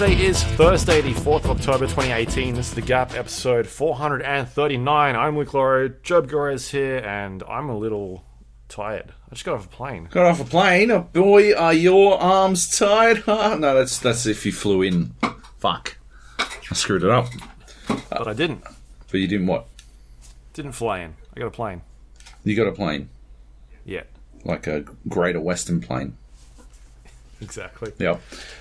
Today is Thursday, the 4th of October 2018. This is The Gap, episode 439. I'm Luke Lawrie, Joab Gilroy is here, and I'm a little tired. I just got off a plane. Got off a plane. Oh, boy, are your arms tied? Ah, no, that's that's if you flew in. Fuck. I screwed it up. But I didn't. But you didn't what? Didn't fly in. I got a plane. You got a plane. Yeah, Like a Greater Western plane. Exactly. Yeah.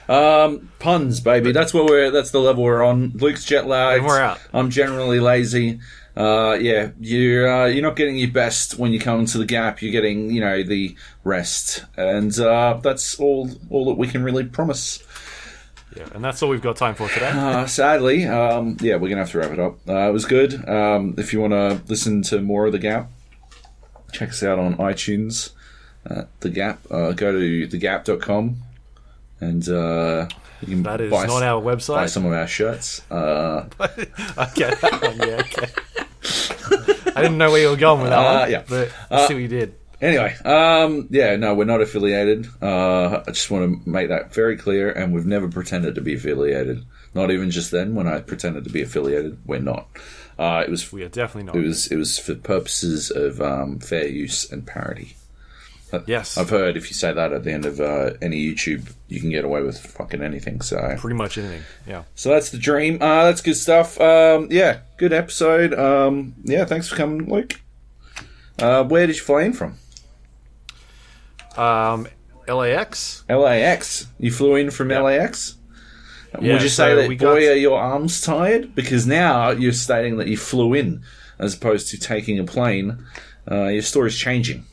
Um, puns, baby. That's what we're. That's the level we're on. Luke's jet lagged. And we're out. I'm generally lazy. Uh, yeah, you're uh, you're not getting your best when you come to the gap. You're getting, you know, the rest, and uh, that's all all that we can really promise. Yeah, and that's all we've got time for today. Uh, sadly, um, yeah, we're gonna have to wrap it up. Uh, it was good. Um, if you want to listen to more of the Gap, check us out on iTunes. Uh, the Gap. Uh, go to thegap.com and uh, you can That is buy, not our buy some of our shirts. Uh, okay. yeah, okay. I didn't know where you were going with that Uh, one. yeah. But I see what you did. Anyway, um, yeah, no, we're not affiliated. Uh, I just want to make that very clear, and we've never pretended to be affiliated. Not even just then when I pretended to be affiliated. We're not. Uh, it was We are definitely not. it was it was for purposes of um, fair use and parody. Yes. I've heard if you say that at the end of uh, any YouTube, you can get away with fucking anything. So Pretty much anything. Yeah. so that's the dream. Uh, that's good stuff. Um, yeah, good episode. Um, yeah, thanks for coming, Luke. Uh, where did you fly in from? Um, LAX. LAX. You flew in from LAX. Yeah, Would you say so that boy got- are your arms tired? Because now you're stating that you flew in as opposed to taking a plane. Uh, your story's changing.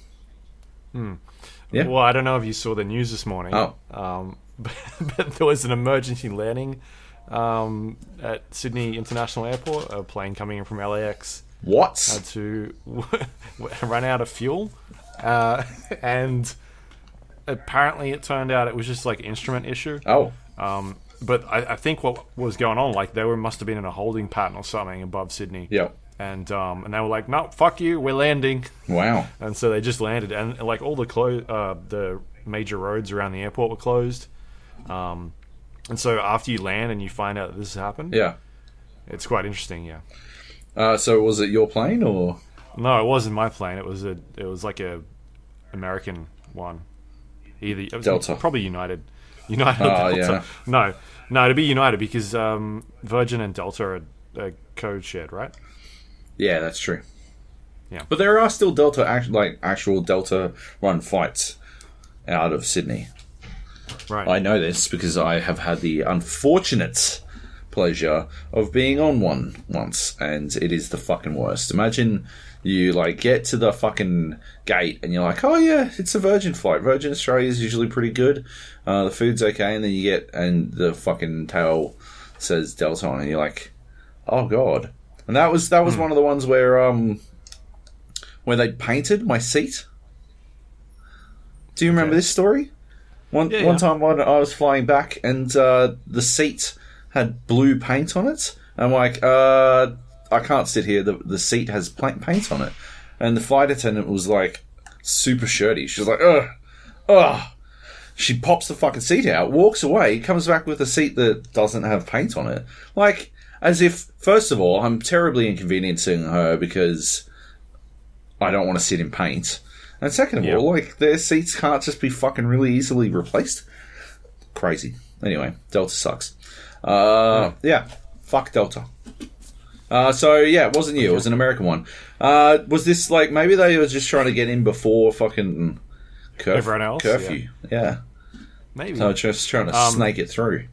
Yeah. Well, I don't know if you saw the news this morning. Oh. Um, but, but there was an emergency landing um, at Sydney International Airport. A plane coming in from LAX What? had to run out of fuel, uh, and apparently it turned out it was just like instrument issue. oh, Um, but I, I think what was going on, like they were must have been in a holding pattern or something above Sydney. yeah. And um, and they were like, no, fuck you, we're landing. Wow. and so they just landed, and like all the clo- uh, the major roads around the airport were closed. Um, and so after you land and you find out that this has happened, Yeah. it's quite interesting. Yeah. Uh, so was it your plane or? No, it wasn't my plane. It was a it was like a American one. Either it was Delta. probably United. United. Oh, Delta. yeah. No, no, to be United because um, Virgin and Delta are, are code shared, right? Yeah, that's true. Yeah. But there are still Delta, act- like actual Delta run flights out of Sydney. Right. I know this because I have had the unfortunate pleasure of being on one once, and it is the fucking worst. Imagine you like get to the fucking gate and you're like, oh yeah, it's a Virgin flight. Virgin Australia is usually pretty good. Uh, the food's okay, and then you get and the fucking tail says Delta on, and you're like, oh god. And that was that was one of the ones where um where they painted my seat. Do you remember Okay. this story? One Yeah, one yeah. time when I was flying back and uh, the seat had blue paint on it. I'm like, uh, I can't sit here. The the seat has paint on it, and the flight attendant was like super shirty. She's like, ugh, ugh. She pops the fucking seat out, walks away, comes back with a seat that doesn't have paint on it. Like, as if, first of all, I'm terribly inconveniencing her because I don't want to sit in paint. And second of Yeah. all, like, their seats can't just be fucking really easily replaced. Crazy. Anyway, Delta sucks. Uh, yeah, fuck Delta. Uh, so yeah, it wasn't you. It was an American one. Uh, was this like maybe they were just trying to get in before fucking curf- Everyone else, curfew? Yeah. Maybe. So just trying to Um, snake it through.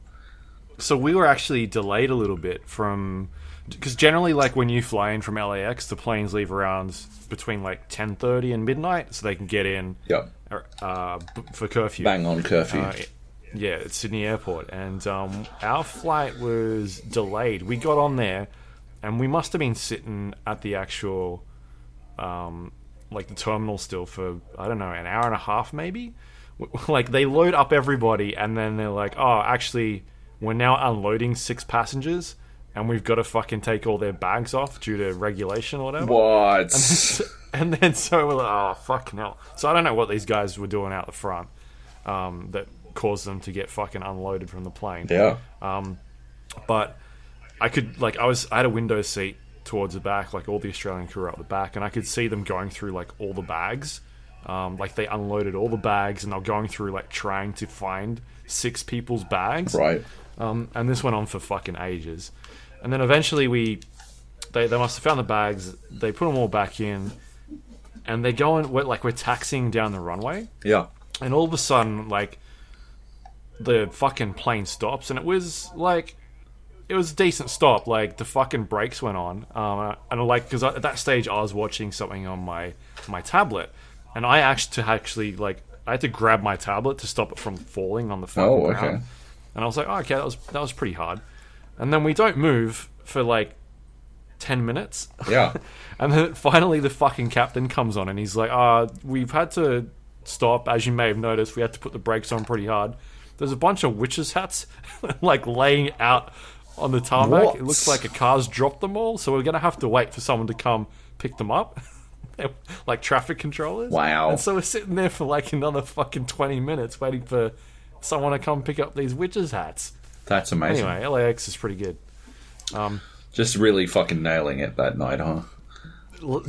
So we were actually delayed a little bit from because generally like when you fly in from LAX the planes leave around between like 10:30 and midnight so they can get in Yep. uh, b- for curfew Bang on curfew. Uh, yeah at Sydney airport and um, our flight was delayed we got on there and we must have been sitting at the actual um, like the terminal still for I don't know an hour and a half maybe like they load up everybody and then they're like oh actually we're now unloading six passengers and we've got to fucking take all their bags off due to regulation or whatever what? and then so we're like, oh fuck no. So I don't know what these guys were doing out the front. Um, that caused them to get fucking unloaded from the plane. Yeah. Um, But I could like I was I had a window seat towards the back, like all the Australian crew at the back, and I could see them going through like all the bags. Um, like they unloaded all the bags, and they're going through like trying to find six people's bags. Right. Um, and this went on for fucking ages. And then eventually we, they, they must have found the bags. They put them all back in, and they go and we're, like we're taxiing down the runway, Yeah. and all of a sudden like the fucking plane stops, and it was like it was a decent stop. Like the fucking brakes went on, um, and like because at that stage I was watching something on my my tablet, and I actually to actually like I had to grab my tablet to stop it from falling on the fucking Oh, okay. ground. And I was like, oh, okay, that was that was pretty hard. And then we don't move for like ten minutes. Yeah. And then finally, the fucking captain comes on and he's like, uh, we've had to stop. As you may have noticed, we had to put the brakes on pretty hard. There's a bunch of witches' hats, like, laying out on the tarmac. What? It looks like a car's dropped them all, so we're going to have to wait for someone to come pick them up. like traffic controllers. Wow. And so we're sitting there for like another fucking 20 minutes waiting for someone to come pick up these witches' hats. That's amazing. Anyway, LAX is pretty good. Just really fucking nailing it that night, huh?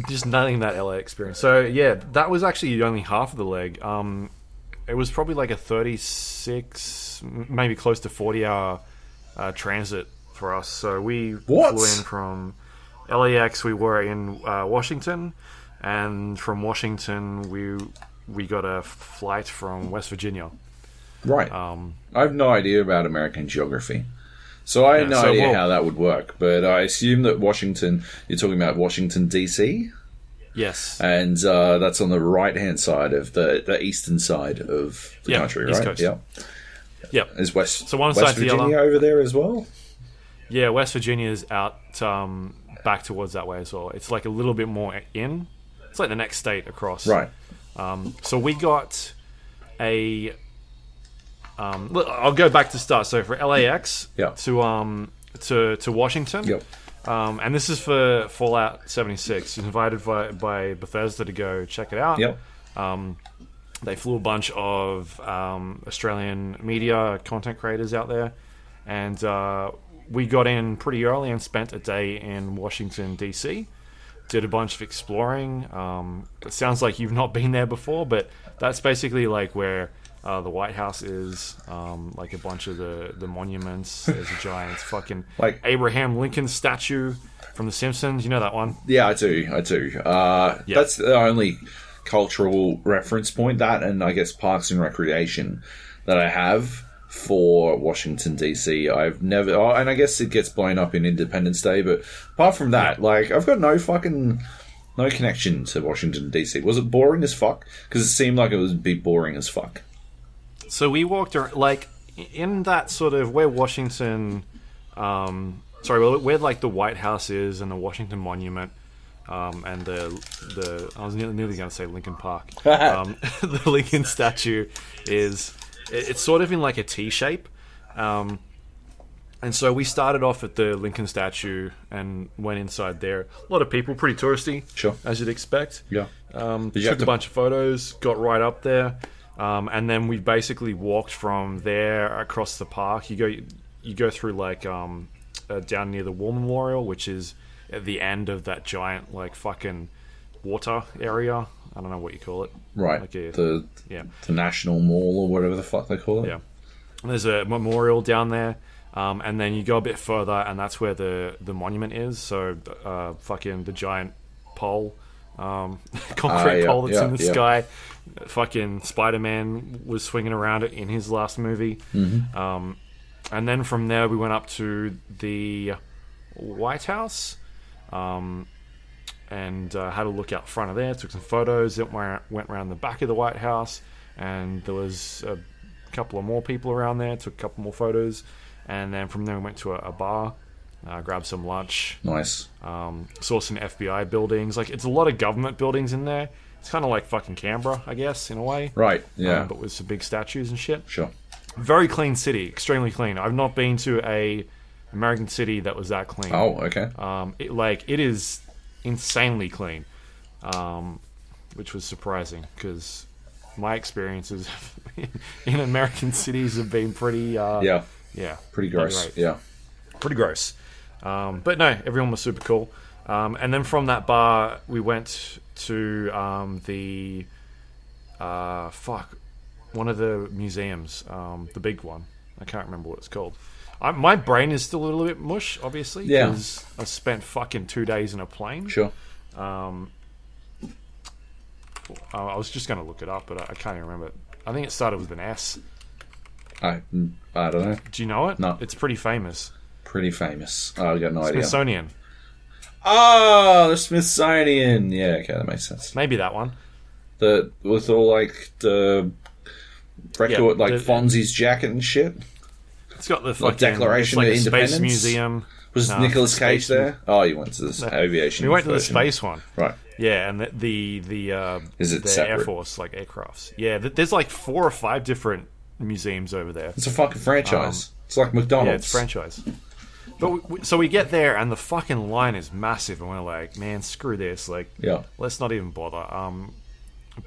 Just nailing that LA experience. So yeah, that was actually only half of the leg. Um, it was probably like a 36, maybe close to 40 hour uh, transit for us. So we What? flew in from LAX. We were in uh, Washington, and from Washington we we got a flight from West Virginia. Right. Um, I have no idea about American geography. So I had Yeah, no so idea we'll- how that would work, but I assume that Washington, you're talking about Washington, D.C., yes, and uh, that's on the right hand side of the, the eastern side of the Yeah, country, East right? Coast. Yeah. yep. Is West, So one West the Virginia other. over there as well? Yeah, West Virginia is out um, back towards that way as well. It's like a little bit more in. It's like the next state across. Right. Um, so we got a. Um, look, I'll go back to start. So for LAX Yeah. to um to to Washington. Yep. Um, and this is for Fallout 76. Invited by, by Bethesda to go check it out. Yep. They flew a bunch of um, Australian media content creators out there, and uh, we got in pretty early and spent a day in Washington D.C. Did a bunch of exploring. Um, it sounds like you've not been there before, but that's basically like where uh, the White House is. Um, like a bunch of the the monuments. There's a giant fucking Like- Abraham Lincoln statue from The Simpsons. You know that one? Yeah, I do. I do. Uh, Yeah. That's the only cultural reference point that, and I guess Parks and Recreation that I have for Washington DC. I've never, oh, and I guess it gets blown up in Independence Day, but apart from that, like I've got no fucking no connection to Washington DC. Was it boring as fuck? Because it seemed like it would be boring as fuck. So we walked around, like in that sort of where Washington, um, sorry, where like the White House is and the Washington Monument, um, and the the I was nearly, nearly going to say Lincoln Park. um, the Lincoln statue is it- it's sort of in like a T shape. Um, and so we started off at the Lincoln statue and went inside there. A lot of people, pretty touristy, Sure. as you'd expect. Yeah. Um, took a to- bunch of photos, got right up there, um, and then we basically walked from there across the park. You go, you go through like um, uh, down near the War Memorial, which is at the end of that giant like fucking water area. I don't know what you call it. Right. Like a- the Yeah, the National Mall or whatever the fuck they call it. yeah. And there's a memorial down there. Um, and then you go a bit further, and that's where the, the monument is. So, uh, fucking the giant pole, um, concrete Ah, yeah, pole that's yeah, in the yeah. sky. Fucking Spider Man was swinging around it in his last movie. Mm-hmm. Um, and then from there, we went up to the White House. Um, and uh, had a look out front of there. Took some photos. Then went went around the back of the White House, and there was a couple of more people around there. Took a couple more photos, and then from there we went to a, a bar, uh, grabbed some lunch, Nice. um, saw some FBI buildings. Like it's a lot of government buildings in there. It's kind of like fucking Canberra, I guess, in a way. Right. Yeah. Um, but with some big statues and shit. sure. Very clean city, extremely clean. I've not been to a American city that was that clean. Oh, okay. Um, it, like it is insanely clean, um, which was surprising because my experiences in American cities have been pretty. Uh, Yeah, yeah, pretty gross. great. Yeah, pretty gross. Um, but no, everyone was super cool. Um, and then from that bar, we went to um, the uh, fuck one of the museums, um, the big one. I can't remember what it's called. I, my brain is still a little bit mush, obviously, Yeah. because I spent fucking two days in a plane. sure. Uh, I was just going to look it up, but I, I can't even remember. it. I think it started with an S. I I don't know. Do you know it? No. It's pretty famous. Pretty famous. Oh, I got no idea. Smithsonian. Oh, the Smithsonian. Yeah, okay, that makes sense. Maybe that one. The with all like the record, Yeah, like the- Fonzie's jacket and shit. It's got the fucking Declaration it's like of a space Independence? museum. Was No, Nicolas Cage Space- there? Oh, you went to this aviation. We went to the version. space one. Right. Yeah, and the the, the uh, Is it the Air separate? Force like aircrafts. Yeah, th- there's like four or five different museums over there. It's a fucking franchise. it's like McDonald's. Um, Yeah, it's franchise. But we, we, so we get there and the fucking line is massive, and we're like, man, screw this. Like, Yeah. let's not even bother. Um,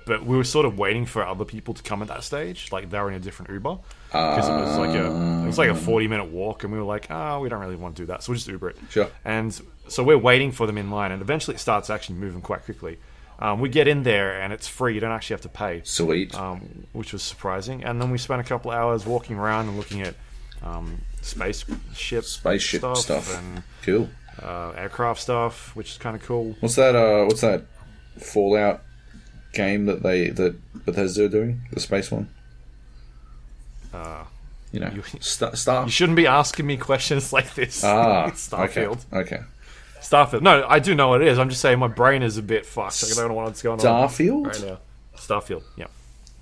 but we were sort of waiting for other people to come at that stage, like they were in a different Uber because it was like a it was like a forty minute walk, and we were like, ah, we don't really want to do that, so we'll just Uber it. Sure. And so we're waiting for them in line, and eventually it starts actually moving quite quickly. Um, we get in there and it's free; you don't actually have to pay Sweet. um, which was surprising. And then we spent a couple of hours walking around and looking at um, spaceship Spaceship stuff. and cool. uh, aircraft stuff, which is kind of cool. What's that? Uh, what's that Fallout game that they that Bethesda are doing? The space one. Uh, You know, you- Star. Star? you shouldn't be asking me questions like this. ah, Starfield. Okay. okay. Starfield. No, I do know what it is. I'm just saying my brain is a bit fucked. I don't know what's going on Starfield. right now. Starfield. Yeah.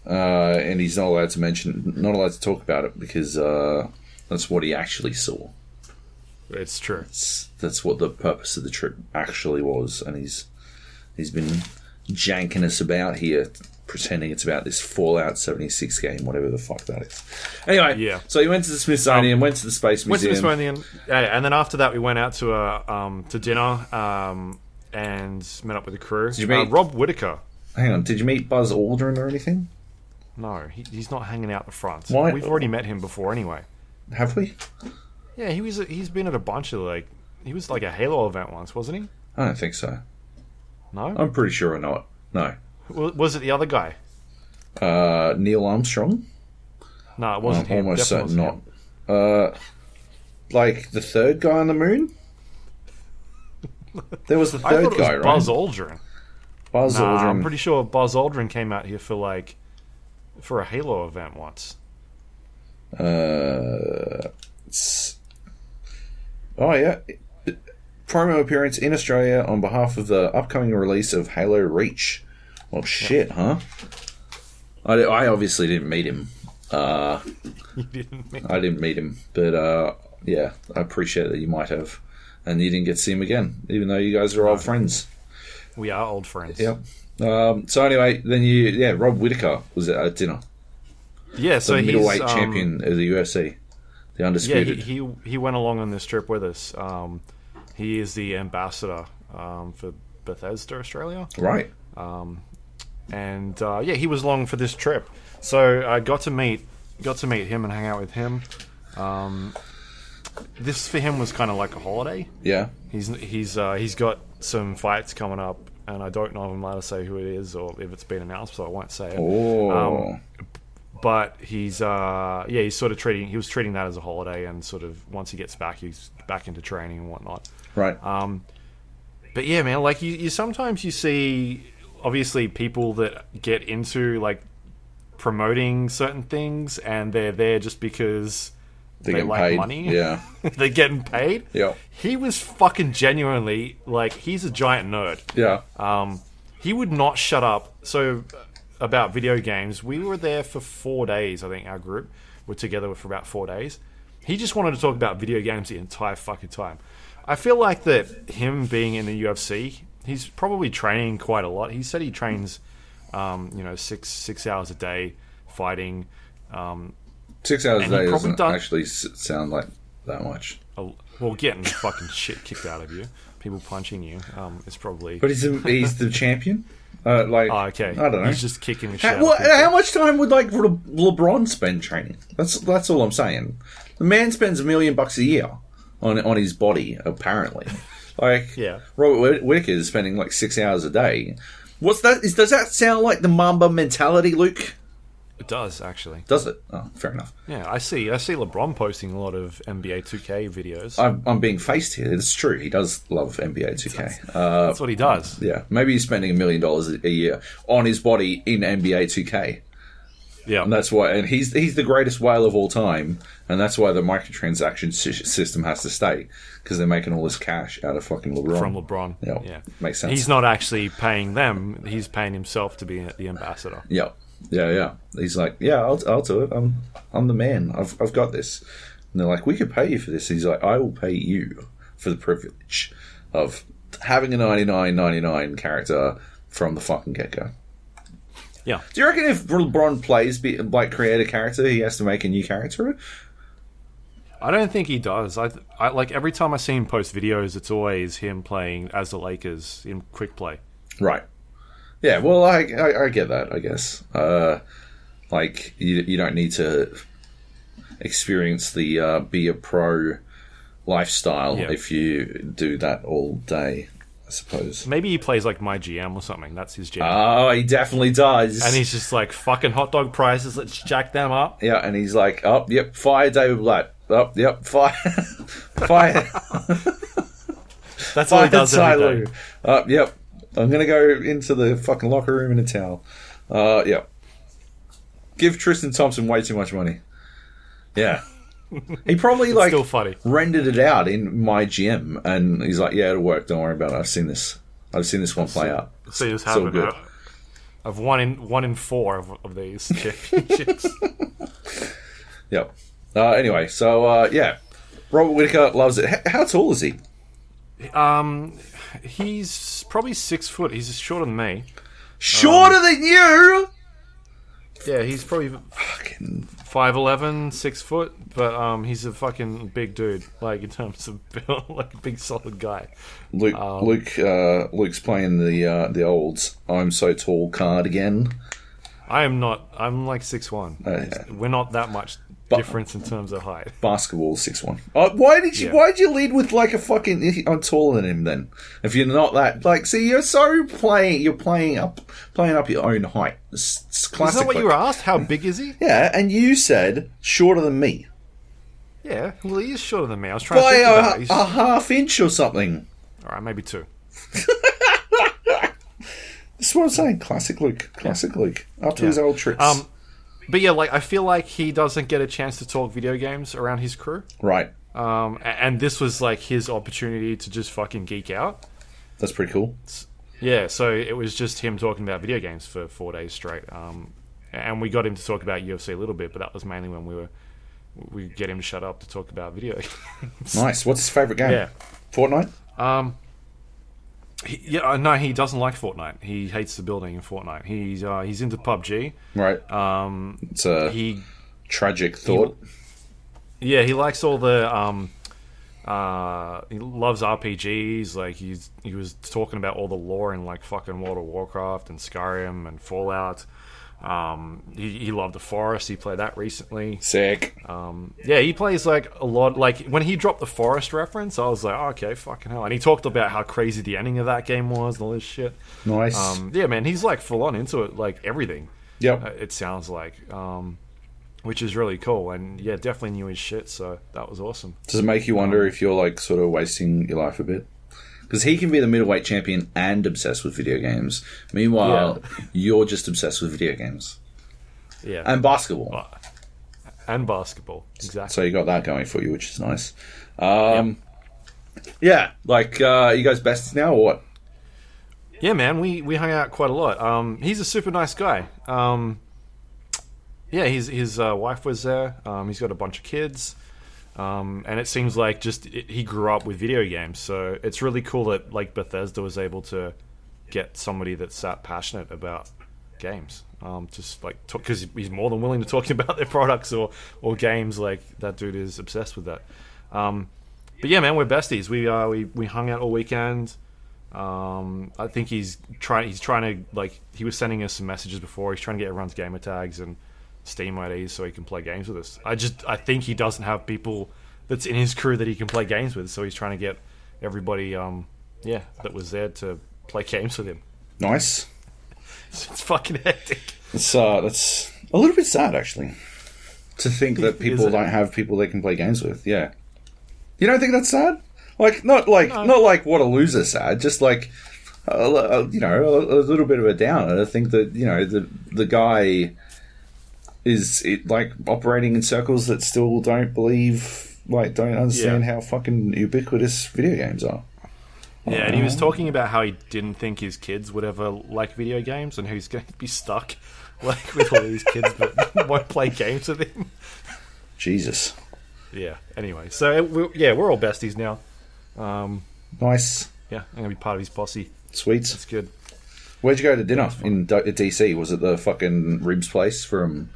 Uh, and he's not allowed to mention, not allowed to talk about it because uh, that's what he actually saw. It's true. It's, that's what the purpose of the trip actually was, and he's he's been janking us about here, pretending it's about this Fallout 76 game, whatever the fuck that is. Anyway, Yeah. So he went to the Smithsonian, went to the Space Went to Museum. Smithsonian, yeah, and then after that we went out to a um, to dinner um, and met up with the crew. Did you meet- uh, Rob Whittaker? Hang on, did you meet Buzz Aldrin or anything? No, he, he's not hanging out the front. Why- We've already met him before anyway. Have we? Yeah, he was. He's been at a bunch of like. He was like a Halo event once, wasn't he? I don't think so. No, I'm pretty sure not. No. W- was it the other guy? Uh, Neil Armstrong? No, it I'm wasn't him. almost Definitely certain not. wasn't him. Uh, like the third guy on the moon? There was the I third thought it was guy, Buzz? Aldrin. Buzz Nah, Aldrin. I'm pretty sure Buzz Aldrin came out here for like for a Halo event once. Uh, oh yeah, promo appearance in Australia on behalf of the upcoming release of Halo Reach. Well, shit, huh? I, I obviously didn't meet him. Uh, You didn't. mean- I didn't meet him, but uh, yeah, I appreciate that you might have, and you didn't get to see him again, even though you guys are old friends. We are old friends. Yep. Um, so anyway, then you, yeah, Rob Whittaker was at dinner, Yeah. the So he's middleweight um, champion of the UFC, the Yeah, undisputed. he, he he went along on this trip with us. Um, he is the ambassador um, for Bethesda Australia. right. and uh, yeah, he was along for this trip. So I got to meet got to meet him and hang out with him. Um, this for him was kind of like a holiday. Yeah. He's he's uh, he's got some fights coming up, and I don't know if I'm allowed to say who it is or if it's been announced, so I won't say it. Oh. Um, But he's uh, yeah, he's sort of treating he was treating that as a holiday, and sort of once he gets back, he's back into training and whatnot. right. Um, but yeah, man, like you, you sometimes you see obviously people that get into like promoting certain things and they're there just because They they get like paid. money. Yeah. they're getting paid. Yeah. He was fucking genuinely like he's a giant nerd. Yeah. Um, he would not shut up. So about video games, we were there for four days. I think our group were together for about four days. He just wanted to talk about video games the entire fucking time. I feel like that him being in the UFC, he's probably training quite a lot. He said he trains, um, you know, six six hours a day fighting. Um, Six hours a day probably doesn't done- actually sound like that much. well, getting fucking shit kicked out of you, people punching you. Um, it's probably But he's the, he's the champion Uh, like, Oh, okay. I don't know. He's just kicking the shit. How, out of what, people. how much time would like Le- LeBron spend training? That's that's all I'm saying. The man spends a million bucks a year on on his body, apparently. Like, Yeah. Robert Whit- Whittaker is spending like six hours a day. What's that? Is, does that sound like the Mamba mentality, Luke? It does actually. Does it? Oh, fair enough. Yeah, I see. I see LeBron posting a lot of NBA 2K videos. I'm, I'm being faced here. It's true. He does love NBA 2K. Uh, That's what he does. yeah, maybe he's spending a million dollars a year on his body in NBA 2K. Yeah. And that's why, and he's he's the greatest whale of all time, and that's why the microtransaction sy- system has to stay because they're making all this cash out of fucking LeBron. from LeBron. Yeah, yeah, makes sense. He's not actually paying them; he's paying himself to be the ambassador. Yeah, yeah, yeah. He's like, yeah, I'll, I'll do it. I'm I'm the man. I've I've got this. And they're like, we could pay you for this. He's like, I will pay you for the privilege of having a 99.99 character from the fucking get go. Yeah, Do you reckon if LeBron plays like create a character, he has to make a new character? I don't think he does. I, I like every time I see him post videos, it's always him playing as the Lakers in quick play. Right. Yeah. Well, I I, I get that. I guess. Uh, like you you don't need to experience the uh, be a pro lifestyle Yeah. if you do that all day. I suppose. Maybe he plays like my GM or something. That's his GM. Oh, he definitely does. and he's just like fucking hot dog prices. Let's jack them up. yeah, and he's like, oh, yep, fire David Blatt. Oh, yep, fire, fire, That's all he fire does every day. Oh, yep, I'm gonna go into the fucking locker room in a towel. Uh, yeah. Give Tristan Thompson way too much money. Yeah. He probably like Still funny. rendered it out in my GM, and he's like, "Yeah, it'll work. Don't worry about it. I've seen this. I've seen this one play out." See this happen. good. I've won in one in four of, of these championships. Yep. Uh, anyway, so uh, yeah, Robert Whittaker loves it. H- how tall is he? um, he's probably six foot. He's shorter than me. Shorter than you. Yeah, he's probably Fucking 5'11", 6 foot, but um, he's a fucking big dude. Like in terms of build, like a big solid guy. Luke. Um, Luke. Uh, Luke's playing the uh, the old "I'm so tall" card again. I am not. I'm like six one. Oh, yeah. We're not that much Difference in terms of height. Basketball six one. Uh, why did you? Yeah. Why did you lead with like a fucking? I'm taller than him. Then, if you're not that, like, see, you're so playing. You're playing up, playing up your own height. It's, it's Is that what you were asked? How big is he? Yeah, and you said shorter than me Yeah, well, he is shorter than me. I was trying to by think about it. a, a half inch or something. all right, maybe two. That's what I'm saying. Classic Luke. Classic Luke. Up to his old tricks. Um, but yeah, like I feel like he doesn't get a chance to talk video games around his crew. right. Um, and this was like his opportunity to just fucking geek out. That's pretty cool. Yeah, so it was just him talking about video games for four days straight. Um, and we got him to talk about UFC a little bit, but that was mainly when we were we get him to shut up to talk about video games. Nice. What's his favorite game? Yeah. Fortnite. Um, he, yeah, uh, no, he doesn't like Fortnite. He hates the building in Fortnite. He's uh, he's into PUBG. Right. Um, It's a he tragic thought. yeah, he likes all the um, uh, he loves RPGs. Like he's he was talking about all the lore in like fucking World of Warcraft and Skyrim and Fallout. Um, he, he loved the Forest. He played that recently. Sick. Um, yeah, he plays like a lot. Like when he dropped the Forest reference, I was like, oh, okay, fucking hell. And he talked about how crazy the ending of that game was and all this shit. Nice. Um, yeah, man, he's like full on into it, like everything. Yep. uh, It sounds like, um, which is really cool. And yeah, definitely knew his shit. So that was awesome. Does it make you wonder if you're like sort of wasting your life a bit? Because he can be the middleweight champion and obsessed with video games. Meanwhile, you're just obsessed with video games Yeah, and basketball. and basketball, exactly. So you got that going for you, which is nice. Um, Yeah, like uh, you guys best now or what? Yeah, man, we we hung out quite a lot. Um, he's a super nice guy. Um, yeah, his his uh, wife was there. Um, he's got a bunch of kids, um, and it seems like just it, he grew up with video games. So it's really cool that like Bethesda was able to get somebody that's that passionate about games. Um, just like because he's more than willing to talk about their products or or games. Like that dude is obsessed with that. Um, but yeah, man, we're besties. We uh, we we hung out all weekend. Um, I think he's trying. He's trying to like. He was sending us some messages before. He's trying to get everyone's gamer tags and Steam IDs so he can play games with us. I just I think he doesn't have people that's in his crew that he can play games with. So he's trying to get everybody. Um, yeah, that was there to play games with him. Nice. It's fucking hectic. It's uh, that's a little bit sad actually to think that people don't have people they can play games with. Yeah, you don't think that's sad? Like not like not like what a loser sad, just like a, a- you know a, a little bit of a downer. I think that you know the the guy is it, like operating in circles that still don't believe like don't understand Yeah. how fucking ubiquitous video games are. Yeah, and he was talking about how he didn't think his kids would ever like video games, and he's going to be stuck like with all these kids that won't play games with him. Jesus, Yeah. Anyway, so we, yeah, we're all besties now. Um, nice, yeah, I'm gonna be part of his posse. sweets. It's good. Where'd you go to dinner in D- DC? Was it the fucking ribs place from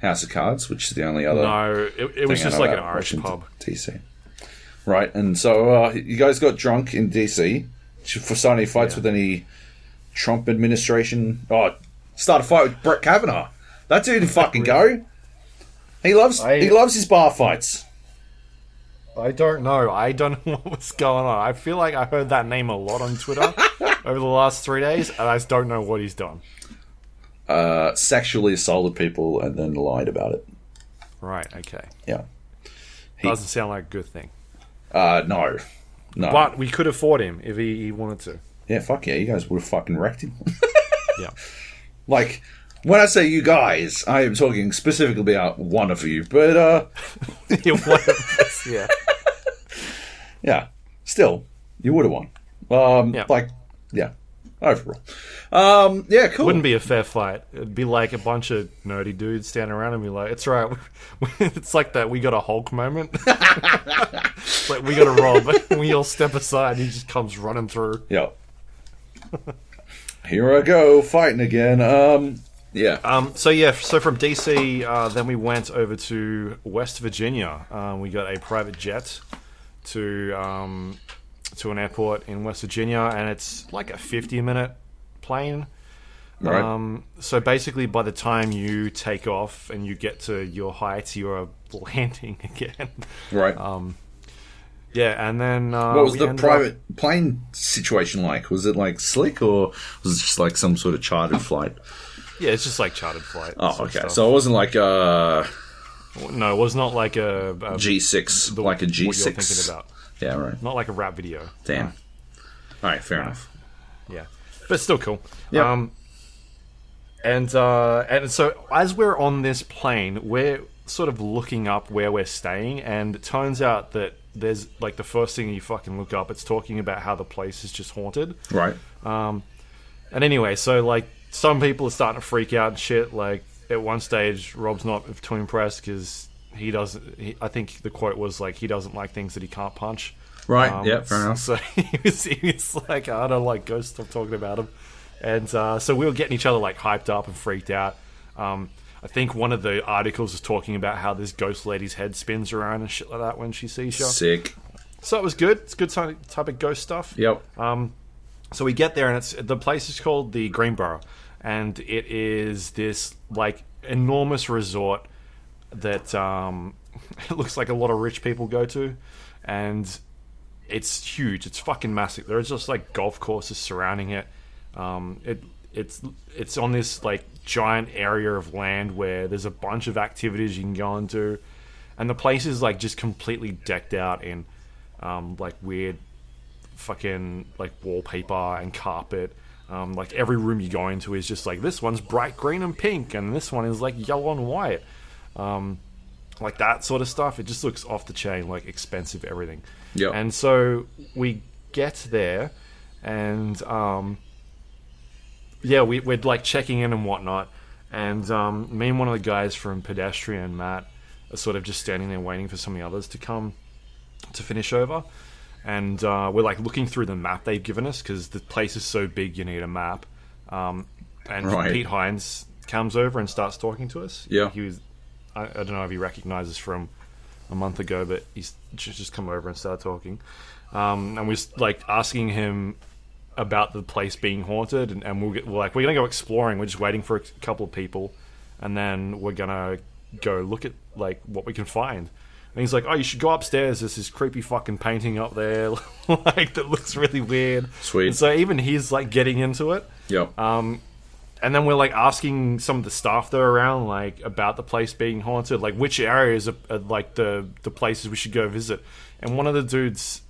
House of Cards, which is the only other? No, it, it was just like an Irish Washington, pub. DC. Right, and so uh, you guys got drunk in DC for starting any fights Yeah. with any Trump administration. Oh, start a fight with Brett Kavanaugh. That dude fucking go. He loves I- he loves his bar fights. I don't know. I don't know what was going on. I feel like I heard that name a lot on Twitter over the last three days, and I just don't know what he's done. Uh, sexually assaulted people and then lied about it. Right. Okay. Yeah. He- Doesn't sound like a good thing. Uh, no, no. But we could afford him if he, he wanted to. yeah, fuck yeah, you guys would have fucking wrecked him. Yeah. Like when I say you guys, I am talking specifically about one of you. But uh, yeah. one of us, yeah. yeah, still, you would have won. Um, Yeah. like, yeah, overall, um, yeah, cool. Wouldn't be a fair fight. It'd be like a bunch of nerdy dudes standing around and be like, "It's right." it's like that. We got a Hulk moment. Like we got a rob. we all step aside. He just comes running through. Yeah. Here I go fighting again. Um, yeah, Um, so yeah, so from DC, uh, then we went over to West Virginia. Um, we got a private jet to um, to an airport in West Virginia, and it's like a fifty-minute plane. right. Um, so basically, by the time you take off and you get to your height, you're landing again. right. Um, yeah, and then uh, what was the ended up- private plane situation like? Was it like slick, or was it just like some sort of chartered flight? yeah, it's just like chartered flight. Oh, okay. So it wasn't like a no, it was not like a, a G six, like a G What you're thinking six. about? Yeah, right. Not like a rap video. Damn. All right, fair enough. Yeah, but still cool. Yep. Um, and uh, and so as we're on this plane, we're sort of looking up where we're staying, and it turns out that there's like the first thing you fucking look up. It's talking about how the place is just haunted. Right. Um, and anyway, so like some people are starting to freak out and shit. Like at one stage, Rob's not too impressed because he doesn't. He, I think the quote was like he doesn't like things that he can't punch. Right. Um, yeah, fair enough. So he was, he was like, I don't like ghosts. Stop talking about them. And uh, so we were getting each other like hyped up and freaked out. Um, I think one of the articles was talking about how this ghost lady's head spins around and shit like that when she sees you. Sick. So it was good. It's good type of ghost stuff. Yep. So we get there and it's the place is called the Greenbrier, and it is this like enormous resort that um, it looks like a lot of rich people go to, and it's huge. It's fucking massive. There's just like golf courses surrounding it. Um, it it's it's on this like giant area of land where there's a bunch of activities you can go into, and the place is like just completely decked out in um, like weird fucking like wallpaper and carpet. Um, like every room you go into is just like this one's bright green and pink, and this one is like yellow and white. Um, like that sort of stuff. It just looks off the chain, like expensive everything. Yeah. And so we get there, and um, yeah, we, we're like checking in and whatnot. And um, me and one of the guys from Pedestrian, Matt, are sort of just standing there waiting for some of the others to come to finish over. And uh, we're like looking through the map they've given us because the place is so big you need a map. Um, and Right. Pete Hines comes over and starts talking to us. Yeah. He was, I, I don't know if he recognizes from a month ago, but he's just come over and started talking. Um, and we're like asking him about the place being haunted, and, and we'll get we're like we're gonna go exploring. We're just waiting for a couple of people, and then we're gonna go look at like what we can find. And he's like, "Oh, you should go upstairs. There's this creepy fucking painting up there, like that looks really weird." Sweet. And so even he's like getting into it. Yep. Um, and then we're like asking some of the staff that are around, like about the place being haunted, like which areas are, are like the the places we should go visit. And one of the dudes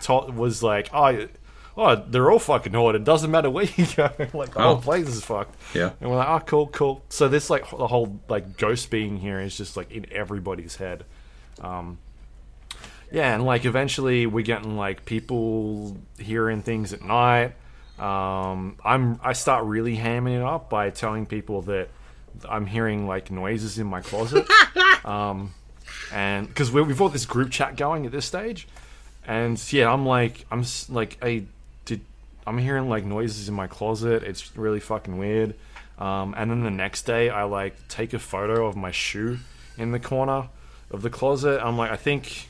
taught, was like, "Oh, oh, they're all fucking haunted. Doesn't matter where you go. like the Oh. whole place is fucked." Yeah. And we're like, "Oh, cool, cool." So this like the whole like ghost being here is just like in everybody's head. Um, yeah, and like eventually we're getting like people hearing things at night. Um, I'm I start really hamming it up by telling people that I'm hearing like noises in my closet. um, and because we've got this group chat going at this stage, and yeah, I'm like I'm like I did I'm hearing like noises in my closet. It's really fucking weird. Um, and then the next day, I like take a photo of my shoe in the corner of the closet. I'm like, I think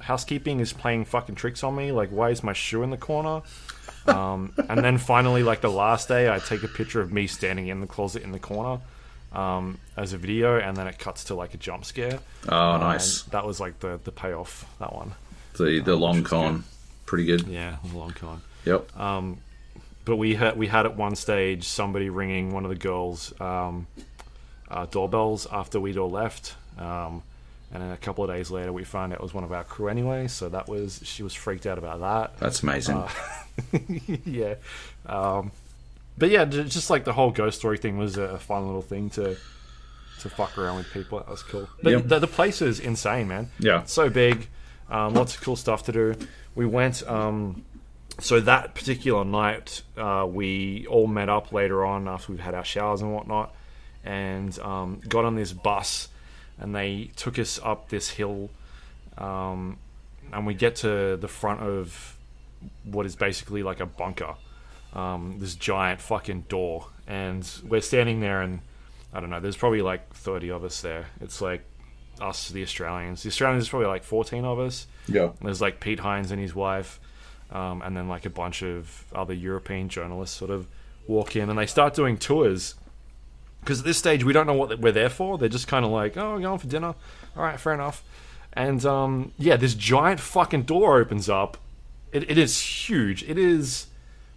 housekeeping is playing fucking tricks on me. Like, why is my shoe in the corner? Um, and then finally, like the last day, I take a picture of me standing in the closet in the corner um, as a video, and then it cuts to like a jump scare. Oh, And nice. that was like the the payoff. That one. The the long was con, pretty good. Yeah, long con. Yep. Um, But we had we had at one stage somebody ringing one of the girls' um, uh, doorbells after we'd all left. Um, and then a couple of days later, we found out it was one of our crew anyway. So that was she was freaked out about that. That's amazing. Uh, yeah. Um, but yeah, just like the whole ghost story thing was a fun little thing to to fuck around with people. That was cool. But Yep. the, the place is insane, man. Yeah. So big, um, lots of cool stuff to do. We went. Um, so that particular night, uh, we all met up later on after we've had our showers and whatnot, and um, got on this bus, and they took us up this hill, um, and we get to the front of what is basically like a bunker, um, this giant fucking door, and we're standing there, and I don't know, there's probably like thirty of us there. It's like us, the Australians. The Australians, is probably like fourteen of us. yeah. There's like Pete Hines and his wife, um, and then like a bunch of other European journalists sort of walk in and they start doing tours. Because at this stage, we don't know what we're there for. They're just kind of like, oh, we're going for dinner. All right, fair enough. And um, yeah, this giant fucking door opens up. It, it is huge. It is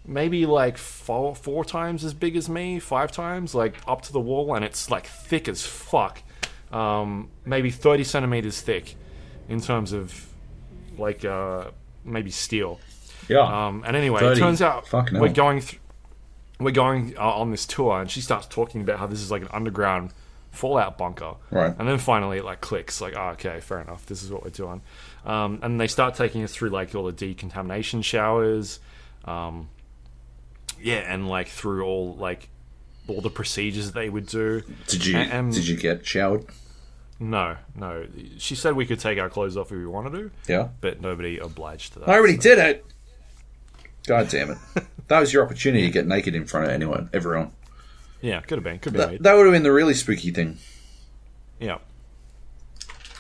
maybe like four, four times as big as me, five times, like up to the wall, and it's like thick as fuck. Um, maybe 30 centimeters thick in terms of like uh, maybe steel. Yeah. Um, and anyway, 30. it turns out Fucking we're going th- we're going uh, on this tour, and she starts talking about how this is like an underground fallout bunker. Right. And then finally, it like clicks, like, oh, okay, fair enough. This is what we're doing. Um, and they start taking us through like all the decontamination showers. Um, yeah, and like through all like all the procedures they would do. did you and- did you get showered? No, no. She said we could take our clothes off if we wanted to, Yeah. but nobody obliged to that. I already did it. God damn it! that was your opportunity to get naked in front of anyone, everyone. Yeah, could have been. Could been. That, that would have been the really spooky thing. Yeah.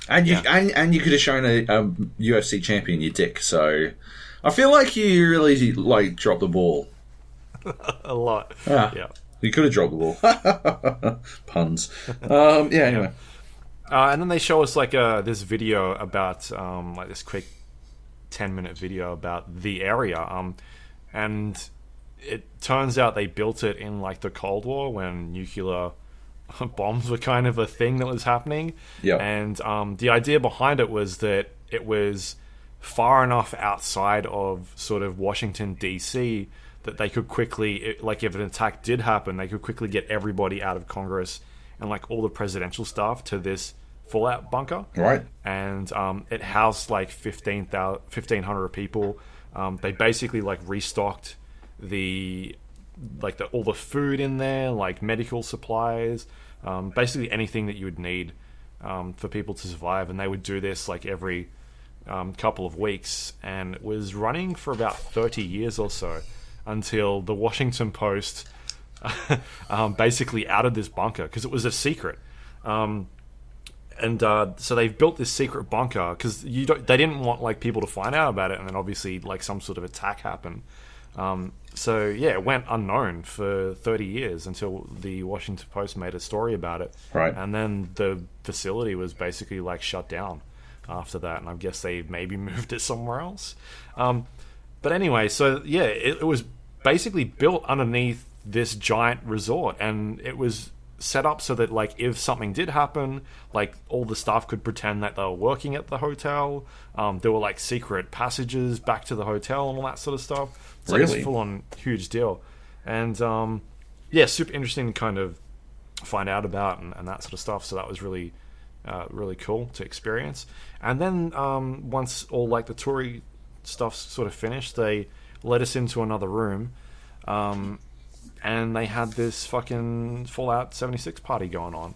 And you Yeah. and, and you could have shown a, a UFC champion your dick. So I feel like you really like dropped the ball. A lot. Ah. Yeah. You could have dropped the ball. Puns. Um, yeah. Anyway. Uh, and then they show us like uh, this video about um, like this quick ten minute video about the area. Um, and it turns out they built it in like the Cold War when nuclear bombs were kind of a thing that was happening. Yeah. And um, the idea behind it was that it was far enough outside of sort of Washington D.C. that they could quickly, it- like, if an attack did happen, they could quickly get everybody out of Congress and like all the presidential staff to this fallout bunker Right. and um, it housed like 15,000 1,500 people. Um, they basically like restocked the like the, all the food in there, like medical supplies, um, basically anything that you would need um, for people to survive. And they would do this like every um, couple of weeks, and it was running for about 30 years or so until the Washington Post um, basically outed this bunker because it was a secret. Um, and uh, so they've built this secret bunker because you don't, they didn't want like people to find out about it, and then obviously like some sort of attack happened. Um, so yeah, it went unknown for 30 years until the Washington Post made a story about it. Right. And then the facility was basically like shut down after that, and I guess they maybe moved it somewhere else. Um, but anyway, so yeah, it, it was basically built underneath this giant resort, and it was set up so that like if something did happen, like all the staff could pretend that they were working at the hotel. Um, there were like secret passages back to the hotel and all that sort of stuff. It's like Really? a full on huge deal, and um, yeah, super interesting to kind of find out about and, and that sort of stuff. So that was really uh, really cool to experience. And then um, once all like the toury stuff sort of finished, they let us into another room. Um, and they had this fucking Fallout 76 party going on.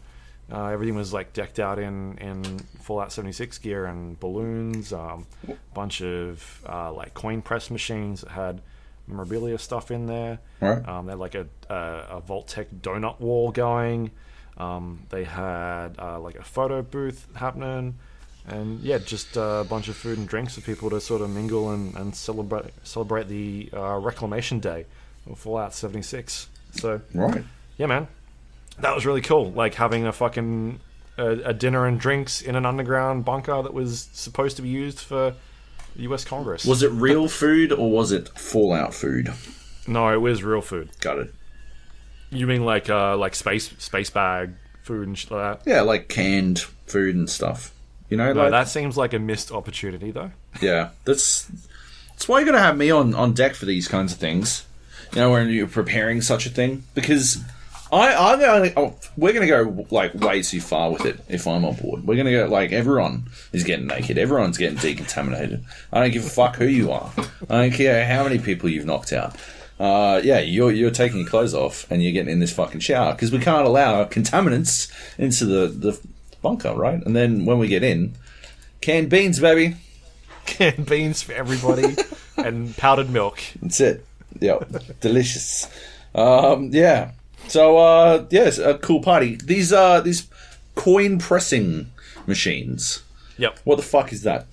Uh, everything was like decked out in, in Fallout 76 gear and balloons. Um, bunch of uh, like coin press machines that had memorabilia stuff in there. Right. Um, they had like a, a, a Vault-Tec donut wall going. Um, they had uh, like a photo booth happening. And yeah, just a bunch of food and drinks for people to sort of mingle and, and celebrate celebrate the uh, Reclamation Day of Fallout 76. So Right. yeah, man, that was really cool. Like having a fucking a, a dinner and drinks in an underground bunker that was supposed to be used for the U.S. Congress. Was it real food or was it Fallout food? no, it was real food. Got it. You mean like uh like space space bag food and shit like that? Yeah, like canned food and stuff. You know, No, like that seems like a missed opportunity though. yeah, that's that's why you got to have me on on deck for these kinds of things. You know, when you're preparing such a thing, because I I'm only oh, we're gonna go like way too far with it if I'm on board. We're gonna go like everyone is getting naked, everyone's getting decontaminated. I don't give a fuck who you are. I don't care how many people you've knocked out. Uh, yeah, you're you're taking your clothes off and you're getting in this fucking shower because we can't allow contaminants into the the bunker, right? And then when we get in, canned beans, baby. Canned beans for everybody and powdered milk. That's it. Yeah, delicious. Um, yeah. So uh, yes, a cool party. These uh these coin pressing machines. Yep. What the fuck is that?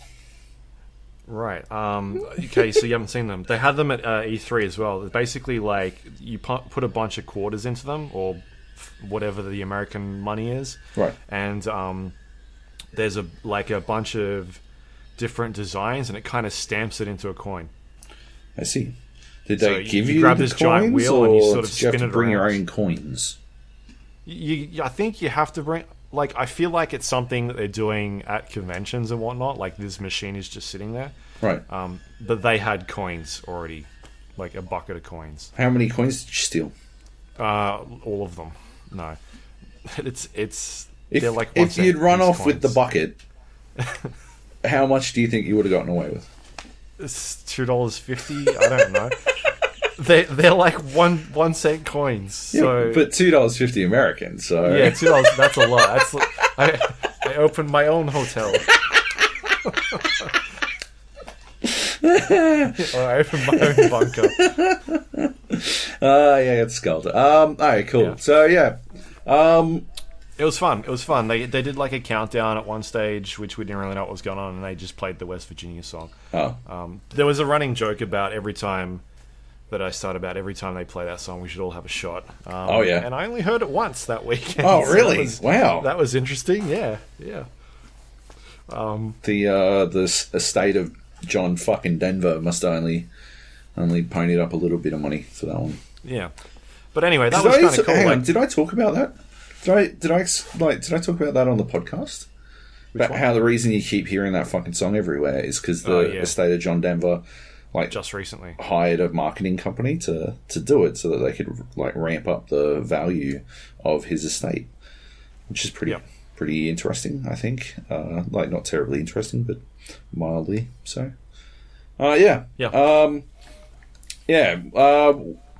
Right. Um, okay, so you haven't seen them. They had them at uh, E3 as well. It's basically like you put a bunch of quarters into them, or whatever the American money is, Right. and um, there's a like a bunch of different designs, and it kind of stamps it into a coin. I see. Did So they give you you, grab the this giant coins, wheel and you or sort of did you have to bring your own coins? You, I think you have to bring. Like, I feel like it's something that they're doing at conventions and whatnot. Like, this machine is just sitting there. Right. Um, but they had coins already, like a bucket of coins. How many coins did you steal? Uh, all of them. No, it's it's. If, they're like if you'd run off with the bucket, how much do you think you would have gotten away with? It's two dollars fifty. I don't know. they they're like one one cent coins. So but two dollars fifty American. So yeah, two dollars. That's a lot. That's I I opened my own hotel. I opened my own bunker. Uh, yeah, it's skulled. Um, all right, cool. Yeah. So yeah, um, It was fun. It was fun. They they did like a countdown at one stage, which we didn't really know what was going on, and they just played the West Virginia song. oh, Um, there was a running joke about every time that I start about every time they play that song, we should all have a shot. Um, Oh, yeah. and I only heard it once that weekend. Oh, so really? That was, Wow. that was interesting. Yeah, yeah. Um, the uh, the estate of John fucking Denver must only only ponied up a little bit of money for that one. yeah. But anyway, that was kind of cool. Like, did I talk about that? Did I did I like did I talk about that on the podcast? About one? how the reason you keep hearing that fucking song everywhere is because the Oh, yeah. estate of John Denver like just recently. hired a marketing company to to do it so that they could like ramp up the value of his estate, which is pretty Yep. pretty interesting. I think, uh, like not terribly interesting, but mildly so. Uh, yeah, Yeah. um, yeah. Uh,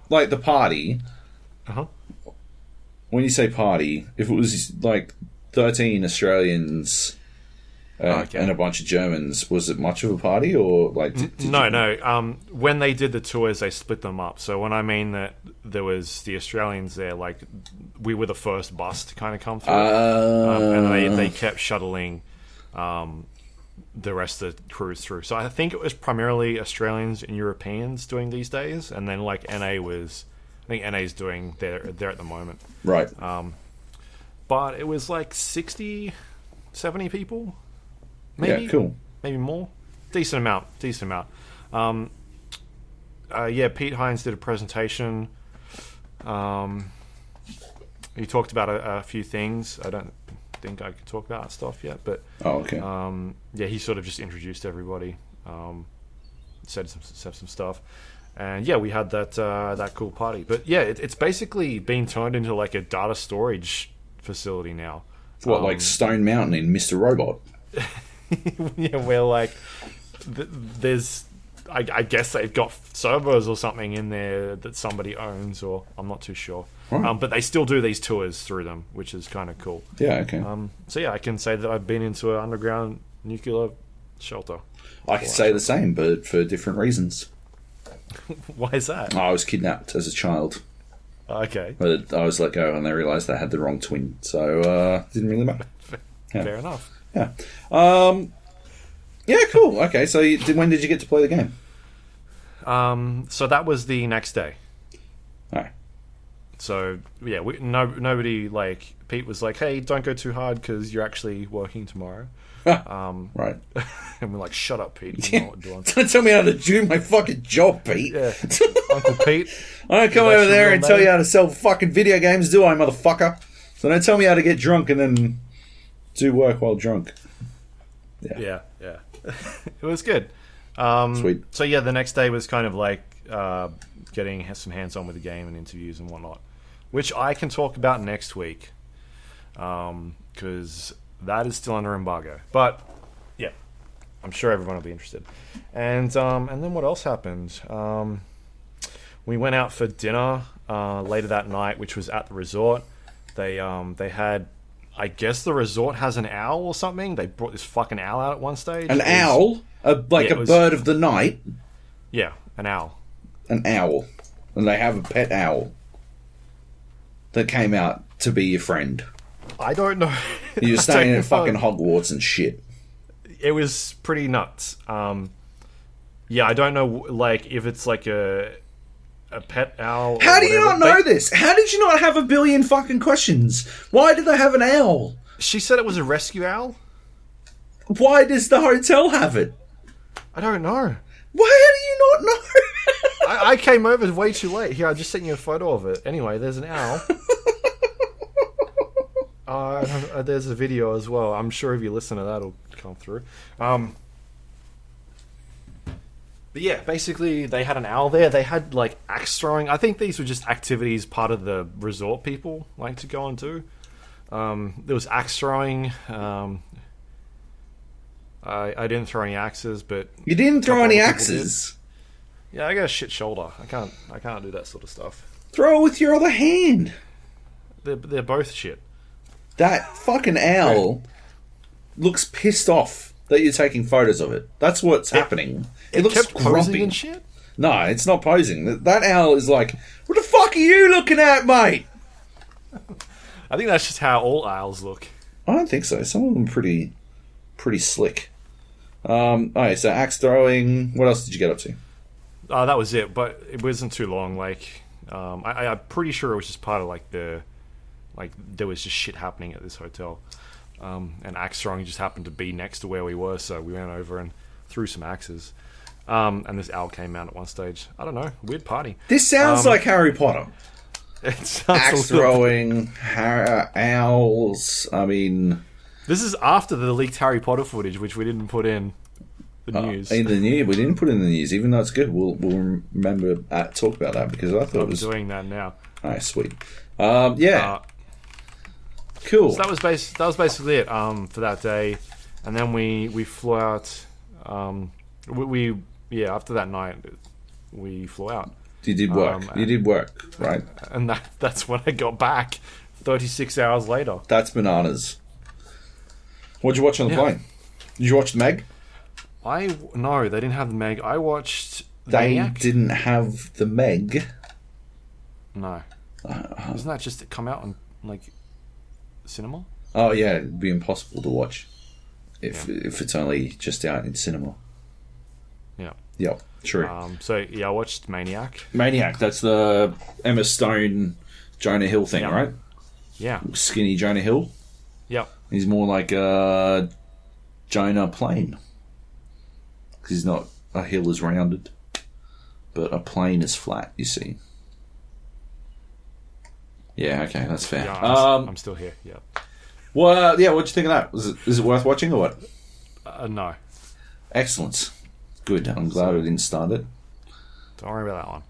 like the party. Uh-huh. When you say party, if it was like thirteen Australians. Uh, Okay. And a bunch of Germans. Was it much of a party, or like? Did, did no, you- no. Um, when they did the tours, they split them up. So when I mean that there was the Australians there, like we were the first bus to kind of come through, Uh, um, and they, they kept shuttling um, the rest of the cruise through. So I think it was primarily Australians and Europeans doing these days, and then like NA was, I think NA's doing there there at the moment. Right. Um, But it was like 60, 70 people, maybe yeah, cool. maybe more, decent amount, decent amount. Um, uh, yeah, Pete Hines did a presentation. Um, he talked about a, a few things. I don't think I could talk about stuff yet, but Oh, okay. um, yeah, he sort of just introduced everybody, um, said some said some stuff, and yeah, we had that uh, that cool party. But yeah, it, it's basically been turned into like a data storage facility now. what, um, like Stone Mountain in Mr. Robot? yeah, where like th- there's, I, I guess they've got servers or something in there that somebody owns, or I'm not too sure. Right. Um, but they still do these tours through them, which is kind of cool. Yeah, okay. Um, so yeah, I can say that I've been into an underground nuclear shelter. I can say the same, but for different reasons. Why is that? I was kidnapped as a child, Okay, but I was let go and they realised they had the wrong twin, so uh, didn't really matter. Yeah. fair enough. Yeah. Um, yeah, cool. Okay, so you, did, when did you get to play the game? Um, so that was the next day. All right. So yeah, we, no, nobody like Pete was like, "Hey, don't go too hard because you're actually working tomorrow." Um, Right. and we're like, "Shut up, Pete! Doing." Don't tell me how to do my fucking job, Pete. Yeah, Uncle Pete. I don't come over there and tell you how to sell fucking video games, do I, motherfucker? So don't tell me how to get drunk and then do work while drunk. Yeah, yeah. it was good. Um, Sweet. So yeah, the next day was kind of like uh, getting some hands on with the game and interviews and whatnot, which I can talk about next week because that is still under embargo. But yeah, I'm sure everyone will be interested. And um, and then what else happened? Um, we went out for dinner uh, later that night, which was at the resort. They um, they had. I guess the resort has an owl or something. They brought this fucking owl out at one stage. An was- owl, a, like Yeah, a was- bird of the night, Yeah, an owl. an owl. And they have a pet owl that came out to be your friend. I don't know. You're staying don't fucking. Hogwarts and shit. It was pretty nuts. Um, yeah, I don't know, like if it's like a a pet owl. How do you not know They- this? How did you not have a billion fucking questions? Why do they have an owl? She said it was a rescue owl. Why does the hotel have it? I don't know. Why do you not know? I, I came over way too late. Here, I just sent you a photo of it. Anyway, there's an owl. Uh, there's a video as well. I'm sure if you listen to that, it'll come through. Um, but yeah, basically, they had an owl there. They had like axe throwing. I think these were just activities part of the resort people like to go and do. Um, there was axe throwing. Um, I, I didn't throw any axes, but you didn't throw any axes. yeah, I got a shit shoulder. I can't I can't do that sort of stuff. Throw it with your other hand. They're they're both shit. That fucking owl looks pissed off that you're taking photos of it. That's what's happening. It, looks kept posing grumpy. and shit. No, it's not posing. That- That owl is like, what the fuck are you looking at, mate? I think that's just how all owls look. I don't think so. Some of them are pretty, pretty slick. Um, okay, so axe throwing. What else did you get up to? Uh, that was it, but it wasn't too long. Like, um, I- I'm pretty sure it was just part of like the, like there was just shit happening at this hotel, um, and axe throwing just happened to be next to where we were, so we went over and threw some axes. Um, and this owl came out at one stage. I don't know, weird party. This sounds Um, like Harry Potter. It sounds Axe throwing, har- owls. I mean, This is after the leaked Harry Potter footage, which we didn't put in the news. in the news, we didn't put in the news, even though it's good. We'll we'll remember uh, talk about that because I thought it I'm was doing that now. Alright, sweet. Um, yeah, Uh, cool. So that was bas- that was basically it um, for that day, and then we we flew out. Um, we, we yeah after that night we flew out, you did work. um, you did work, right? and that that's when I got back. Thirty six hours later, That's bananas. What'd you watch on the Yeah. plane? Did you watch the Meg? I no they didn't have the Meg. I watched They Maniac. didn't have the Meg. No, Uh, isn't that just come out on like cinema? Oh yeah, it'd be impossible to watch if if it's only just out in cinema. Yeah. Yep, true. Um, so yeah, I watched Maniac. Maniac. That's the Emma Stone, Jonah Hill thing, Yeah. right? Yeah. Skinny Jonah Hill. Yep. He's more like a Jonah plane. 'Cause he's not a hill is rounded, but a plane is flat. You see. Yeah. Okay, that's fair. Yeah. I'm, um. I'm still here. Yeah. Well, yeah. What'd you think of that? Was it is it worth watching or what? Uh, no. Excellent. Good. I'm glad I didn't start it. Don't worry about that one.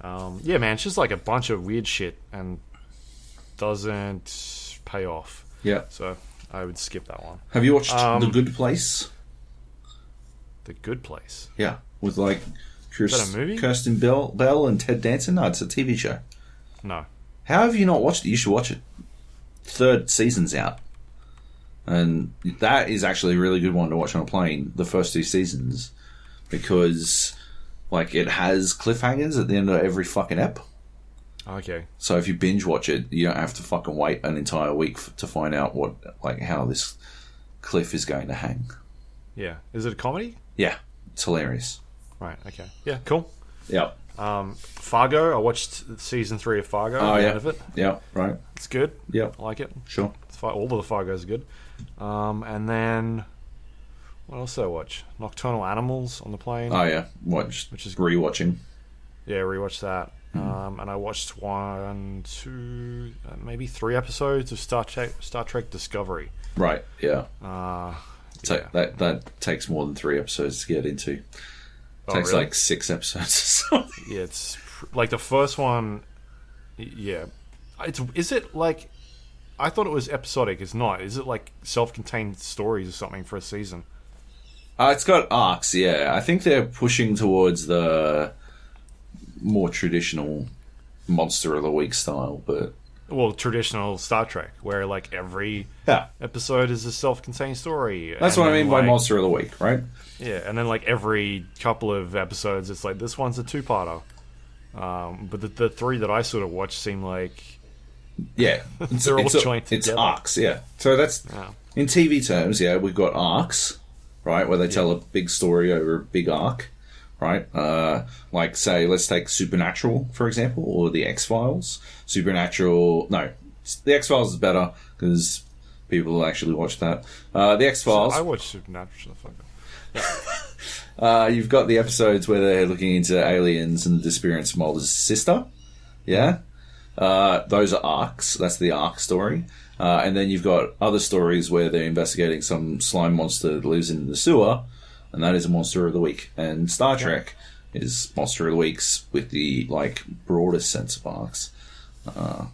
Um, yeah, man, it's just like a bunch of weird shit and doesn't pay off. Yeah. So I would skip that one. Have you watched Um, The Good Place? The Good Place. Yeah, with like Kirst- that a movie? Kirsten Bell, Bell and Ted Danson. No, it's a TV show. No. How have you not watched it? You should watch it. Third season's out, and that is actually a really good one to watch on a plane. The first two seasons, because like it has cliffhangers at the end of every fucking ep. Okay. So if you binge watch it, you don't have to fucking wait an entire week f- to find out what like how this cliff is going to hang. Yeah. Is it a comedy? Yeah, it's hilarious. Right. Okay. Yeah. Cool. Yeah. Um, Fargo. I watched season three of Fargo. Oh yeah. of it. Yeah. Right. It's good. Yeah. I like it. Sure. All of the Fargo's are good. Um, and then what else did I watch? Nocturnal Animals on the plane. Oh yeah. Watched. Which is- rewatching. Yeah, rewatched that. Hmm. Um, and I watched one, two, uh, maybe three episodes of Star Trek Star Trek Discovery. Right. Yeah. Uh, So yeah. that that takes more than three episodes to get into. Oh, takes really? like six episodes or something. yeah, it's pr- like the first one. Yeah, it's is it like I thought it was episodic. It's not. Is it like self-contained stories or something for a season? Uh, it's got arcs. Yeah, I think they're pushing towards the more traditional monster of the week style, but Well, traditional Star Trek, where like every yeah, episode is a self-contained story. that's and what I mean by monster of the week, right? Yeah, and then like every couple of episodes, it's like this one's a two-parter. Um, but the, the three that I sort of watched seem like Yeah, it's, They're all it's, joined it's together. arcs. Yeah, so that's Yeah. in TV terms. Yeah, we've got arcs, right, where they tell a big story over a big arc, right? Uh, like say, let's take Supernatural for example, or the X Files. Supernatural, no, the X Files is better because people actually watch that. Uh, the X Files. I watched Supernatural. shut the fuck. Uh, you've got the episodes where they're looking into aliens and the disappearance of Mulder's sister. Yeah. Uh, those are arcs. That's the arc story. Uh, and then you've got other stories where they're investigating some slime monster that lives in the sewer, and that is a monster of the week. And Star Trek is monster of the weeks with the like broadest sense of arcs. Uh,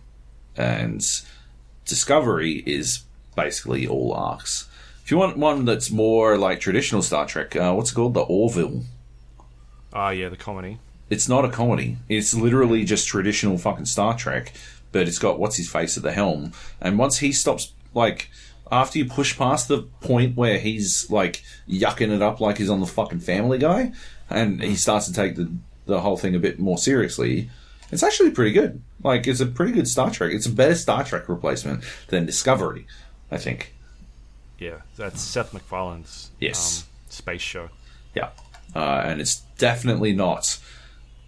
and Discovery is basically all arcs. If you want one that's more like traditional Star Trek, uh, what's it called? The Orville. Ah, yeah, the comedy. It's not a comedy. It's literally just traditional fucking Star Trek, but it's got what's his face at the helm. And once he stops, like, after you push past the point where he's like yucking it up like he's on the fucking Family Guy, and he starts to take the the whole thing a bit more seriously, it's actually pretty good. Like, it's a pretty good Star Trek. It's a better Star Trek replacement than Discovery, I think. Yeah, that's Seth MacFarlane's Yes. um, space show. Yeah, uh, and it's definitely not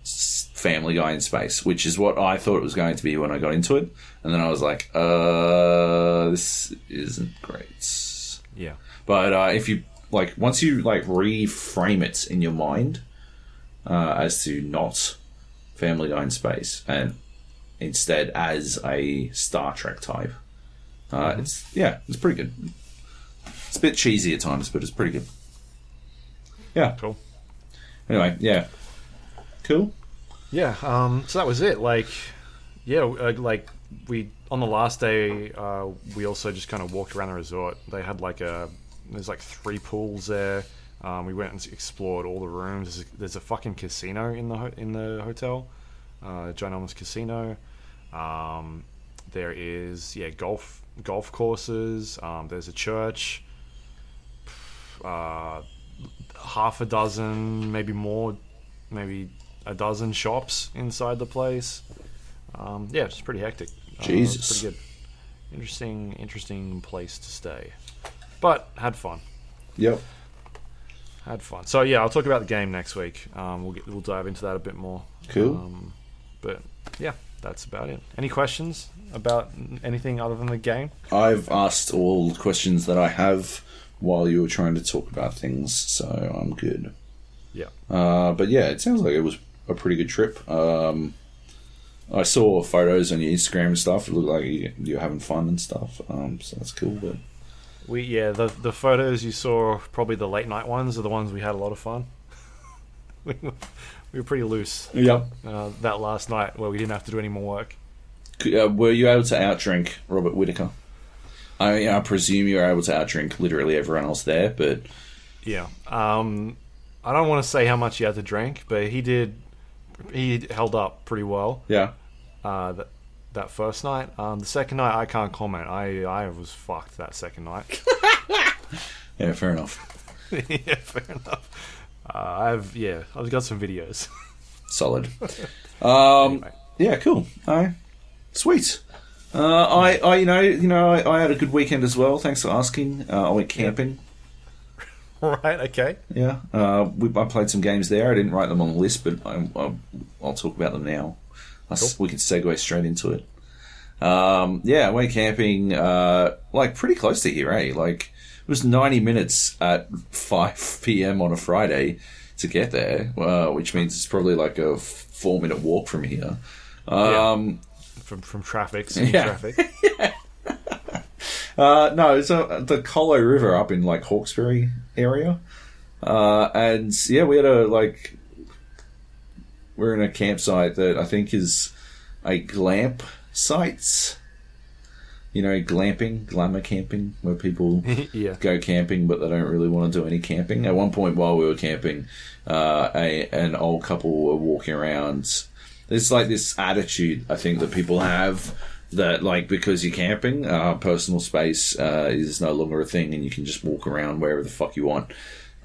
Family Guy in space, which is what I thought it was going to be when I got into it, and then I was like, "Uh, this isn't great." Yeah, But uh, if you like, once you like reframe it in your mind uh, as to not Family Guy in space, and instead as a Star Trek type, uh, it's yeah, it's pretty good. It's a bit cheesy at times, but it's pretty good. Yeah. cool. Anyway, yeah. Cool. Yeah, um, so that was it. Like, yeah, uh, like we on the last day, uh, we also just kind of walked around the resort. They had like a there's like three pools there. Um, we went and explored all the rooms. There's a, there's a fucking casino in the ho- in the hotel, uh, ginormous casino. Um, there is yeah golf golf courses. Um, there's a church. Uh, half a dozen, maybe more, maybe a dozen shops inside the place. Um, yeah, it's pretty hectic. Uh, Jesus. pretty good. Interesting, interesting place to stay, but had fun. Yep. had fun. So yeah, I'll talk about the game next week. Um, we'll get, we'll dive into that a bit more. Cool. Um, but yeah, that's about it. Any questions about anything other than the game? I've asked all the questions that I have while you were trying to talk about things, so I'm good. Yeah. Uh, but yeah, it sounds like it was a pretty good trip. Um, I saw photos on your Instagram and stuff. It looked like you, you're having fun and stuff. Um, so that's cool. But We yeah the the photos you saw probably the late night ones are the ones we had a lot of fun. we, were, we were pretty loose yep. uh, that last night where we didn't have to do any more work. Uh, were you able to outdrink Robert Whittaker? I, I presume you were able to outdrink literally everyone else there, but Yeah. Um, I don't want to say how much he had to drink, but he did. He held up pretty well. yeah. Uh, that that first night. Um, the second night, I can't comment. I I was fucked that second night. Yeah, fair enough. yeah, fair enough. Uh, I've yeah, I've got some videos. Solid. Um, Anyway. yeah, cool. All right. Sweet. Uh, I, I, you know, you know, I, I had a good weekend as well. Thanks for asking. Uh, I went camping. right. Okay. Yeah, uh, we, I played some games there. I didn't write them on the list, but I, I, I'll talk about them now. I s We can segue straight into it. Um, yeah, I went camping, uh, like pretty close to here, eh? Like it was ninety minutes at five p.m. on a Friday to get there, uh, which means it's probably like a four minute walk from here. Um, From from traffic, Yeah. traffic. Uh, no, it's uh, the Colo River up in like Hawkesbury area, uh, and yeah, we had a like we're in a campsite that I think is a glamp sites. You know, glamping, glamour camping, where people yeah. go camping, but they don't really want to do any camping. At one point, while we were camping, uh, a, an old couple were walking around. There's like this attitude I think that people have that like because you're camping, uh, personal space uh, is no longer a thing, and you can just walk around wherever the fuck you want.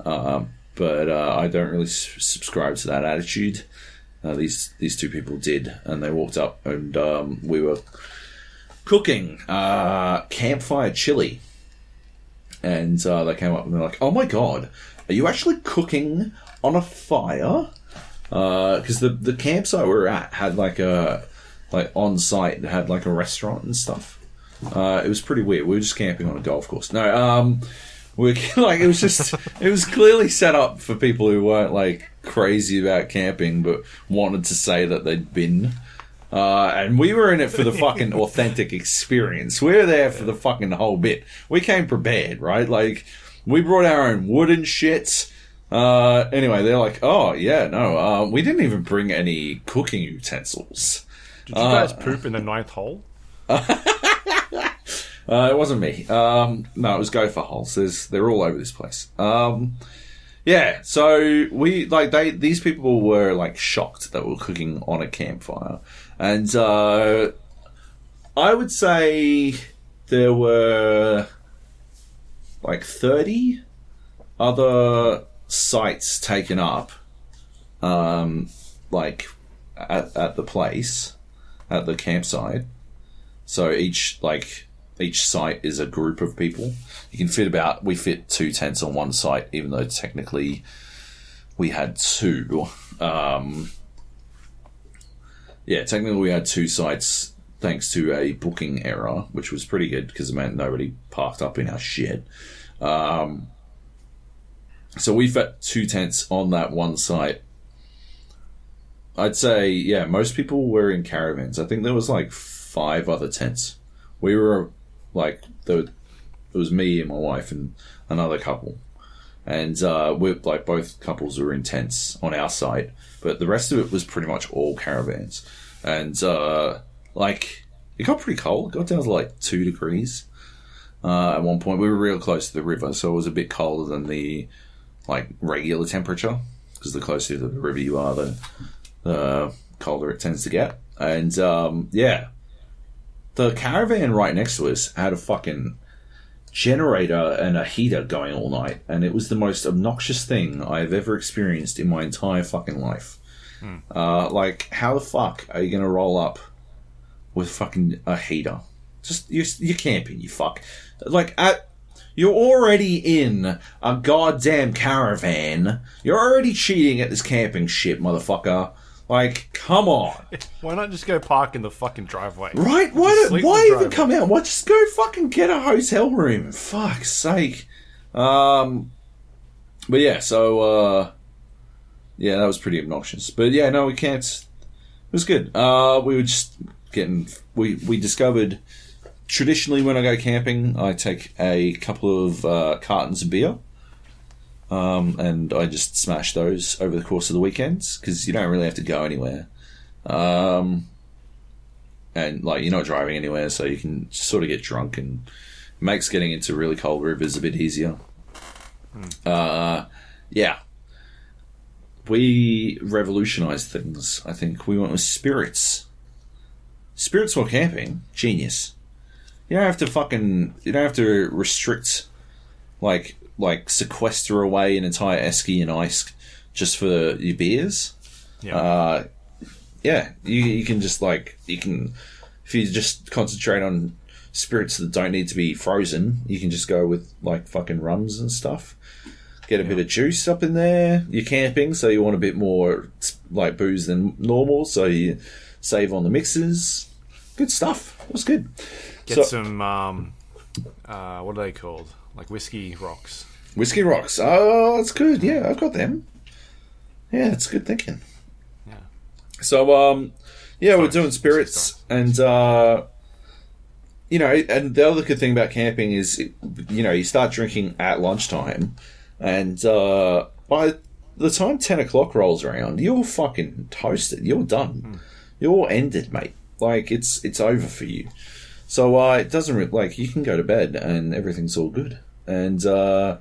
Uh, but uh, I don't really s- subscribe to that attitude. Uh, these these two people did, and they walked up, and um, we were cooking uh, campfire chili and they came up and they're like, "Oh my god, are you actually cooking on a fire?" Because the the campsite we were at had like a like on site had like a restaurant and stuff. Uh, it was pretty weird. We were just camping on a golf course. No, um, we like it was just it was clearly set up for people who weren't like crazy about camping but wanted to say that they'd been. Uh, and we were in it for the fucking authentic experience. We were there for the fucking whole bit. We came prepared, right? Like, we brought our own wood and shit. Uh, anyway, they're like, oh, yeah, no, uh, we didn't even bring any cooking utensils. Did you guys poop in the ninth hole? Uh, it wasn't me. Um, no, it was Gopher Holes. There's, they're all over this place. Um, yeah, so we like they these people were like shocked that we are cooking on a campfire, and uh, I would say there were like thirty other sites taken up, um, like at at the place, at the campsite. So each like each site is a group of people. You can fit about we fit two tents on one site, even though technically we had two. Um, yeah, technically we had two sites thanks to a booking error, which was pretty good because it meant nobody parked up in our shit. Um, so we fit two tents on that one site. I'd say, yeah, most people were in caravans. I think there was like five other tents. We were like there, it was me and my wife and another couple, and uh, we like both couples were in tents on our site, but the rest of it was pretty much all caravans, and uh, like it got pretty cold. It got down to like two degrees. Uh, at one point, we were real close to the river, so it was a bit colder than the like regular temperature because the closer to the river you are, the the colder it tends to get. And um, yeah, the caravan right next to us had a fucking generator and a heater going all night, and it was the most obnoxious thing I've ever experienced in my entire fucking life. Uh, like, how the fuck are you gonna roll up with fucking a heater? Just you're, you're camping, you fuck. Like at You're already in a goddamn caravan. You're already cheating at this camping shit, motherfucker. Like, come on. Why not just go park in the fucking driveway? Right? Why, don't, why even driveway. come out? Why just go fucking get a hotel room? Fuck's sake. Um, but yeah, so, uh, yeah, that was pretty obnoxious. But yeah, no, we can't. It was good. Uh, we were just getting. We, we discovered. Traditionally, when I go camping, I take a couple of uh, cartons of beer. Um, and I just smash those over the course of the weekends because you don't really have to go anywhere. Um, and like you're not driving anywhere, so you can sort of get drunk and makes getting into really cold rivers a bit easier. Uh, yeah, we revolutionized things. I think we went with spirits. Spirits while camping, genius. You don't have to fucking. You don't have to restrict, like like sequester away an entire esky and ice just for your beers. Yeah. Uh, yeah, you you can just like you can if you just concentrate on spirits that don't need to be frozen, you can just go with like fucking rums and stuff. Get a bit of juice up in there. You're camping, so you want a bit more like booze than normal, so you save on the mixes. Good stuff. It was good. Get so- some. Um, uh, what are they called? Like whiskey rocks. Whiskey rocks. Oh, that's good. Yeah, I've got them. Yeah, that's good thinking. Yeah. So, um, yeah, we're doing spirits, and uh, you know, and the other good thing about camping is, you know, you start drinking at lunchtime, and uh, by the time ten o'clock rolls around, you're fucking toasted. You're done. You're ended, mate. Like it's it's over for you. So uh, it doesn't re- like you can go to bed and everything's all good, and uh,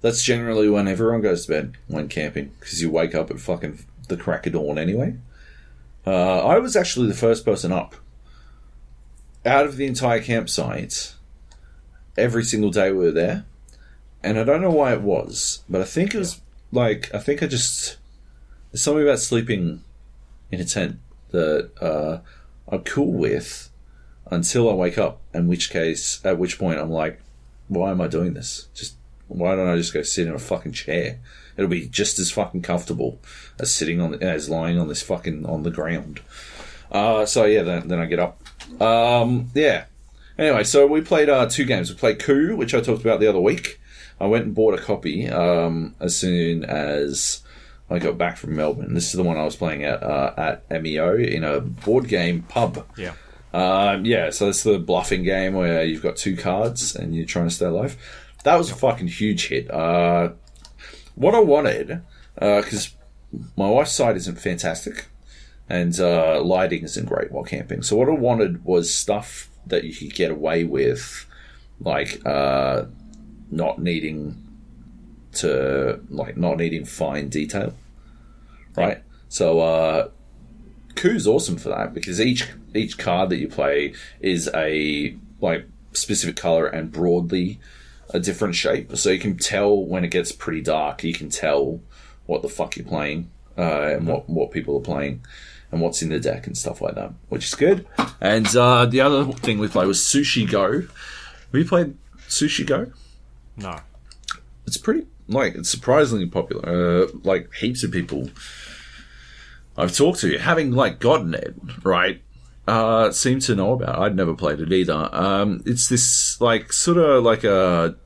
that's generally when everyone goes to bed when camping because you wake up at fucking the crack of dawn anyway. Uh, I was actually the first person up out of the entire campsite every single day we were there, and I don't know why it was, but I think it was like I think I just there's something about sleeping in a tent that uh, I'm cool with until I wake up. In which case, at which point I'm like, why am I doing this? Just why don't I just go sit in a fucking chair? It'll be just as fucking comfortable as sitting on as lying on this fucking on the ground. Uh, so yeah, then, then I get up. Um, yeah. Anyway, so we played uh, two games. We played Coup, which I talked about the other week. I went and bought a copy um, as soon as I got back from Melbourne. This is the one I was playing at uh, at MEO in a board game pub. Yeah. Um, yeah, so it's the bluffing game where you've got two cards and you're trying to stay alive. That was a fucking huge hit. Uh, what I wanted, because my wife's side isn't fantastic and uh, lighting isn't great while camping. So what I wanted was stuff that you could get away with, like uh, not needing to, like not needing fine detail, right? So uh, Coup's awesome for that because each each card that you play is a like specific color and broadly a different shape, so you can tell when it gets pretty dark. You can tell what the fuck you're playing uh, and what what people are playing and what's in the deck and stuff like that, which is good. And uh, the other thing we played was Sushi Go. Have you played Sushi Go? No. it's pretty like it's surprisingly popular. Uh, like heaps of people I've talked to, having like gotten it right, uh, seem to know about. I'd never played it either. Um, it's this like sort of like a,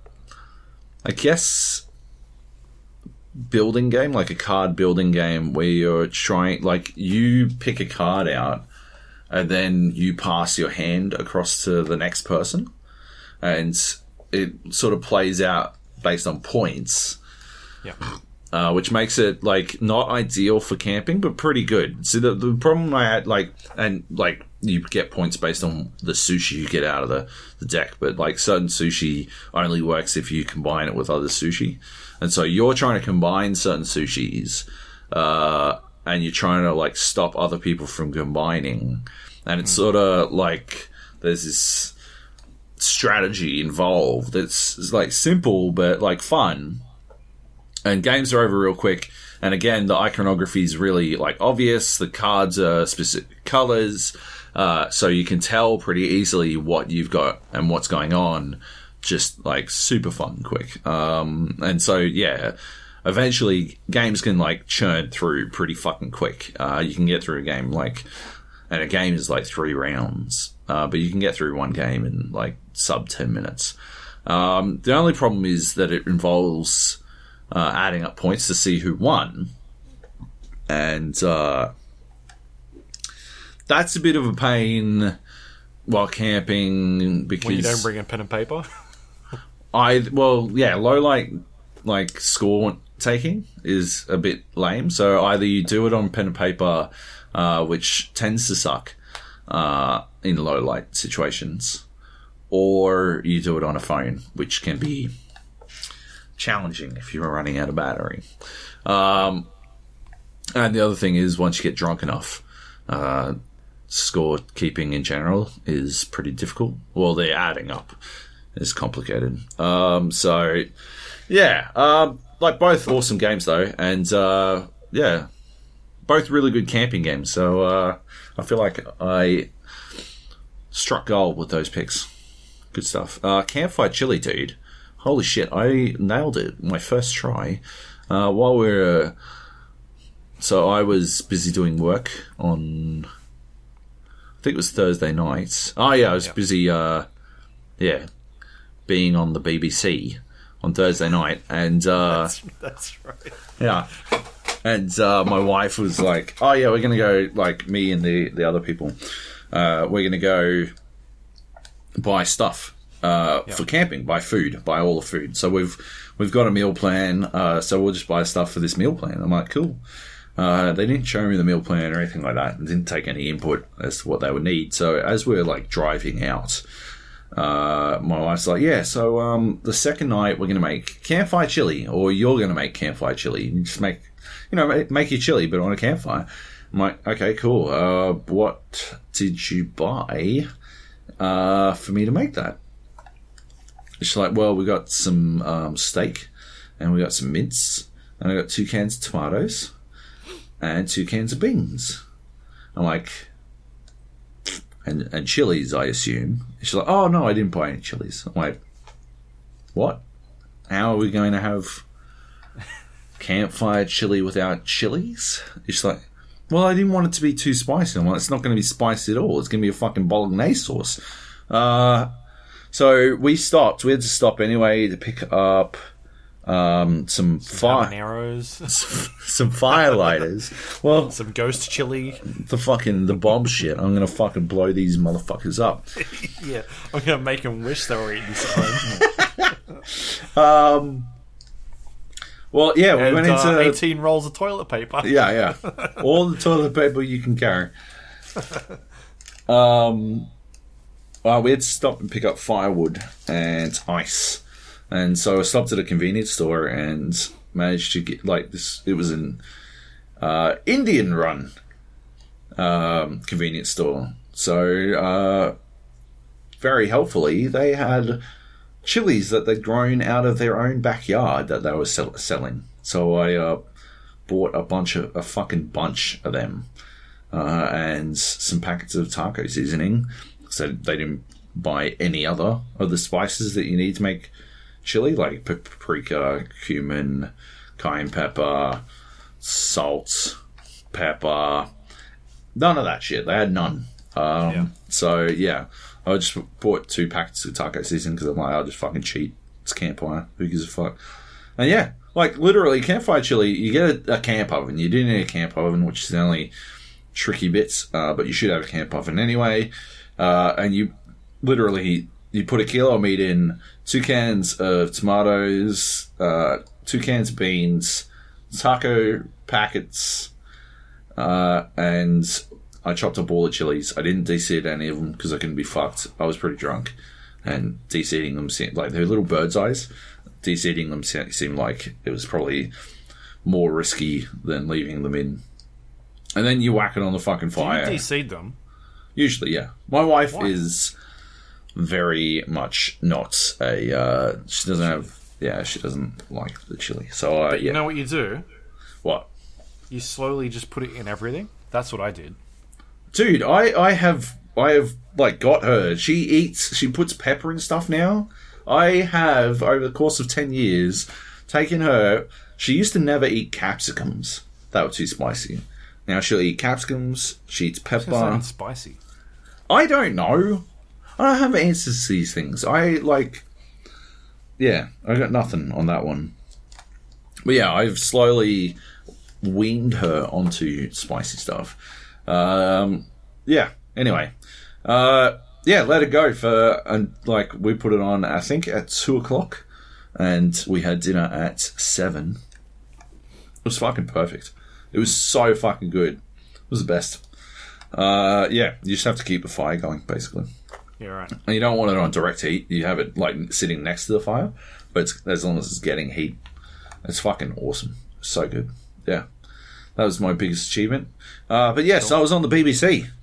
I guess, building game, like a card building game where you're trying, like you pick a card out, and then you pass your hand across to the next person, and it sort of plays out based on points Yeah. uh, which makes it like not ideal for camping, but pretty good. So the, the problem I had, like, and like you get points based on the sushi you get out of the, the deck, but like certain sushi only works if you combine it with other sushi, and so you're trying to combine certain sushis, uh, and you're trying to like stop other people from combining, and it's sort of like there's this strategy involved. It's like simple but like fun and games are over real quick. And again, the iconography is really like obvious. The cards are specific colors, uh, so you can tell pretty easily what you've got and what's going on just like super fun, quick. Um, and so yeah, eventually games can like churn through pretty fucking quick. Uh, you can get through a game like, and a game is like three rounds, uh, but you can get through one game in like sub ten minutes. Um, the only problem is that it involves uh, adding up points to see who won, and uh, that's a bit of a pain while camping because When you don't bring a pen and paper. I well, yeah, low light like score taking is a bit lame. So either you do it on pen and paper, uh, which tends to suck uh, in low light situations, or you do it on a phone, which can be challenging if you're running out of battery. Um, and the other thing is, once you get drunk enough, uh, score keeping in general is pretty difficult. Well, they're adding up is complicated. Um, so, yeah, um, like both awesome games though, and uh, yeah, both really good camping games. So uh, I feel like I struck gold with those picks. Good stuff. Uh, Campfire Chili, dude. Holy shit, I nailed it my first try. Uh, while we are so I was busy doing work on. I think it was Thursday night. Oh yeah, I was busy. Uh, yeah, being on the BBC on Thursday night, and uh, that's, that's right. yeah, and uh, my wife was like, "Oh yeah, we're gonna go." Like me and the the other people, uh, we're gonna go buy stuff uh, for camping, buy food, buy all the food. So we've we've got a meal plan. Uh, so we'll just buy stuff for this meal plan. I'm like, cool. Uh, they didn't show me the meal plan or anything like that. and didn't take any input as to what they would need. So as we're like driving out, uh, my wife's like, yeah, so um, the second night we're going to make campfire chili, or you're going to make campfire chili. You just make, you know, make, make your chili, but on a campfire. I'm like, okay, cool. Uh, what did you buy uh, for me to make that? She's like, well, we got some um, steak, and we got some mince, and I got two cans of tomatoes, and two cans of beans. I'm like, and and chilies, I assume. She's like, oh no, I didn't buy any chilies. I'm like, what? How are we going to have campfire chili without chilies? She's like, well, I didn't want it to be too spicy. I'm like, it's not going to be spicy at all. It's going to be a fucking bolognese sauce. Uh, so we stopped. We had to stop anyway to pick up um, some fire, arrows, some firelighters. Well, some ghost chili. the fucking the bomb shit. I'm gonna fucking blow these motherfuckers up. Yeah, I'm gonna make them wish they were eating something. Well, yeah, we and went uh, into 18 rolls of toilet paper. yeah, yeah, all the toilet paper you can carry. Um, well, we had to stop and pick up firewood and ice, and so I stopped at a convenience store and managed to get like this. It was an uh, Indian run um, convenience store, so uh, very helpfully they had chilies that they'd grown out of their own backyard that they were sell- selling. So I uh, bought a bunch of a fucking bunch of them uh, and some packets of taco seasoning. So they didn't buy any other of the spices that you need to make chili, like paprika, cumin, cayenne pepper, salt, pepper. None of that shit. They had none. Um, Yeah. So yeah, I just bought two packets of taco seasoning because I'm like, I'll just fucking cheat. It's campfire. Who gives a fuck? And yeah, like literally campfire chili. You get a, a camp oven. You do need a camp oven, which is the only tricky bits, uh, but you should have a camp oven anyway. Uh, and you literally you put a kilo of meat in, two cans of tomatoes, uh, two cans of beans, taco packets, uh, and I chopped up all the chilies. I didn't deseed any of them because I couldn't be fucked. I was pretty drunk, and deseeding them seemed like they're little bird's eyes. Deseeding them seemed like it was probably more risky than leaving them in. And then you whack it on the fucking Do you fire. deseed them? Usually, yeah. My wife Why? is very much not a. Uh, she doesn't have. Yeah, she doesn't like the chili. So, uh, yeah. You know what you do? what? You slowly just put it in everything. That's what I did. dude i i have i have like got her she eats she puts pepper and stuff now I have over the course of ten years taken her. She used to never eat capsicums; they were too spicy. Now she'll eat capsicums. She eats pepper. spicy. I don't know. I don't have answers to these things. I like. Yeah, I got nothing on that one. But yeah, I've slowly weaned her onto spicy stuff. Um, yeah. Anyway, uh, yeah, let it go for and like we put it on. I think at two o'clock, and we had dinner at seven. It was fucking perfect. It was so fucking good. It was the best. Uh, yeah, you just have to keep the fire going, basically. Yeah, right. And you don't want it on direct heat. You have it like sitting next to the fire, but it's, as long as it's getting heat, it's fucking awesome. So good. Yeah, that was my biggest achievement. Uh, but yes, I was on the BBC.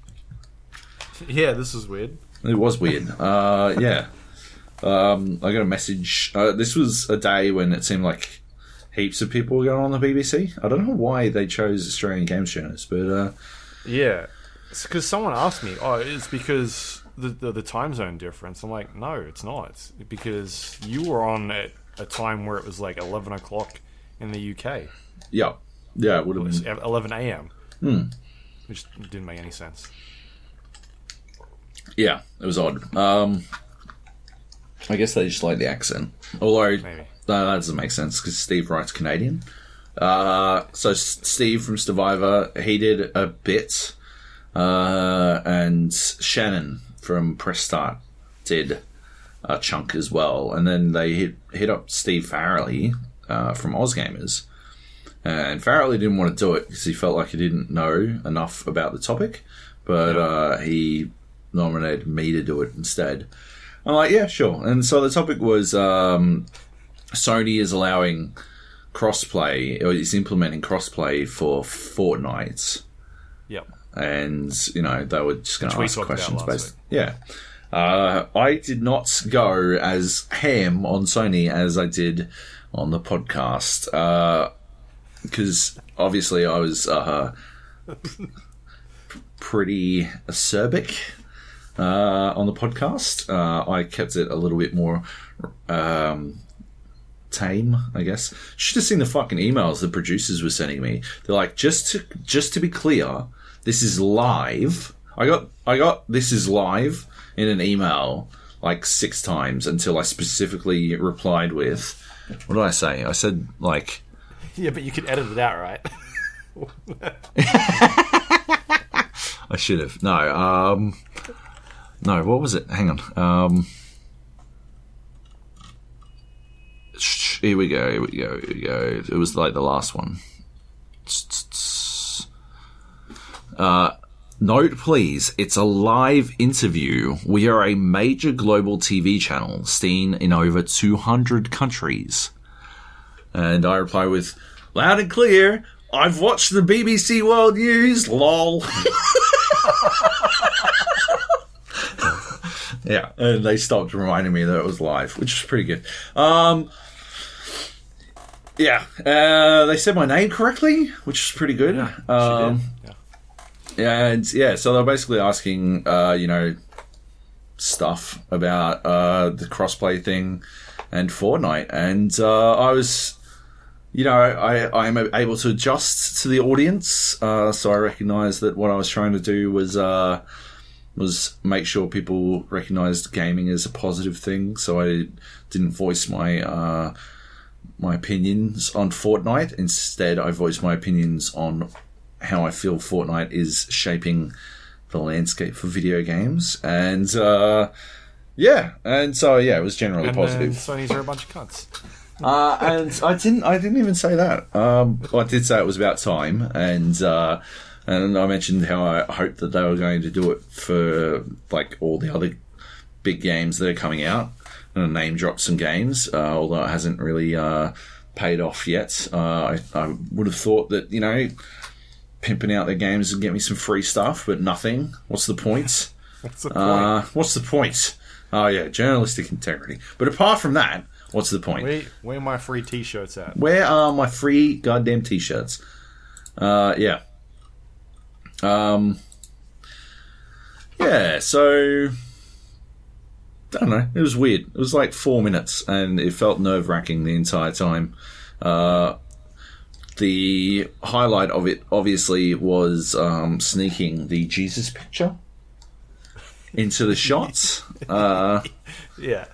Yeah, this is weird. It was weird. Uh, yeah, um, I got a message. Uh, this was a day when it seemed like heaps of people were going on the BBC. I don't know why they chose Australian game shows, but uh, Yeah, because someone asked me, "Oh, it's because the, the the time zone difference." I'm like, "No, it's not. It's because you were on at a time where it was like 11 o'clock in the UK, yeah, yeah, it would have been. 11 a.m." Hmm. Which didn't make any sense. Yeah, it was odd. Um, I guess they just like the accent. Although Maybe. No, that doesn't make sense because Steve writes Canadian. Uh, so Steve from Survivor, he did a bit, uh, and Shannon from Press Start did a chunk as well, and then they hit hit up Steve Farrelly uh, from AusGamers, and Farrelly didn't want to do it because he felt like he didn't know enough about the topic, but uh, he nominated me to do it instead. I'm like, yeah, sure. And so the topic was um, Sony is allowing crossplay, or is implementing crossplay for Fortnite, Yep. and you know they were just going to ask questions based. Yeah, uh, I did not go as ham on Sony as I did on the podcast because obviously I was uh, pretty acerbic uh, on the podcast. Uh, I kept it a little bit more um, tame, I guess. Should have seen the fucking emails the producers were sending me. They're like, just to just to be clear, this is live. I got I got this is live in an email like six times until I specifically replied with what did I say? I said like Yeah, but you could edit it out, right? I should have. No, um No, what was it? Hang on. Um sh- Here we go, here we go, here we go. It was like the last one. Uh Note please, it's a live interview. We are a major global TV channel seen in over 200 countries. And I reply with, loud and clear, I've watched the BBC World News, lol. yeah, and they stopped reminding me that it was live, which is pretty good. Um, yeah, uh, they said my name correctly, which is pretty good. She um. Yeah. and yeah, so they're basically asking, uh, you know, stuff about uh, the crossplay thing and Fortnite, and uh, I was, you know, I I'm able to adjust to the audience, uh, so I recognised that what I was trying to do was uh, was make sure people recognised gaming as a positive thing, so I didn't voice my. My opinions on Fortnite. Instead, I voiced my opinions on how I feel Fortnite is shaping the landscape for video games, and uh, yeah, and so yeah, it was generally And positive. Sony's are a bunch of cunts. Uh, and I didn't, I didn't even say that. Um, I did say it was about time, and uh, and I mentioned how I hoped that they were going to do it for like all the other big games that are coming out, name dropped some games, uh, although it hasn't really uh, paid off yet. Uh, I, I would have thought that you know pimping out their games and get me some free stuff, but nothing. What's the point? What's the point? Uh, what's the point? Oh yeah, journalistic integrity. But apart from that, what's the point? where, where are my free T-shirts at? Where are my free goddamn t-shirts? Uh, yeah. Um, yeah. So, I don't know. It was weird. It was like four minutes, and it felt nerve wracking the entire time. Uh, the highlight of it, obviously, was um, sneaking the Jesus picture into the shots. Uh, Yeah.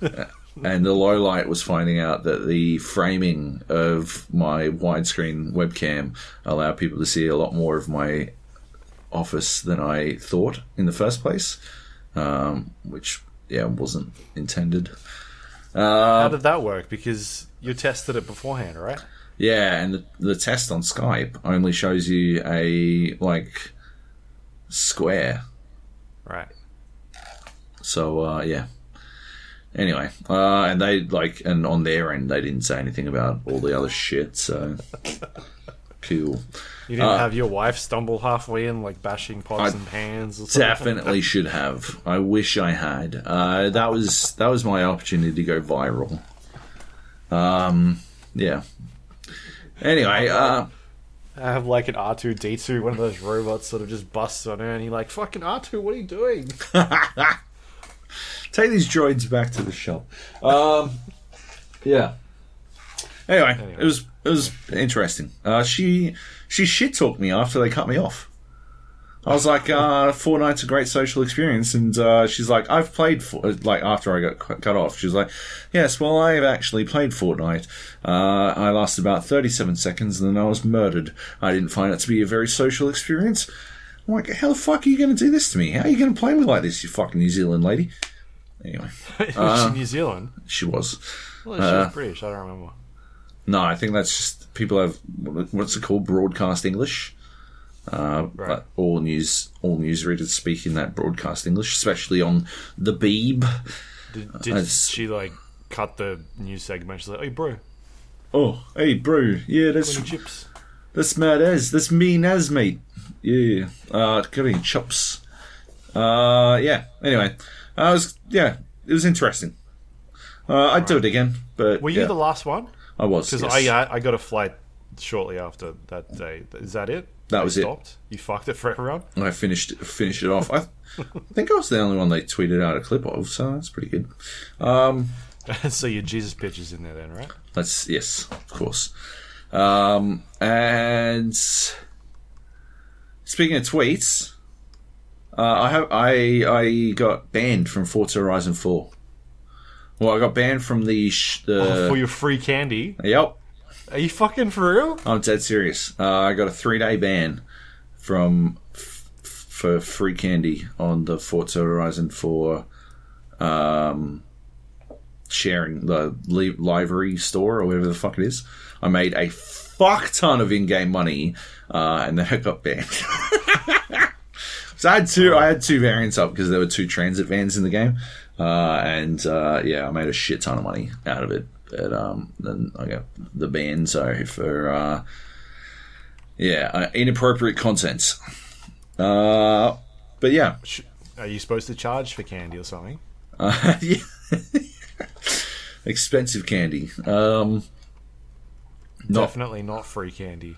and the low light was finding out that the framing of my widescreen webcam allowed people to see a lot more of my office than I thought in the first place, um, which yeah wasn't intended. How did that work? Because you tested it beforehand, right? Yeah, and the, the test on Skype only shows you a like square. Right. So uh, yeah. Anyway, uh, and they like, and on their end, they didn't say anything about all the other shit. So cool. You didn't Uh, have your wife stumble halfway in, like bashing pots I and pans or something? Definitely should have. I wish I had. Uh, that was that was my opportunity to go viral. Um, yeah. Anyway, uh, I have like an R2D2, one of those robots sort of just busts on her, and you're like, fucking R2, what are you doing? take these droids back to the shop. Um, yeah. Anyway, Anyway. it was it was interesting. Uh, she she shit talked me after they cut me off. I was like, uh, Fortnite's a great social experience, and uh, she's like, I've played for like after I got cu- cut off. She's like, Yes, well, I've actually played Fortnite. Uh, I lasted about thirty-seven seconds, and then I was murdered. I didn't find it to be a very social experience. I'm like, how the fuck are you going to do this to me? How are you going to play me like this, you fucking New Zealand lady? Anyway, Was Uh, she New Zealand? she was. Well, she uh, was British, I don't remember. No, I think that's just people have what's it called, broadcast English. Uh, Right. but all news, all newsreaders speak in that broadcast English, especially on the Beeb. Did, did she, like, cut the news segment? She's like, hey, bro, Oh, hey, bro, yeah, that's chips? that's mad as that's mean as mate. Yeah, uh, chops? Uh, yeah. Anyway, I was yeah, it was interesting. Uh, I'd do it again, but Were you yeah, the last one? I was. Because yes. I, I I got a flight shortly after that day. Is that it? That was it. stopped? You fucked it for everyone? I finished finished it off. I, I think I was the only one they tweeted out a clip of, so that's pretty good. Um, so your Jesus picture's in there then, right? that's yes, of course. Um, and speaking of tweets, uh, I have I I got banned from Forza Horizon Four. Well, I got banned from the sh- the. for your free candy. yep, Are you fucking for real? I'm dead serious. Uh, I got a three day ban from f- for free candy on the Forza Horizon Four um, sharing the li- livery store or whatever the fuck it is. I made a fuck ton of in game money, uh, and then I got banned. so I had two. I had two variants up because there were two transit vans in the game, uh, and uh, yeah, I made a shit ton of money out of it. But um, then I got the ban. So for uh, yeah, uh, inappropriate content. Uh, but yeah, Are you supposed to charge for candy or something? uh, yeah. expensive candy. Um, not Definitely not free candy.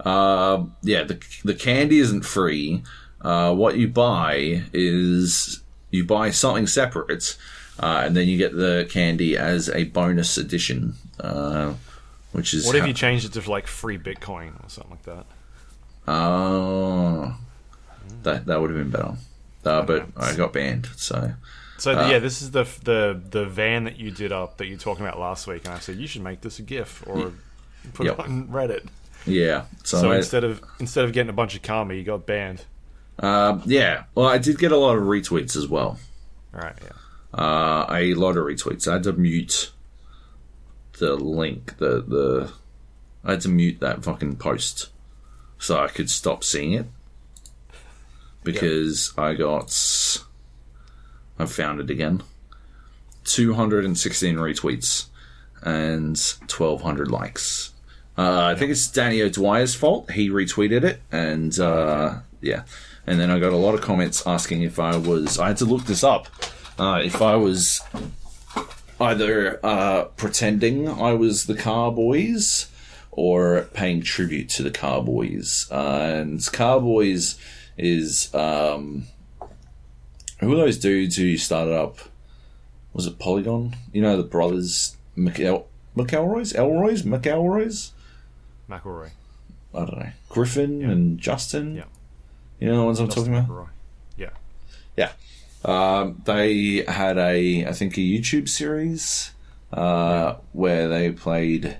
Uh, yeah, the the candy isn't free. Uh, what you buy is you buy something separate, uh, and then you get the candy as a bonus edition, uh, which is What if how- you changed it to like free Bitcoin or something like that? Oh, that that would have been better. Uh, but I got banned, so So Uh, yeah, this is the the the van that you did up that you were talking about last week, and I said you should make this a GIF or put Yep. it on Reddit. yeah. So, So instead of instead of getting a bunch of karma, you got banned. Uh, yeah. Well, I did get a lot of retweets as well. All right, yeah. uh, a lot of retweets. I had to mute the link, the the. I had to mute that fucking post so I could stop seeing it because I got. I found it again. Two hundred and sixteen retweets and twelve hundred likes. Uh, I think it's Danny O'Dwyer's fault. He retweeted it, and uh, yeah, and then I got a lot of comments asking if I was. I had to look this up. Uh, if I was either uh, pretending I was the Carboys or paying tribute to the Carboys. Uh, and Carboys is um, who are those dudes who started up was it Polygon? You know the brothers McEl- McElroys, Elroys, McElroys. McElroy. I don't know Griffin and Justin. Yeah. You know the ones I'm talking about. Yeah. Yeah. Um, they had a, I think, a YouTube series uh, where they played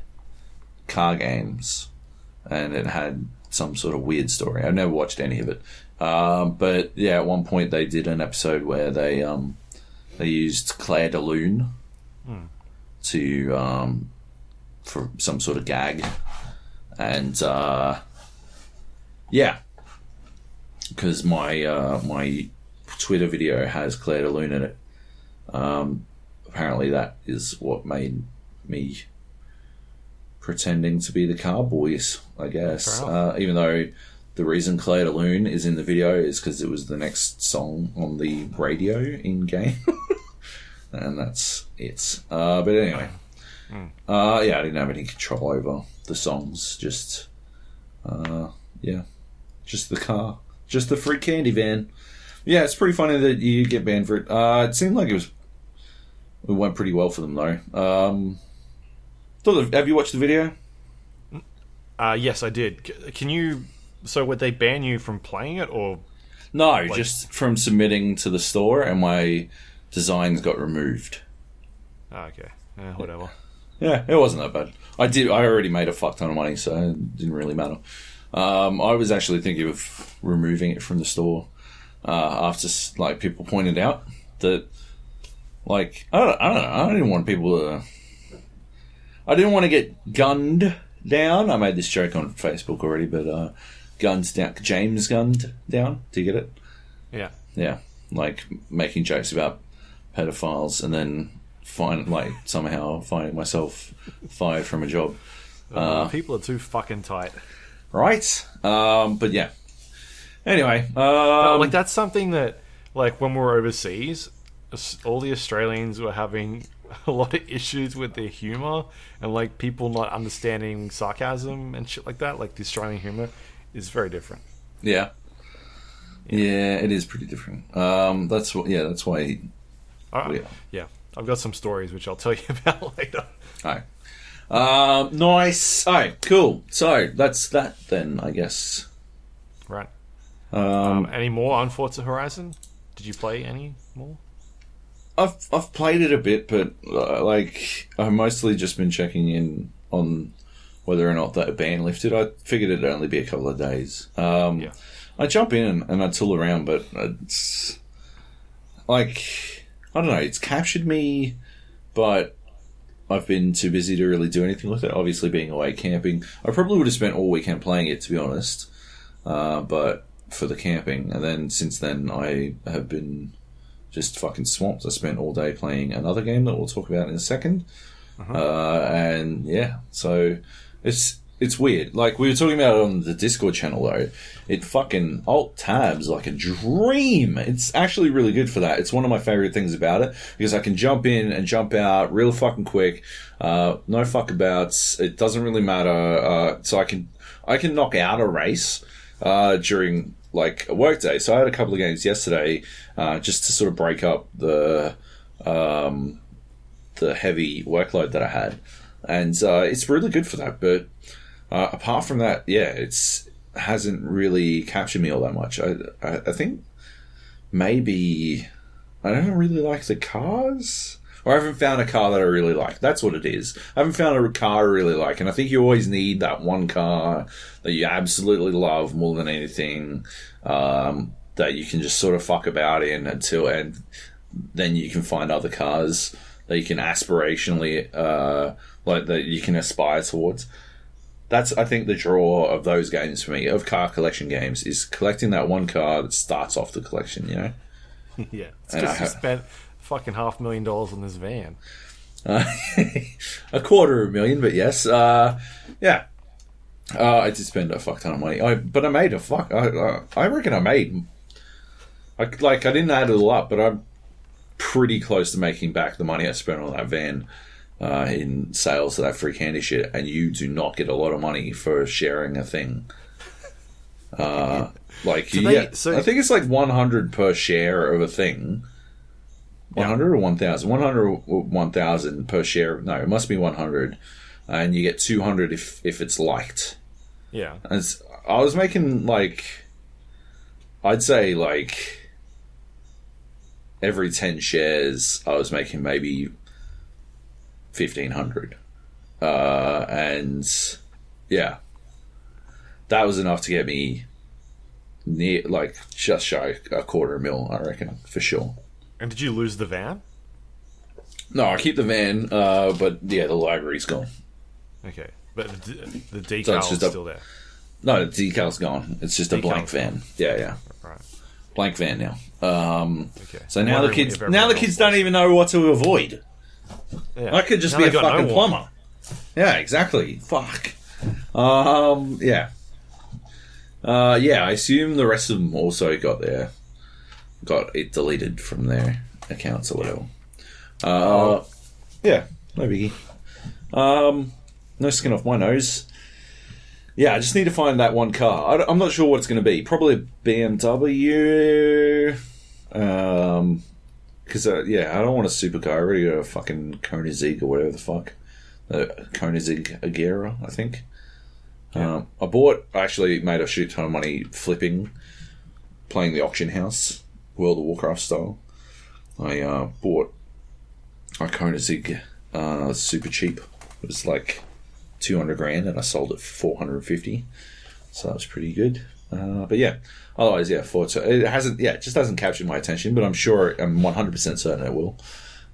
car games, and it had some sort of weird story. I've never watched any of it, um, but yeah, at one point they did an episode where they um, they used Clair de Lune to um, for some sort of gag, and uh, yeah, because my uh, my Twitter video has Clair de Lune in it. Um, apparently, that is what made me pretending to be the Cowboys. I guess, uh, even though the reason Clair de Lune is in the video is because it was the next song on the radio in game, and that's it. Uh, but anyway, uh, yeah, I didn't have any control over the songs. Just, uh, yeah, just the car, just the free candy van. Yeah, it's pretty funny that you get banned for it. Uh, it seemed like it was it went pretty well for them though. Um, thought the- have you watched the video? Uh, yes, I did. Can you? So would they ban you from playing it, or No, just from submitting to the store, and my designs got removed. oh, okay, eh, whatever. Yeah, it wasn't that bad. I did. I already made a fuck ton of money, so it didn't really matter. Um, I was actually thinking of removing it from the store uh, after like people pointed out that, like, I don't, I don't know. I didn't want people to. I didn't want to get gunned down. I made this joke on Facebook already, but uh, guns down. James gunned down. Do you get it? Yeah. Yeah, like making jokes about pedophiles and then find like somehow finding myself fired from a job. Uh, people are too fucking tight. Right. Um, but yeah. Anyway, um, like that's something that, like when we were overseas, all the Australians were having a lot of issues with their humor and like people not understanding sarcasm and shit like that. Like the Australian humor is very different. yeah, yeah, it is pretty different. Um, that's what. Yeah, that's why. Yeah. yeah, I've got some stories which I'll tell you about later. Hi. Um, nice. All right, cool. So that's that then, I guess. Right. Um, Um, any more on Forza Horizon? Did you play any more? I've I've played it a bit, but uh, like I've mostly just been checking in on whether or not that ban lifted. I figured it'd only be a couple of days. Um, Yeah. I jump in and I tool around, but it's like I don't know. It's captured me, but I've been too busy to really do anything with it. Obviously, being away camping, I probably would have spent all weekend playing it, to be honest. Uh, but for the camping, and then since then, I have been just fucking swamped. I spent all day playing another game that we'll talk about in a 2nd uh, and yeah, so it's it's weird. Like we were talking about it on the Discord channel though, it fucking alt tabs like a dream. It's actually really good for that. It's one of my favorite things about it because I can jump in and jump out real fucking quick. Uh, no fuck abouts. It doesn't really matter. Uh, so I can I can knock out a race uh, during like a work day. So I had a couple of games yesterday uh, just to sort of break up the um, the heavy workload that I had, and uh, it's really good for that. But uh, apart from that, yeah, it's hasn't really captured me all that much. I I, I think maybe I don't really like the cars. Or I haven't found a car that I really like. That's what it is. I haven't found a car I really like, and I think you always need that one car that you absolutely love more than anything. Um, that you can just sort of fuck about in until, and then you can find other cars that you can aspirationally, uh, like that you can aspire towards. That's I think the draw of those games for me of car collection games is collecting that one car that starts off the collection. You know. yeah, it's And I because you spent fucking half a million dollars on this van. Uh, a quarter of a million, but yes, uh, yeah. Uh, I did spend a fuck ton of money, I, but I made a fuck. I, I reckon I made. I, like I didn't add it all up, but I'm pretty close to making back the money I spent on that van uh, in sales of that free candy shit. And you do not get a lot of money for sharing a thing. Uh, like Do they- so- I think it's like 100 per share of a thing. 100 or 1000 100 or 1000 per share no it must be 100 and you get 200 if if it's liked Yeah. and it's, i was making like i'd say like every 10 shares i was making maybe 1500 uh and yeah that was enough to get me near like just shy a quarter mil i reckon for sure And did you lose the van? No, I keep the van, uh, but yeah, the library's gone. Okay. But the, the decal So it's is a- still there. No, the decal's gone. It's just a blank van. Yeah, yeah, Right. blank van now. Um, Okay. so now the kids, now the kids don't even know what to avoid. Yeah. I could just Now be they a got no fucking one. plumber. Yeah, exactly. Fuck. Um, yeah. Uh, yeah, I assume the rest of them also got their got it deleted from their accounts or whatever. Uh, yeah, no biggie. Um, no skin off my nose. Yeah, I just need to find that one car. I, am not sure what it's going to be. Probably a BMW. Um, because uh, yeah, I don't want a supercar. I already got a fucking Koenigsegg or whatever the fuck, uh, Koenigsegg Agera, I think. Um, I bought. I actually made a shit ton of money flipping, playing the auction house, World of Warcraft style. I uh, bought a Koenigsegg uh, super cheap. It was like two hundred grand, and I sold it for four hundred and fifty. So that was pretty good. Uh, but yeah, otherwise, yeah, Forza. It hasn't, yeah, it just hasn't captured my attention. But I'm sure, I'm 100 percent certain it will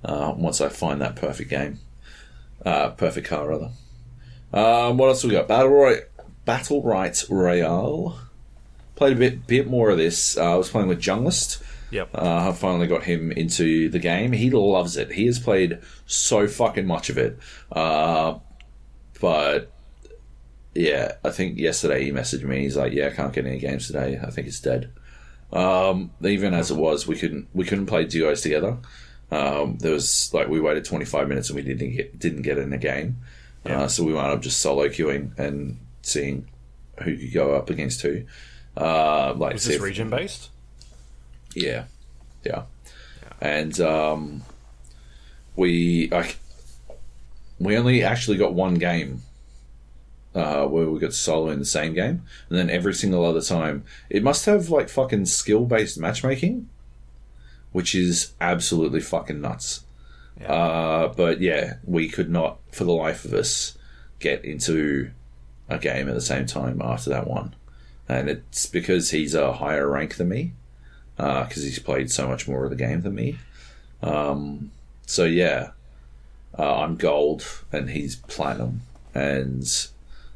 uh, once I find that perfect game, uh, perfect car rather. Um, what else we got? Battle Roy, Battlerite Royale. Played a bit, bit more of this. Uh, I was playing with Junglist. Yep. Uh, I finally got him into the game. He loves it. He has played so fucking much of it. Uh, but yeah, I think yesterday he messaged me. He's like, "Yeah, I can't get any games today. I think it's dead." Um, even as it was, we couldn't we couldn't play duos together. Um, there was like we waited 25 minutes and we didn't get didn't get in a game. Yeah. Uh, so we wound up just solo queuing and seeing who could go up against who. Uh, like Is this if- region based? yeah, yeah, and um, we like we only actually got one game uh, where we got solo in the same game, and then every single other time it must have like fucking skill based matchmaking, which is absolutely fucking nuts. Yeah. Uh, but yeah, we could not for the life of us get into a game at the same time after that one, and it's because he's a higher rank than me because he's played so much more of the game than me. Um, so yeah, uh, I'm gold and he's platinum, and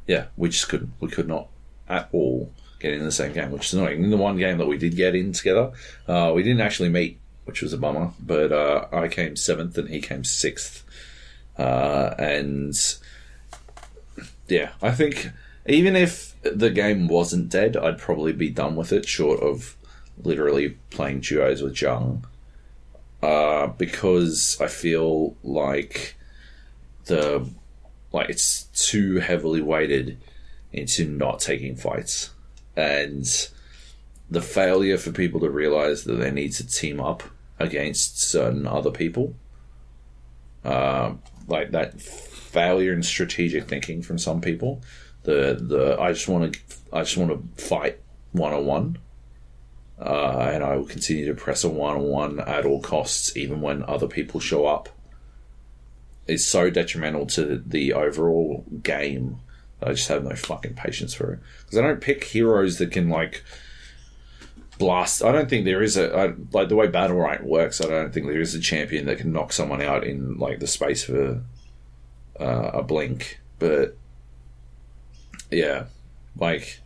yeah, we just couldn't, we could not at all get in the same game, which is annoying. In the one game that we did get in together, uh, we didn't actually meet, which was a bummer. But uh, I came seventh and he came sixth, uh, and yeah, I think even if the game wasn't dead, I'd probably be done with it, short of literally playing duos with Jung. Uh, because I feel like the like it's too heavily weighted into not taking fights, and the failure for people to realize that they need to team up against certain other people, uh, like that failure in strategic thinking from some people. The the I just want to I just want to fight one on one uh, and I will continue to press a one on one at all costs, even when other people show up, is so detrimental to the overall game. I just have no fucking patience for it because I don't pick heroes that can like blast. I don't think there is a I, like the way Battlerite works. I don't think there is a champion that can knock someone out in like the space for uh, a blink. But yeah, like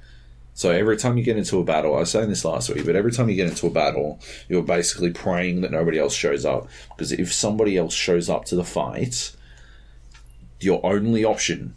so every time you get into a battle, I was saying this last week, but every time you get into a battle, you're basically praying that nobody else shows up. Because if somebody else shows up to the fight, your only option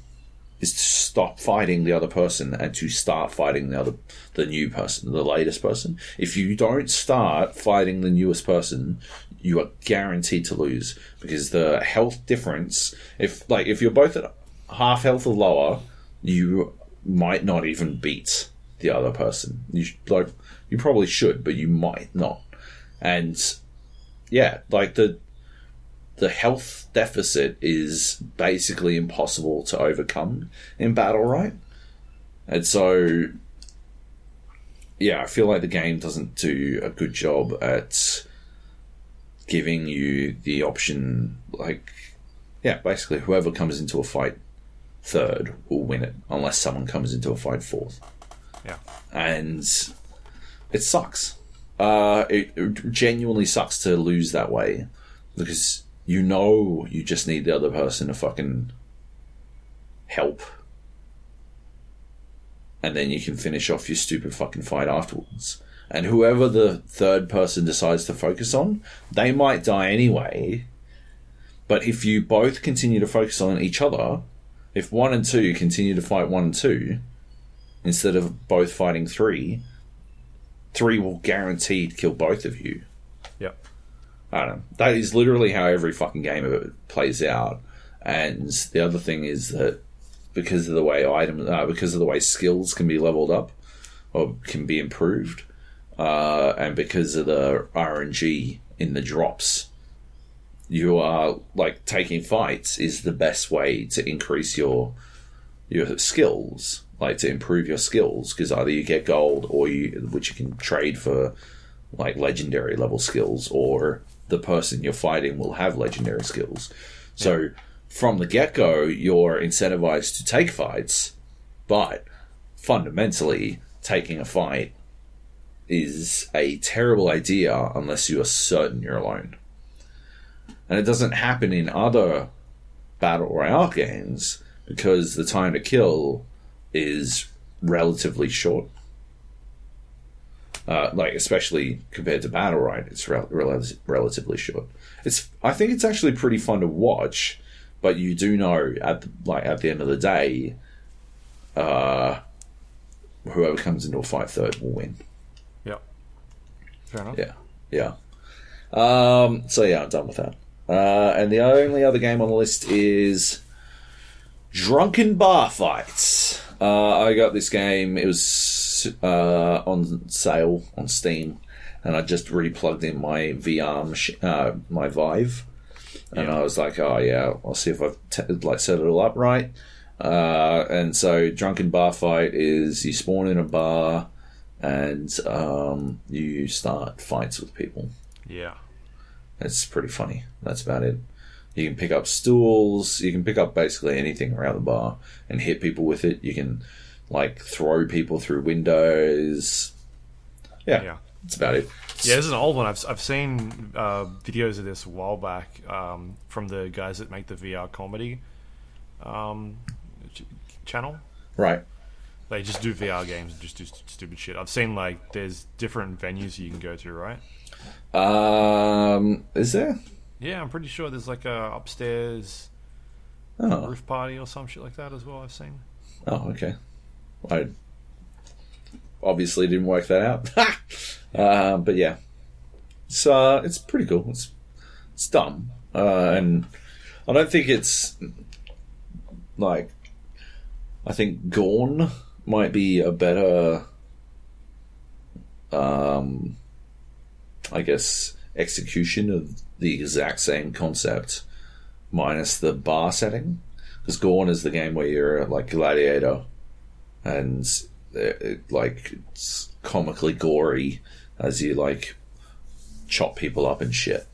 is to stop fighting the other person and to start fighting the other the new person, the latest person. If you don't start fighting the newest person, you are guaranteed to lose. Because the health difference if like if you're both at half health or lower, you might not even beat the other person. You like you probably should, but you might not. And yeah, like the the health deficit is basically impossible to overcome in battle, right? And so, yeah, I feel like the game doesn't do a good job at giving you the option, like, yeah, basically, whoever comes into a fight third will win it, unless someone comes into a fight fourth. Yeah. And it sucks. Uh, it, it genuinely sucks to lose that way because you know you just need the other person to fucking help. And then you can finish off your stupid fucking fight afterwards. And whoever the third person decides to focus on, they might die anyway. But if you both continue to focus on each other, if one and two continue to fight one and two, instead of both fighting three, three will guaranteed kill both of you. Yep. I don't know. That is literally how every fucking game of it plays out. And the other thing is that because of the way items, uh, because of the way skills can be leveled up or can be improved, uh, and because of the RNG in the drops, you are like taking fights is the best way to increase your your skills, like to improve your skills, because either you get gold or you, which you can trade for like legendary level skills, or the person you're fighting will have legendary skills. So from the get go, you're incentivized to take fights, but fundamentally, taking a fight is a terrible idea unless you are certain you're alone. And it doesn't happen in other battle royale games because the time to kill is relatively short. Uh, like especially compared to Battlerite, it's rel- rel- relatively short. It's I think it's actually pretty fun to watch, but you do know at the, like at the end of the day, uh, whoever comes into a fight third will win. Yep. Fair enough. Yeah, yeah. Um, so yeah, I'm done with that. Uh, and the only other game on the list is Drunkn Bar Fights. Uh, I got this game. It was uh, on sale on Steam, and I just replugged in my VR, mach- uh, my Vive, and Yeah. I was like, "Oh yeah, I'll see if I've t- like set it all up right." Uh, and so, Drunkn Bar Fight is you spawn in a bar, and um, you start fights with people. Yeah. It's pretty funny. That's about it. You can pick up stools. You can pick up basically anything around the bar and hit people with it. You can like throw people through windows. Yeah, Yeah. that's about it. Yeah, this is an old one. I've, I've seen uh, videos of this a while back um, from the guys that make the VR comedy um, ch- channel. Right. They just do VR games and just do st- stupid shit. I've seen like there's different venues you can go to, right? Um, is there? Yeah, I'm pretty sure there's like a upstairs Oh, roof party or some shit like that as well. I've seen. oh, okay. I obviously didn't work that out. uh, but yeah, it's uh, it's pretty cool. It's it's dumb, uh, and I don't think it's like I think Gorn might be a better, um, I guess execution of the exact same concept minus the bar setting. Because Gorn is the game where you're like gladiator, and it, it, like it's comically gory as you like chop people up and shit,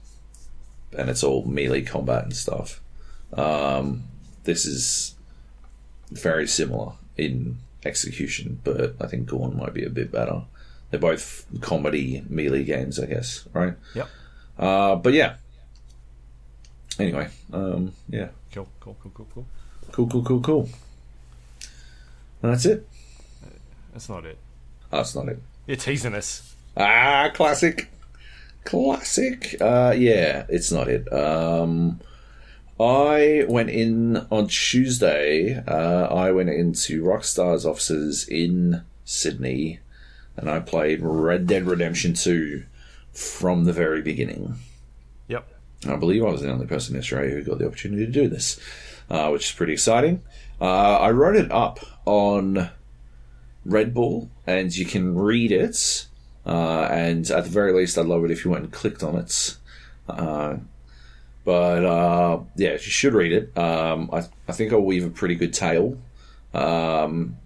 and it's all melee combat and stuff. Um, this is very similar in execution, but I think Gorn might be a bit better. They're both comedy melee games, I guess, right? Yep. Uh, but yeah. Anyway, um, yeah, Cool, cool, cool, cool, cool. cool, cool, cool, cool. And that's it. That's not it. Oh, that's not it. You're teasing us. Ah, classic, classic. Uh, yeah, it's not it. Um, I went in on Tuesday. Uh, I went into Rockstar's offices in Sydney, and I played Red Dead Redemption Two from the very beginning. Yep. I believe I was the only person in Australia who got the opportunity to do this, uh, which is pretty exciting. Uh, I wrote it up on Red Bull, and you can read it. Uh, and at the very least, I'd love it if you went and clicked on it Uh, but uh, yeah, you should read it. Um, I, I think I'll weave a pretty good tale. Um,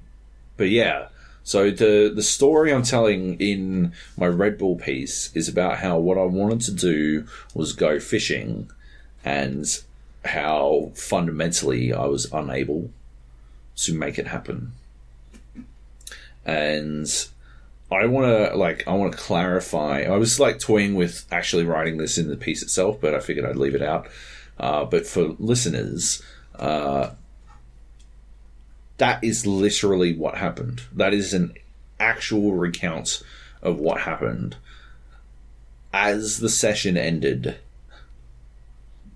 but yeah, so the the story I'm telling in my Red Bull piece is about how what I wanted to do was go fishing, and how fundamentally I was unable to make it happen. And I want to like I want to clarify. I was like toying with actually writing this in the piece itself, but I figured I'd leave it out. Uh, but for listeners, uh, that is literally what happened. That is an actual recount of what happened. As the session ended,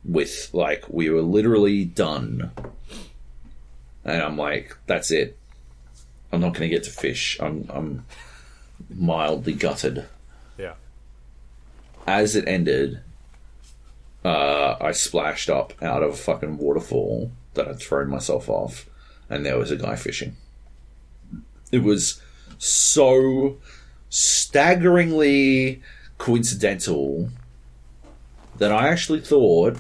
with like we were literally done, and I'm like, that's it. I'm not going to get to fish. I'm I'm mildly gutted. Yeah. As it ended, uh, I splashed up out of a fucking waterfall that I'd thrown myself off, and there was a guy fishing. It was so staggeringly coincidental that I actually thought,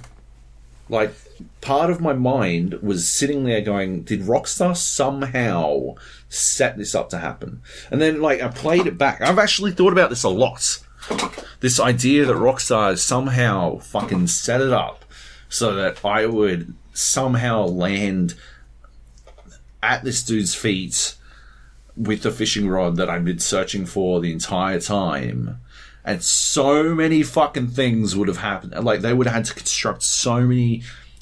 like, part of my mind was sitting there going, did Rockstar somehow set this up to happen? And then, like, I played it back. I've actually thought about this a lot. This idea that Rockstar somehow fucking set it up so that I would somehow land at this dude's feet with the fishing rod that I've been searching for the entire time. And so many fucking things would have happened. Like, they would have had to construct so many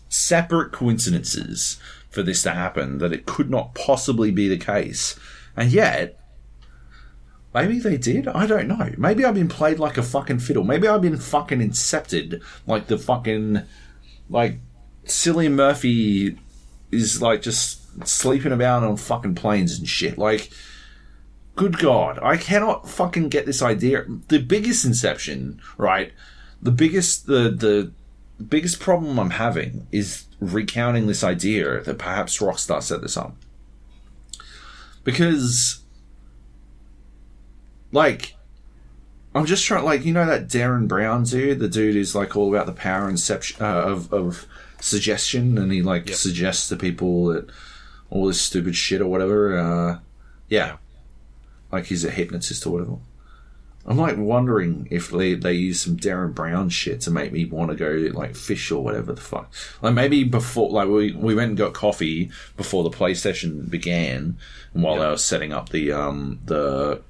separate coincidences for this to happen that it could not possibly be the case. And yet, maybe they did. I don't know. Maybe I've been played like a fucking fiddle. Maybe I've been fucking incepted like the fucking like Cillian Murphy is like just sleeping about on fucking planes and shit. Like, good God, I cannot fucking get this idea. The biggest inception, right? The biggest the the biggest problem I'm having is recounting this idea that perhaps Rockstar set this up. Because, like, I'm just trying, like, you know that Derren Brown dude? The dude who's, like, all about the power inception, uh, of, of suggestion, and he, like, Yep. suggests to people that all this stupid shit or whatever. Uh, yeah. Like, he's a hypnotist or whatever. I'm like wondering if they, they use some Derren Brown shit to make me want to go like fish or whatever the fuck. Like maybe before, like we, we went and got coffee before the play session began, and while Yeah. I was setting up the um the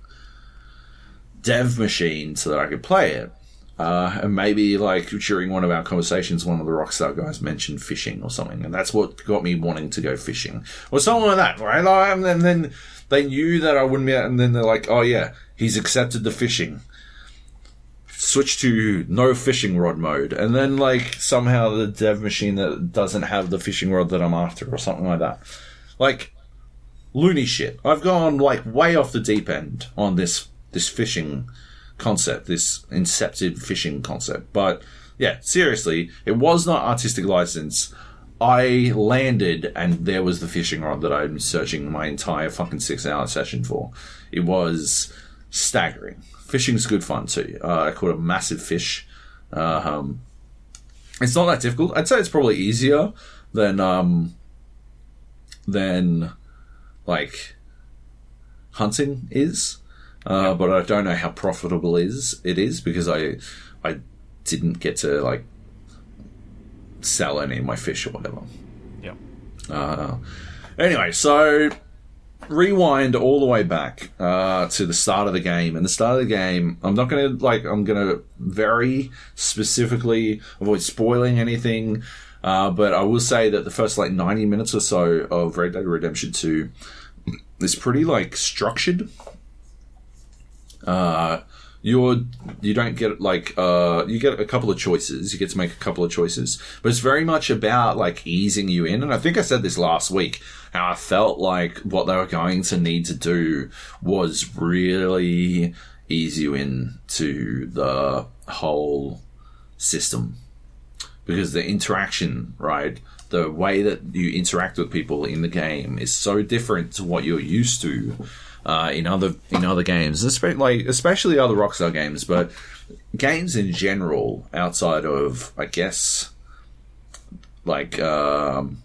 dev machine so that I could play it. Uh, and maybe like during one of our conversations, one of the Rockstar guys mentioned fishing or something, and that's what got me wanting to go fishing or something like that, right? And then, then they knew that I wouldn't be, and then they're like, "Oh yeah, he's accepted the fishing." Switch to no fishing rod mode, and then like somehow the dev machine that doesn't have the fishing rod that I'm after, or something like that. Like loony shit. I've gone like way off the deep end on this this fishing concept, this incepted fishing concept. But yeah, seriously, it was not artistic license. I landed and there was the fishing rod that been searching my entire fucking six hour session for. It was staggering. Fishing's good fun too. Uh, I caught a massive fish. Uh, um, it's not that difficult. I'd say it's probably easier than um, than like hunting is. Uh, but I don't know how profitable is it is because I I didn't get to like sell any of my fish or whatever. Yeah. Uh, anyway, so rewind all the way back uh, to the start of the game. And the start of the game, I'm not going to like. I'm going to very specifically avoid spoiling anything. Uh, but I will say that the first like 90 minutes or so of Red Dead Redemption 2 is pretty like structured. Uh, you're you don't get like uh you get a couple of choices. You get to make a couple of choices. But it's very much about like easing you in. And i think i said this last week how i felt like what they were going to need to do was really ease you in to the whole system. Because the interaction right the way that you interact with people in the game is so different to what you're used to uh, in other in other games, especially like especially other Rockstar games, but games in general outside of I guess like um,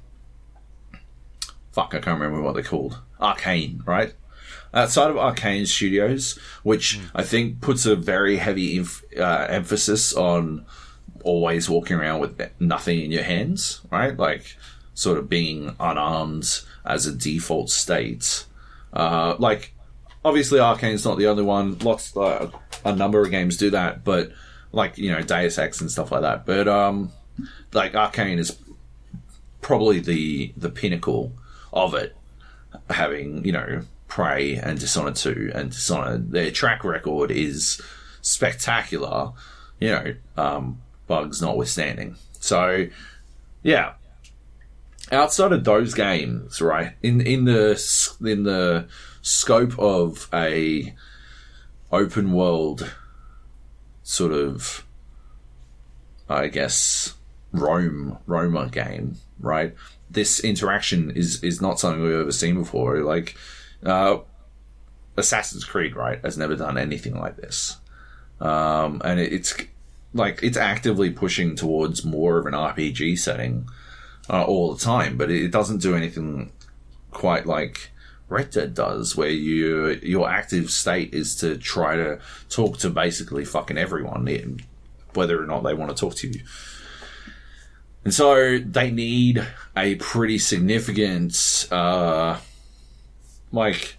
fuck I can't remember what they're called Arkane, right? Outside of Arkane Studios, which I think puts a very heavy inf- uh, emphasis on always walking around with nothing in your hands, right? Like sort of being unarmed as a default state. Uh, like obviously Arkane's not the only one. Lots, uh, a number of games do that, but like you know Deus Ex and stuff like that. But um, like Arcane is probably the the pinnacle of it, having you know Prey and Dishonored two and Dishonored. Their track record is spectacular, you know, um, bugs notwithstanding. So yeah, outside of those games, right in in the in the scope of a open world sort of I guess Rome Roma game, right? This interaction is is not something we've ever seen before. Like uh, Assassin's Creed, right, has never done anything like this, um, and it, it's like it's actively pushing towards more of an RPG setting uh, all the time, but it doesn't do anything quite like Red Dead does, where you your active state is to try to talk to basically fucking everyone, whether or not they want to talk to you. And so they need a pretty significant, uh, like,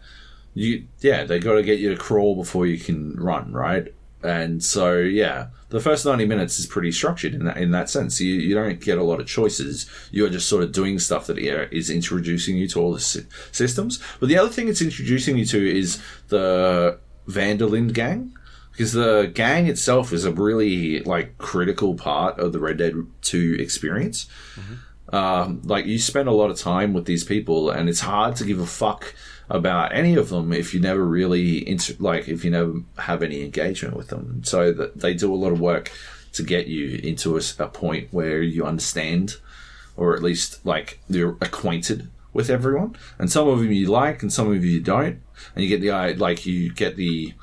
you, yeah, they got to get you to crawl before you can run, right? And so, yeah, the first 90 minutes is pretty structured in that, in that sense. You, you don't get a lot of choices. You're just sort of doing stuff that is introducing you to all the systems. But the other thing it's introducing you to is the Van der Linde gang because the gang itself is a really like critical part of the Red Dead Two experience. Mm-hmm. Um, like you spend a lot of time with these people, and it's hard to give a fuck about any of them if you never really inter- like if you never have any engagement with them. So that they do a lot of work to get you into a, a point where you understand, or at least like you're acquainted with everyone. And some of them you like, and some of you don't. And you get the like you get the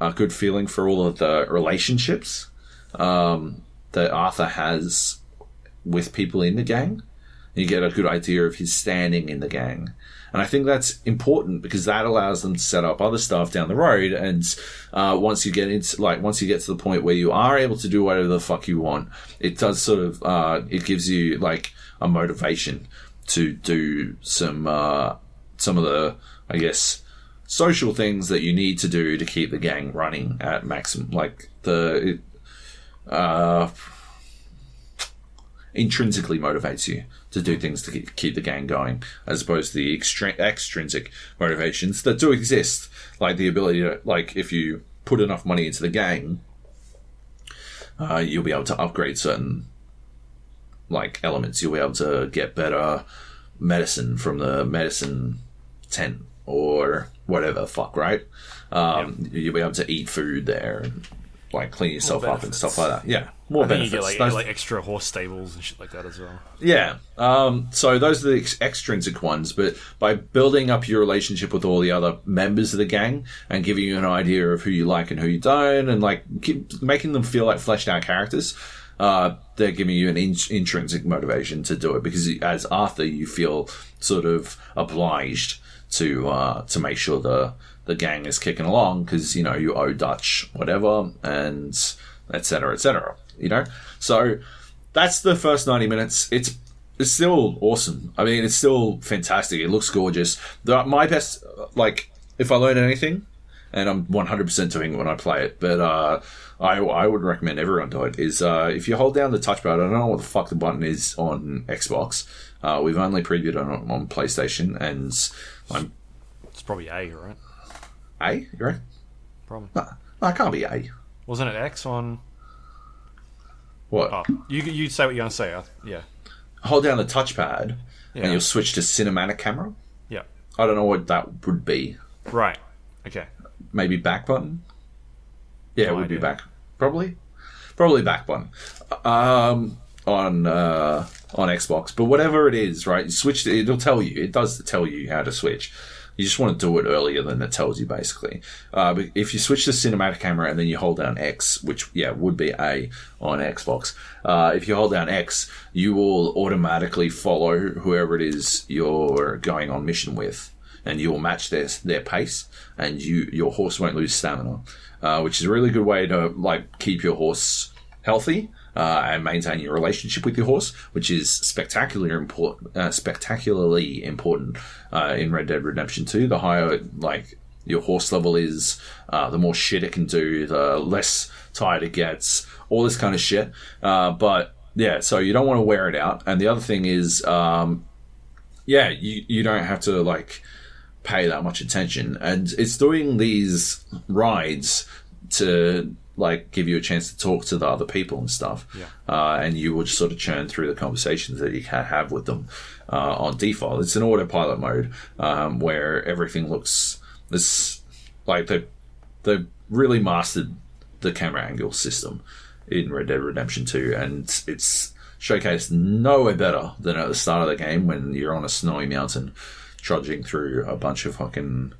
a good feeling for all of the relationships um, that Arthur has with people in the gang. You get a good idea of his standing in the gang. And I think that's important because that allows them to set up other stuff down the road. And uh, once you get into, like, once you get to the point where you are able to do whatever the fuck you want, it does sort of, uh, it gives you like a motivation to do some, uh, some of the, I guess, social things that you need to do to keep the gang running at maximum. Like the uh, intrinsically motivates you to do things to keep the gang going, as opposed to the extrinsic motivations that do exist, like the ability to, like, if you put enough money into the gang, uh, you'll be able to upgrade certain like elements. You'll be able to get better medicine from the medicine tent or whatever fuck, right? Um, yep. You'll be able to eat food there and like clean yourself up and stuff like that. Yeah, more I benefits. You get like, those... like extra horse stables and shit like that as well. Yeah. Um, so those are the ex- extrinsic ones, but by building up your relationship with all the other members of the gang and giving you an idea of who you like and who you don't, and like keep making them feel like fleshed out characters. Uh, they're giving you an in- intrinsic motivation to do it because as Arthur, you feel sort of obliged to uh, to make sure the the gang is kicking along because you know you owe Dutch whatever and etc etc. You know, so that's the first ninety minutes. It's it's still awesome. I mean, it's still fantastic. It looks gorgeous. The, my best, like, if I learn anything, and I'm 100% doing it when I play it, but uh, I, I would recommend everyone do it, is uh, if you hold down the touchpad, I don't know what the fuck the button is on Xbox. Uh, we've only previewed it on, on PlayStation, and I'm. It's probably A, right? A, you right? Probably. No, no, it can't be A. Wasn't it X on? What? Oh, you you say what you're gonna say. Uh, yeah. Hold down the touchpad, yeah. and you'll switch to cinematic camera. Yeah. I don't know what that would be. Right. Okay. Maybe back button. Yeah, no it would idea. be back. Probably. Probably back button. Um, on uh, on Xbox, but whatever it is, right? Switch. It'll tell you. It does tell you how to switch. You just want to do it earlier than it tells you, basically. Uh, if you switch to cinematic camera and then you hold down X, which yeah would be A on Xbox, uh, if you hold down X, you will automatically follow whoever it is you're going on mission with, and you will match their their pace, and you your horse won't lose stamina, uh, which is a really good way to like keep your horse healthy uh, and maintain your relationship with your horse, which is spectacularly important. Uh, spectacularly important uh, in Red Dead Redemption Two. The higher like your horse level is, uh, the more shit it can do, the less tired it gets, all this kind of shit. Uh, but yeah, so you don't want to wear it out. And the other thing is, um, yeah, you you don't have to like pay that much attention, and it's doing these rides to like give you a chance to talk to the other people and stuff. Yeah. Uh, and you will just sort of churn through the conversations that you can have with them uh, on default. It's an autopilot mode um, where everything looks this like they they really mastered the camera angle system in Red Dead Redemption 2, and it's showcased nowhere better than at the start of the game when you're on a snowy mountain trudging through a bunch of fucking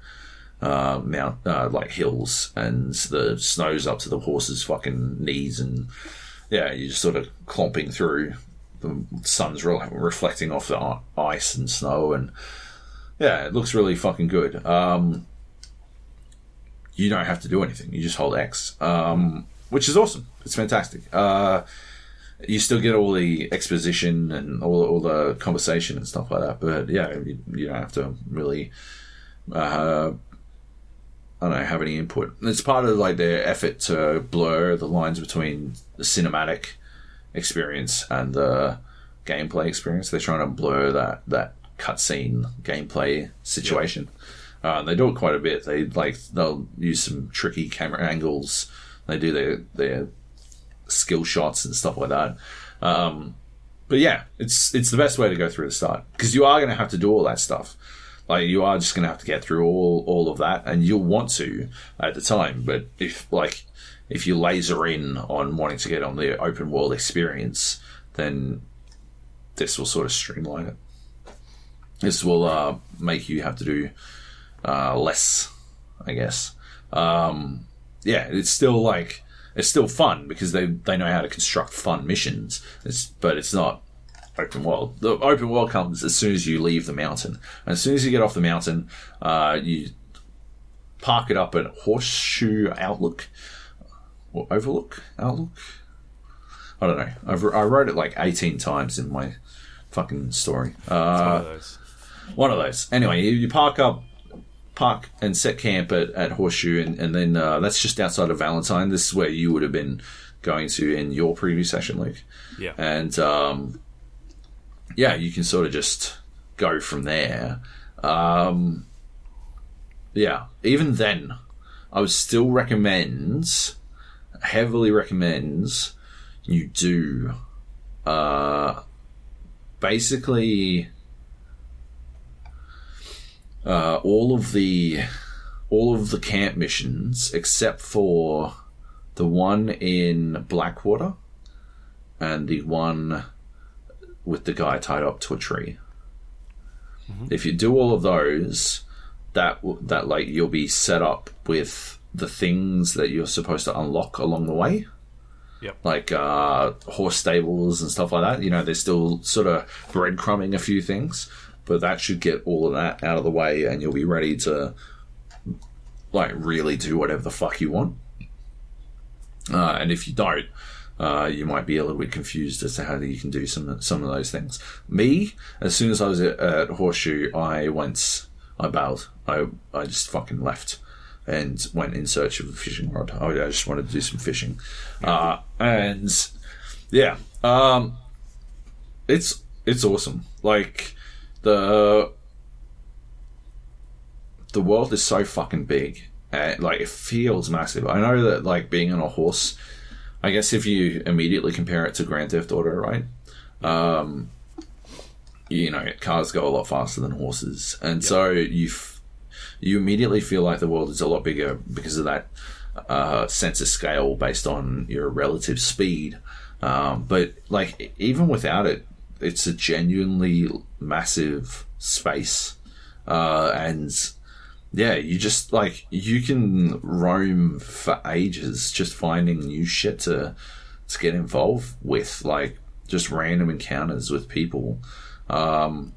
uh, mount uh, like hills, and the snow's up to the horse's fucking knees, and yeah, you're just sort of clomping through. The sun's re- reflecting off the ice and snow, and yeah, it looks really fucking good. Um, you don't have to do anything; you just hold X, um, which is awesome. It's fantastic. Uh, you still get all the exposition and all, all the conversation and stuff like that, but yeah, you, you don't have to really uh, I don't know, have any input. And it's part of like their effort to blur the lines between the cinematic experience and the gameplay experience. They're trying to blur that that cutscene gameplay situation. Uh, they do it quite a bit. They like they'll use some tricky camera angles. They do their their skill shots and stuff like that. Um, but yeah, it's it's the best way to go through the start because you are going to have to do all that stuff. Like you are just going to have to get through all all of that, and you'll want to at the time. But if like if you laser in on wanting to get on the open world experience, then this will sort of streamline it. This will uh, make you have to do uh, less, I guess. Um, yeah, it's still like it's still fun because they they know how to construct fun missions. It's, but it's not open world. The open world comes as soon as you leave the mountain. And as soon as you get off the mountain, uh, you park it up at Horseshoe Outlook or Overlook Outlook. I don't know. I've, I wrote it like eighteen times in my fucking story. Uh, One of those. one of those. Anyway, you, you park up, park and set camp at, at Horseshoe, and, and then uh, that's just outside of Valentine. This is where you would have been going to in your previous session, Luke. Yeah. And um, yeah, you can sort of just go from there. Um, yeah, even then, I would still recommend, heavily recommends, you do uh, basically uh, all of the all of the camp missions except for the one in Blackwater and the one with the guy tied up to a tree. If you do all of those, that that like you'll be set up with the things that you're supposed to unlock along the way. Yep. Like uh, horse stables and stuff like that. You know, they're still sort of breadcrumbing a few things, but that should get all of that out of the way, and you'll be ready to like really do whatever the fuck you want. Uh, and if you don't, uh, you might be a little bit confused as to how you can do some some of those things. Me, as soon as I was at, at Horseshoe, I went, I bailed. I I just fucking left and went in search of a fishing rod. I, I just wanted to do some fishing, uh, and yeah, um, it's it's awesome. Like the the world is so fucking big. And, like it feels massive. I know that like being on a horse I guess if you immediately compare it to Grand Theft Auto, right? Um, you know, cars go a lot faster than horses, and so you f- you immediately feel like the world is a lot bigger because of that uh, sense of scale based on your relative speed. Um, but like even without it, it's a genuinely massive space, uh, and yeah, you just like you can roam for ages just finding new shit to to get involved with, like just random encounters with people. Um,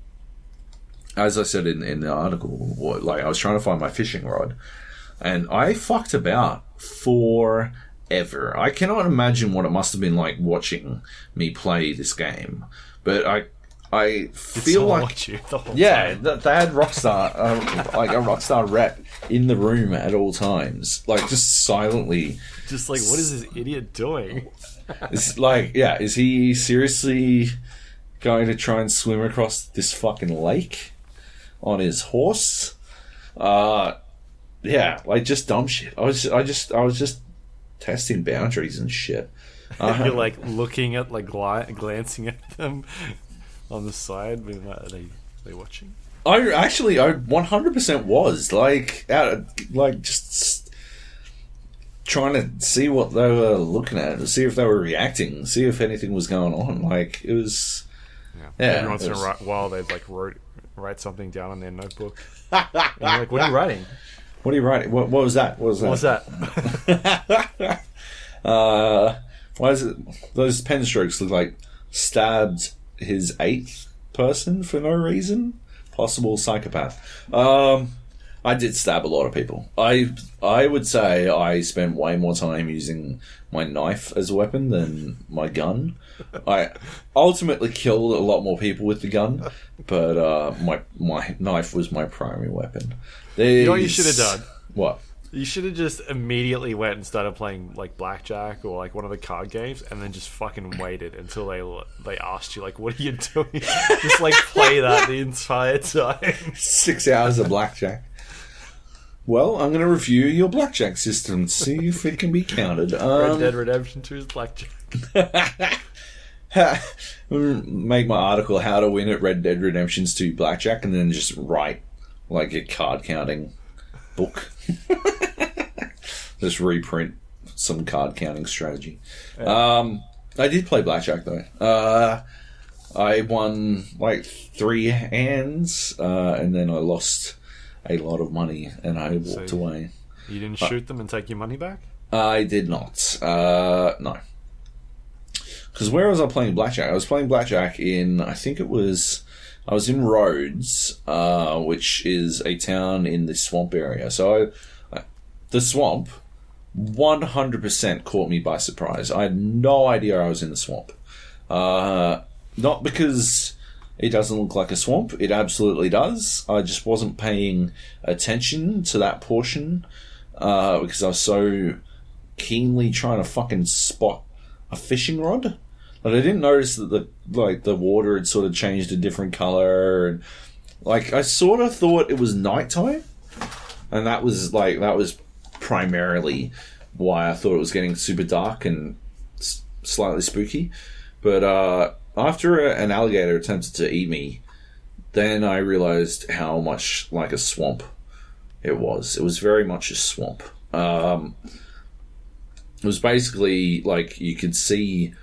as I said in, in the article, like I was trying to find my fishing rod, and I fucked about forever. I cannot imagine what it must have been like watching me play this game, but I I feel like you the whole yeah, time. th- they had Rockstar, uh, like a Rockstar rep in the room at all times, like just silently. Just like, what is this idiot doing? It's like, yeah, is he seriously going to try and swim across this fucking lake on his horse? Uh, yeah, like just dumb shit. I was, I just, I was just testing boundaries and shit. Uh, You're like looking at, like, gli- glancing at them on the side. Being like, are they, are they watching? I actually, I 100% was like, out, like just trying to see what they were looking at, see if they were reacting, see if anything was going on. Like it was, Yeah, Every once in a it was- ri- while, they'd like wrote, write something down on their notebook. And you're like, what are you writing? what are you writing? What, what was that? What was that? What was that? Uh, why is it? Those pen strokes look like stabbed his eighth person for no reason. Possible psychopath. Um, I did stab a lot of people. I I would say I spent way more time using my knife as a weapon than my gun. I ultimately killed a lot more people with the gun, but uh, my my knife was my primary weapon. You know what you should have done? What? You should have just immediately went and started playing like blackjack or like one of the card games, and then just fucking waited until they they asked you like, "What are you doing?" just like play that the entire time. Six hours of blackjack. Well, I'm going to review your blackjack system, see if it can be counted. Red Um, Dead Redemption 2 is blackjack. make my article "How to Win at Red Dead Redemption's 2 Blackjack" and then just write like a card counting book. just reprint some card counting strategy. Um, I did play blackjack though. Uh, I won like three hands, uh, and then I lost a lot of money, and I walked So- away. You didn't shoot them and take your money back. I did not. Uh, no. Because where was I playing blackjack? I was playing blackjack in, I think it was, I was in Rhodes, uh, which is a town in the swamp area. So I, the swamp 100% caught me by surprise. I had no idea I was in the swamp. Uh, not because it doesn't look like a swamp, it absolutely does. I just wasn't paying attention to that portion uh, because I was so keenly trying to fucking spot a fishing rod. Like I didn't notice that the like the water had sort of changed a different color, and like I sort of thought it was nighttime, and that was like that was primarily why I thought it was getting super dark and s- slightly spooky. But uh, after a, an alligator attempted to eat me, then I realized how much like a swamp it was. It was very much a swamp. Um, it was basically like you could see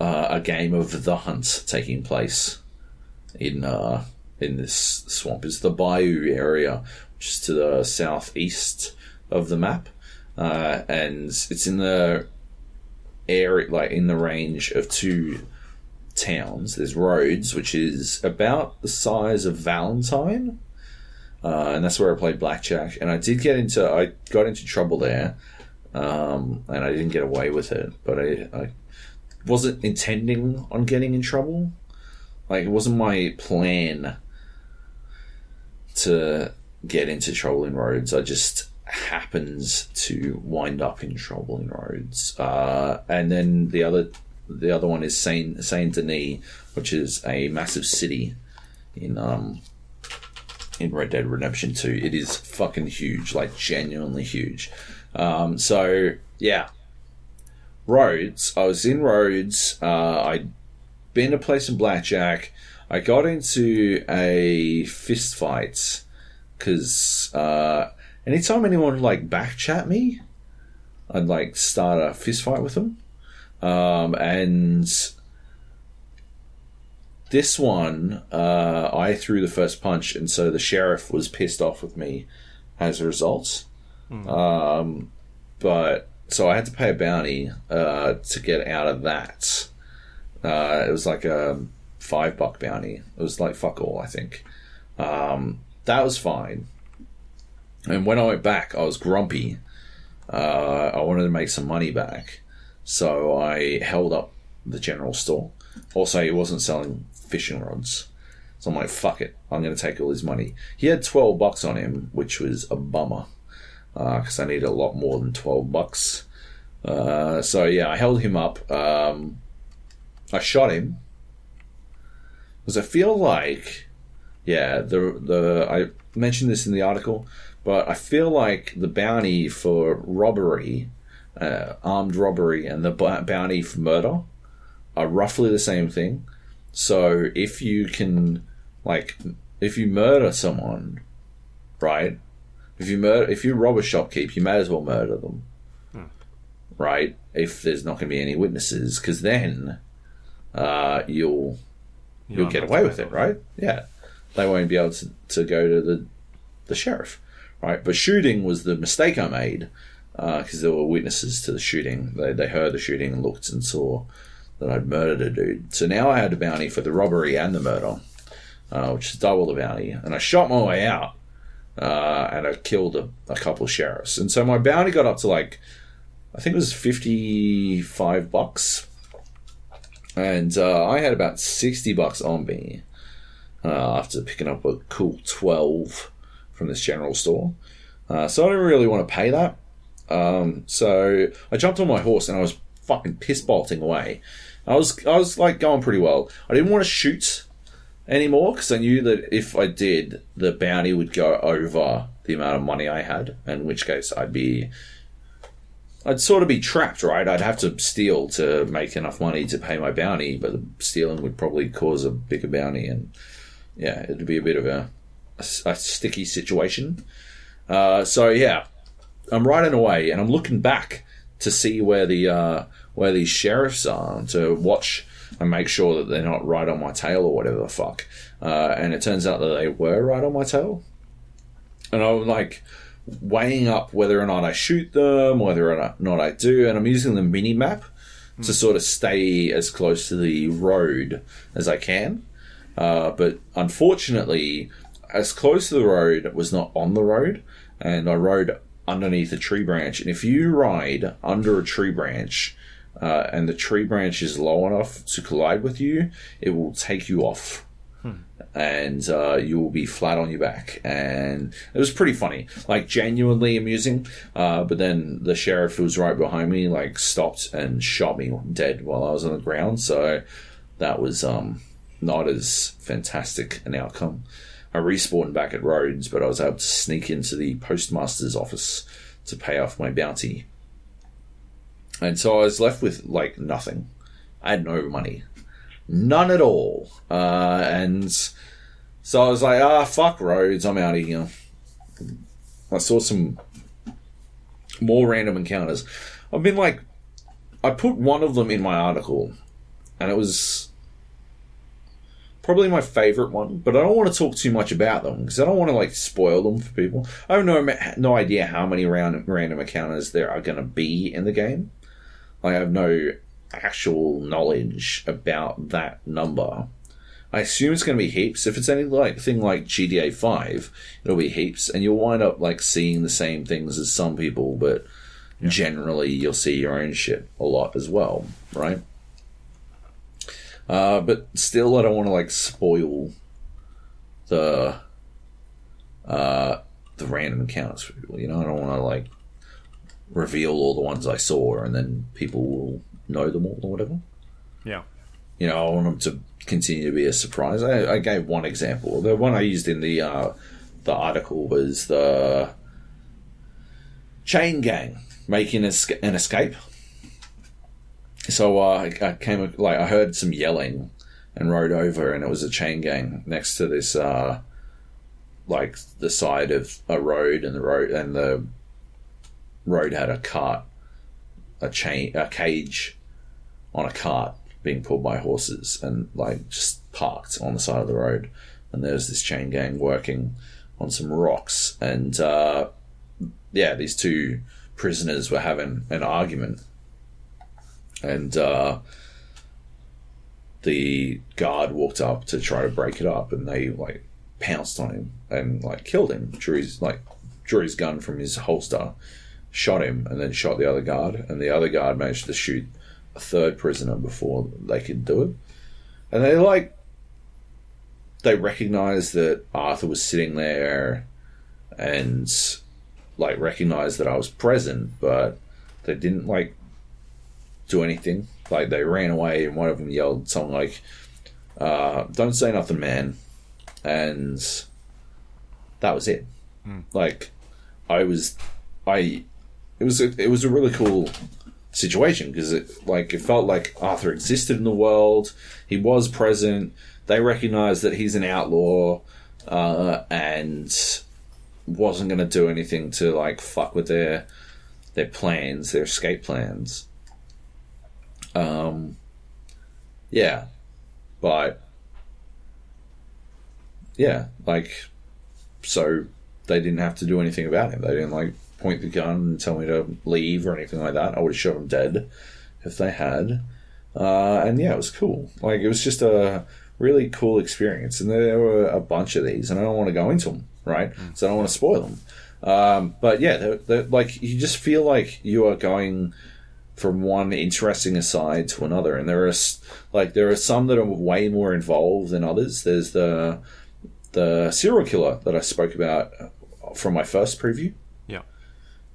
uh, a game of the hunt taking place in uh, in this swamp. It's the Bayou area, which is to the southeast of the map, uh, and it's in the area like in the range of two towns. There's Rhodes, which is about the size of Valentine uh, and that's where I played blackjack. And I did get into I got into trouble there, um, and I didn't get away with it. But I, I wasn't intending on getting in trouble. Like it wasn't my plan to get into trouble in Rhodes. I just happens to wind up in trouble in Rhodes. Uh, and then the other the other one is Saint Saint Denis, which is a massive city in um in Red Dead Redemption 2. It is fucking huge, like genuinely huge. Um, so yeah, Rhodes. I was in Rhodes. Uh, I'd been to play some blackjack. I got into a fist fight because uh, anytime anyone would like back chat me, I'd like start a fist fight with them. Um, and this one, uh, I threw the first punch, and so the sheriff was pissed off with me as a result. Um, but so I had to pay a bounty uh, to get out of that. Uh, it was like a five buck bounty. It was like fuck all, I think. Um, that was fine. And when I went back, I was grumpy. Uh, I wanted to make some money back, so I held up the general store. Also, he wasn't selling fishing rods, so I'm like, "Fuck it, I'm going to take all his money." He had twelve bucks on him, which was a bummer because I need a lot more than twelve bucks. Uh, so yeah, I held him up. Um, I shot him because I feel like, yeah, the the I mentioned this in the article, but I feel like the bounty for robbery, uh, armed robbery, and the bounty for murder are roughly the same thing. So if you can, like, if you murder someone, right? If you murder, if you rob a shopkeep, you may as well murder them, right? If there's not going to be any witnesses, because then uh, you'll You you'll get away with it, right? Yeah, they won't be able to, to go to the the sheriff, right? But shooting was the mistake I made because there were witnesses to the shooting. They they heard the shooting and looked and saw that I'd murdered a dude. So now I had a bounty for the robbery and the murder, uh, which is double the bounty. And I shot my way out, uh, and I killed a, a couple sheriffs. And so my bounty got up to like, I think it was fifty five bucks and uh, I had about sixty bucks on me uh, after picking up a cool twelve from this general store. Uh, so I didn't really want to pay that. Um, so I jumped on my horse and I was fucking piss bolting away. I was I was like going pretty well. I didn't want to shoot anymore because I knew that if I did, the bounty would go over the amount of money I had, in which case I'd be I'd sort of be trapped, right? I'd have to steal to make enough money to pay my bounty, but stealing would probably cause a bigger bounty, and yeah, it'd be a bit of a, a, a sticky situation. Uh, so yeah, I'm riding away, and I'm looking back to see where the uh, where these sheriffs are to watch and make sure that they're not right on my tail or whatever the fuck. Uh, and it turns out that they were right on my tail, and I'm like weighing up whether or not I shoot them, whether or not I do, and I'm using the mini map to sort of stay as close to the road as I can. Uh, but unfortunately, as close to the road was not on the road, and I rode underneath a tree branch. And if you ride under a tree branch, uh, and the tree branch is low enough to collide with you, it will take you off and uh, you will be flat on your back. And it was pretty funny, like genuinely amusing. Uh, but then the sheriff who was right behind me, like stopped and shot me dead while I was on the ground. So that was um, not as fantastic an outcome. I respawned back at Rhodes, but I was able to sneak into the postmaster's office to pay off my bounty. And so I was left with like nothing. I had no money none at all. Uh, and so I was like, ah, fuck Rhodes, I'm out of here. I saw some more random encounters. I've been like, I put one of them in my article, and it was probably my favorite one, but I don't want to talk too much about them because I don't want to like spoil them for people. I have no no idea how many round, random encounters there are going to be in the game. I have no actual knowledge about that number. I assume it's going to be heaps. If it's any like thing like GTA Five, it'll be heaps, and you'll wind up like seeing the same things as some people, but generally you'll see your own shit a lot as well, right? Uh, but still, I don't want to like spoil the uh, the random encounters for people. You know, I don't want to like reveal all the ones I saw, and then people will know them all or whatever. Yeah. You know, I want them to continue to be a surprise. I, I gave one example. The one I used in the uh, the article was the chain gang making an escape. So uh, I came like I heard some yelling and rode over, and it was a chain gang next to this uh, like the side of a road, and the road and the road had a cart, a chain, a cage on a cart being pulled by horses, and like just parked on the side of the road. And there's this chain gang working on some rocks, and uh, yeah, these two prisoners were having an argument, and uh, the guard walked up to try to break it up, and they like pounced on him and like killed him. Drew his like drew his gun from his holster, shot him, and then shot the other guard. And the other guard managed to shoot a third prisoner before they could do it. And they like they recognized that Arthur was sitting there, and like recognized that I was present, but they didn't like do anything. Like they ran away, and one of them yelled something like, uh, "Don't say nothing, man." And that was it. Like I was, I it was a, it was a really cool situation because it like it felt like Arthur existed in the world. He was present. They recognized that he's an outlaw, uh, and wasn't going to do anything to like fuck with their their plans, their escape plans. Um, yeah, but yeah, like so they didn't have to do anything about him. They didn't like point the gun and tell me to leave or anything like that. I would have shot him dead if they had. Uh, and yeah, it was cool. Like it was just a really cool experience. And there were a bunch of these, and I don't want to go into them, right? So I don't want to spoil them. Um, but yeah, they're, they're, like you just feel like you are going from one interesting aside to another, and there are like there are some that are way more involved than others. There's the the serial killer that I spoke about from my first preview.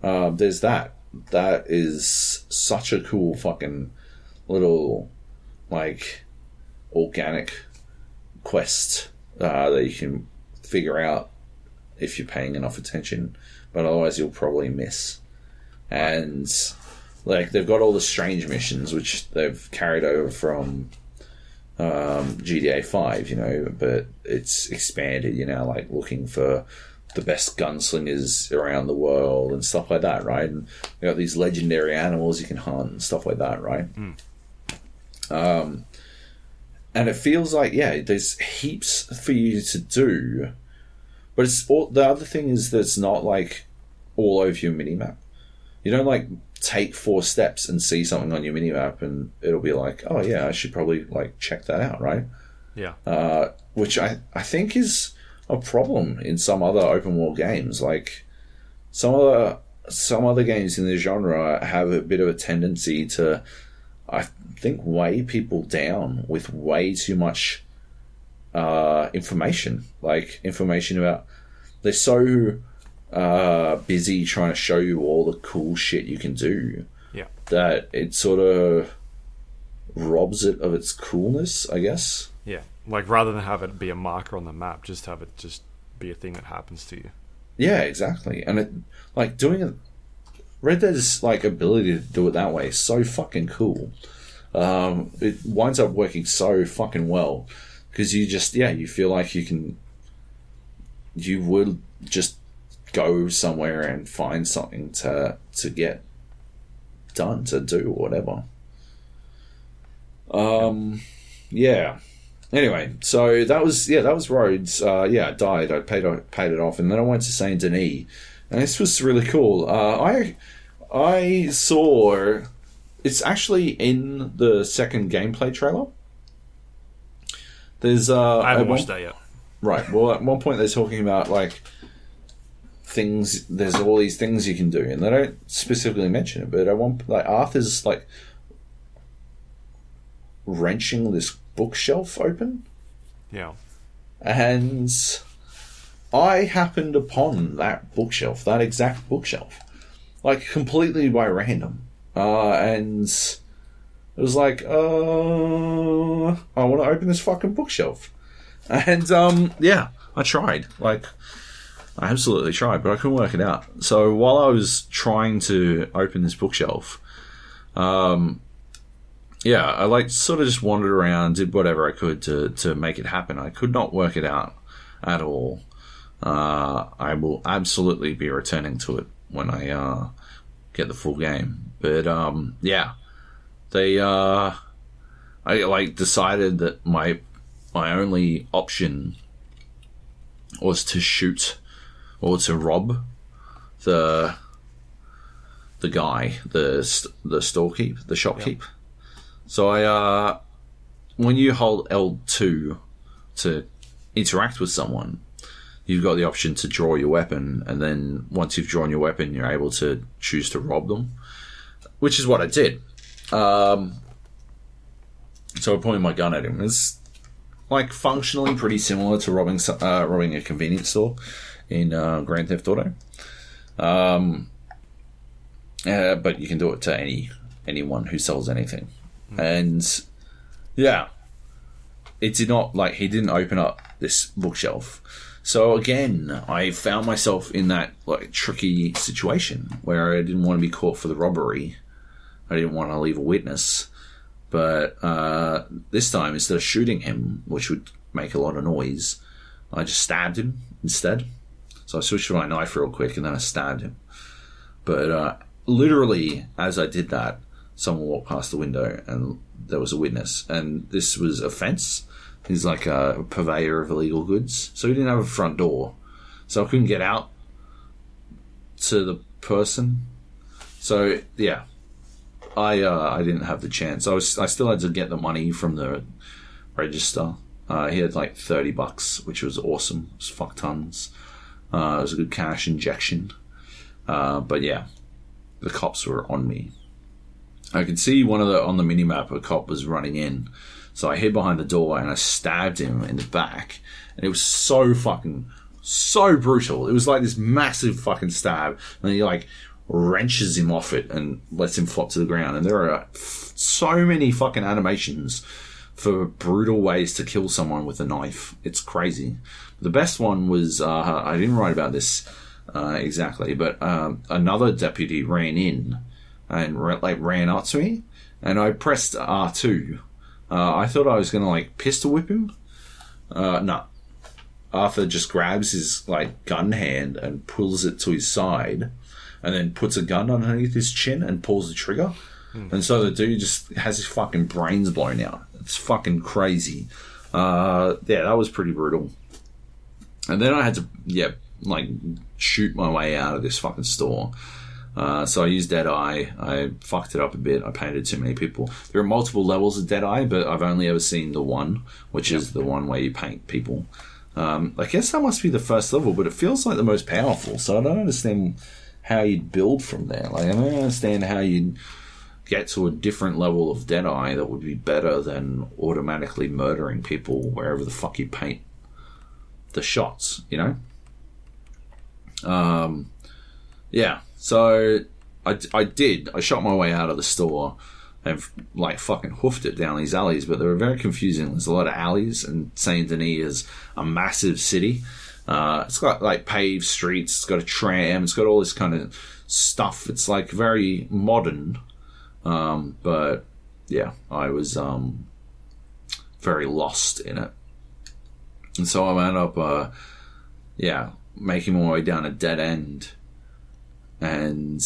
Um, there's that. That is such a cool fucking little like organic quest uh, that you can figure out if you're paying enough attention, but otherwise you'll probably miss. And like they've got all the strange missions which they've carried over from um, GTA Five, you know, but it's expanded. You know, like looking for the best gunslingers around the world and stuff like that, right? And you got these legendary animals you can hunt and stuff like that, right? Um, and it feels like yeah, there's heaps for you to do, but it's all, the other thing is that it's not like all over your minimap. You don't like take four steps and see something on your minimap and it'll be like, oh yeah, I should probably like check that out, right? Yeah. uh, which I, I think is a problem in some other open world games. Like some other some other games in the genre have a bit of a tendency to, I think, weigh people down with way too much uh, information. Like information about they're so uh, busy trying to show you all the cool shit you can do Yeah. that it sort of robs it of its coolness. I guess. Yeah. Like rather than have it be a marker on the map, just have it just be a thing that happens to you. Yeah, exactly. And it like doing it Red Dead's like ability to do it that way is so fucking cool. Um, it winds up working so fucking well because you just yeah you feel like you can you will just go somewhere and find something to to get done to do whatever. Um, yeah. Anyway, so that was yeah, that was Rhodes. Uh, yeah, I died. I paid paid it off, and then I went to Saint Denis, and this was really cool. Uh, I I saw it's actually in the second gameplay trailer. There's uh, I haven't one- watched that yet. Right. Well, at one point they're talking about like things. There's all these things you can do, and they don't specifically mention it. But at one, like Arthur's like wrenching this bookshelf open, Yeah. and I happened upon that bookshelf, that exact bookshelf, like completely by random, uh, and it was like, uh, I want to open this fucking bookshelf. And um, yeah, I tried. Like, I absolutely tried, but I couldn't work it out. So while I was trying to open this bookshelf, um, yeah, I like sort of just wandered around, did whatever I could to to make it happen. I could not work it out at all. Uh, I will absolutely be returning to it when I uh, get the full game. But um, yeah, they uh, I like decided that my my only option was to shoot or to rob the the guy, the the storekeep, the shopkeep. So I, uh, when you hold L two to interact with someone, you've got the option to draw your weapon, and then once you've drawn your weapon, you're able to choose to rob them, which is what I did. Um, so I pointed my gun at him. It's like functionally pretty similar to robbing uh, robbing a convenience store in uh, Grand Theft Auto. Um, uh, but you can do it to any anyone who sells anything, and yeah, it did not like he didn't open up this bookshelf. So again, I found myself in that like tricky situation where I didn't want to be caught for the robbery. I didn't want to leave a witness, but uh, this time instead of shooting him, which would make a lot of noise, I just stabbed him instead. So I switched my knife real quick and then I stabbed him. But uh, literally, as I did that, someone walked past the window and there was a witness. And this was a fence. He's like a purveyor of illegal goods. So he didn't have a front door. So I couldn't get out to the person. So, yeah. I uh, I didn't have the chance. I was I still had to get the money from the register. Uh, he had like thirty bucks, which was awesome. It was fuck tons. Uh, it was a good cash injection. Uh, but yeah, the cops were on me. I could see one of the on the mini map a cop was running in, so I hid behind the door and I stabbed him in the back, and it was so fucking so brutal. It was like this massive fucking stab, and he like wrenches him off it and lets him flop to the ground. And there are so many fucking animations for brutal ways to kill someone with a knife. It's crazy. The best one was uh, I didn't write about this uh, exactly, but um, another deputy ran in and like ran up to me, and I pressed R two. Uh, I thought I was gonna like pistol whip him. Uh, no. Arthur just grabs his like gun hand and pulls it to his side, and then puts a gun underneath his chin and pulls the trigger. And so the dude just has his fucking brains blown out. It's fucking crazy. Uh, yeah, that was pretty brutal. And then I had to, yeah, like shoot my way out of this fucking store. Uh, so I used Deadeye. I fucked it up a bit. I painted too many people. There are multiple levels of Deadeye, but I've only ever seen the one, which is the one where you paint people. Um, I guess that must be the first level, but it feels like the most powerful. So I don't understand how you'd build from there. Like I don't understand how you'd get to a different level of Deadeye that would be better than automatically murdering people wherever the fuck you paint the shots. You know. Um, yeah. So I, I did. I shot my way out of the store and like fucking hoofed it down these alleys, but they were very confusing. There's a lot of alleys, and Saint Denis is a massive city. Uh, it's got like paved streets. It's got a tram. It's got all this kind of stuff. It's like very modern. Um, but yeah, I was um, very lost in it, and so I wound up, uh, yeah, making my way down a dead end, and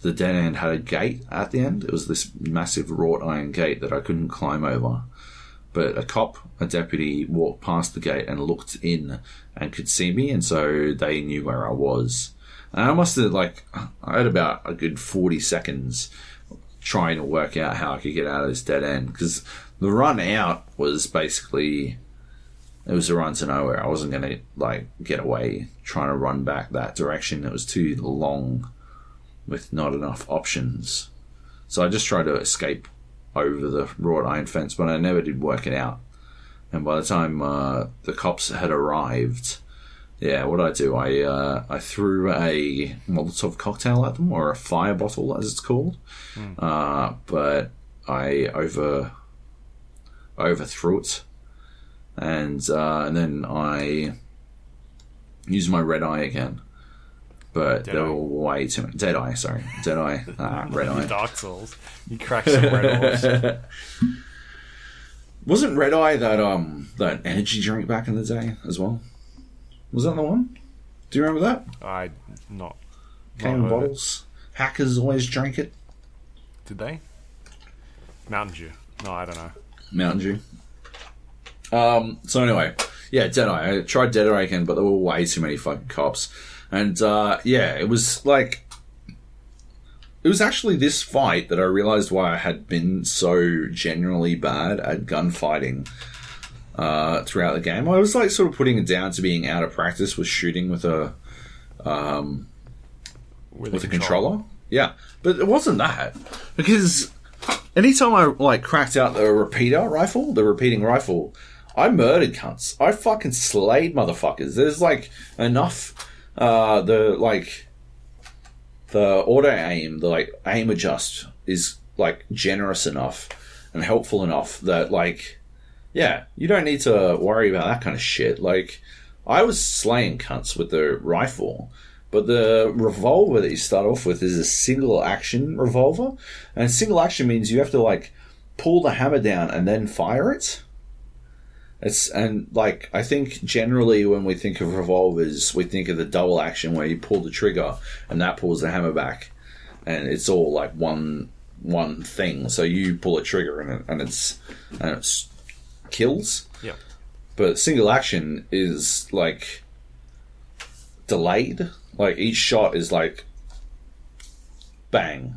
the dead end had a gate at the end. It was this massive wrought iron gate that I couldn't climb over. But a cop, a deputy, walked past the gate and looked in and could see me, and so they knew where I was. And I must have, like, I had about a good 40 seconds trying to work out how I could get out of this dead end. Because the run out was basically, it was a run to nowhere. I wasn't going to, like, get away trying to run back that direction. It was too long with not enough options. So I just tried to escape over the wrought iron fence, but I never did work it out. And by the time uh, the cops had arrived, yeah, what I do? I uh, I threw a Molotov cocktail at them, or a fire bottle, as it's called. Uh, but I over overthrew it, and uh, and then I used my red eye again. But Dead they eye. were way too many. Dead eye, sorry, dead eye, ah, red eye. Dark Souls. You cracked some red orbs. Wasn't Red Eye that um that energy drink back in the day as well? Was that the one? Do you remember that? I not. Came in not heard it. bottles. Hackers always drank it. Did they? Mountain Dew. No, I don't know. Mountain Dew. Um. So anyway, yeah, Dead Eye. I tried Dead Eye again, but there were way too many fucking cops. And uh, yeah, it was like it was actually this fight that I realized why I had been so generally bad at gunfighting uh, throughout the game. I was like sort of putting it down to being out of practice with shooting with a with, with a controller. Yeah, but it wasn't that because anytime I like cracked out the repeater rifle, the repeating rifle, I murdered cunts. I fucking slayed motherfuckers. There's like enough, uh, the like the auto aim, the like aim adjust is like generous enough and helpful enough that like, yeah, you don't need to worry about that kind of shit. Like, I was slaying cunts with the rifle. But the revolver that you start off with is a single action revolver, and single action means you have to like pull the hammer down and then fire it. It's and like I think generally when we think of revolvers, we think of the double action where you pull the trigger and that pulls the hammer back, and it's all like one one thing. So you pull a trigger and it, and it's and it's kills. Yeah. But single action is like delayed. Like each shot is like bang,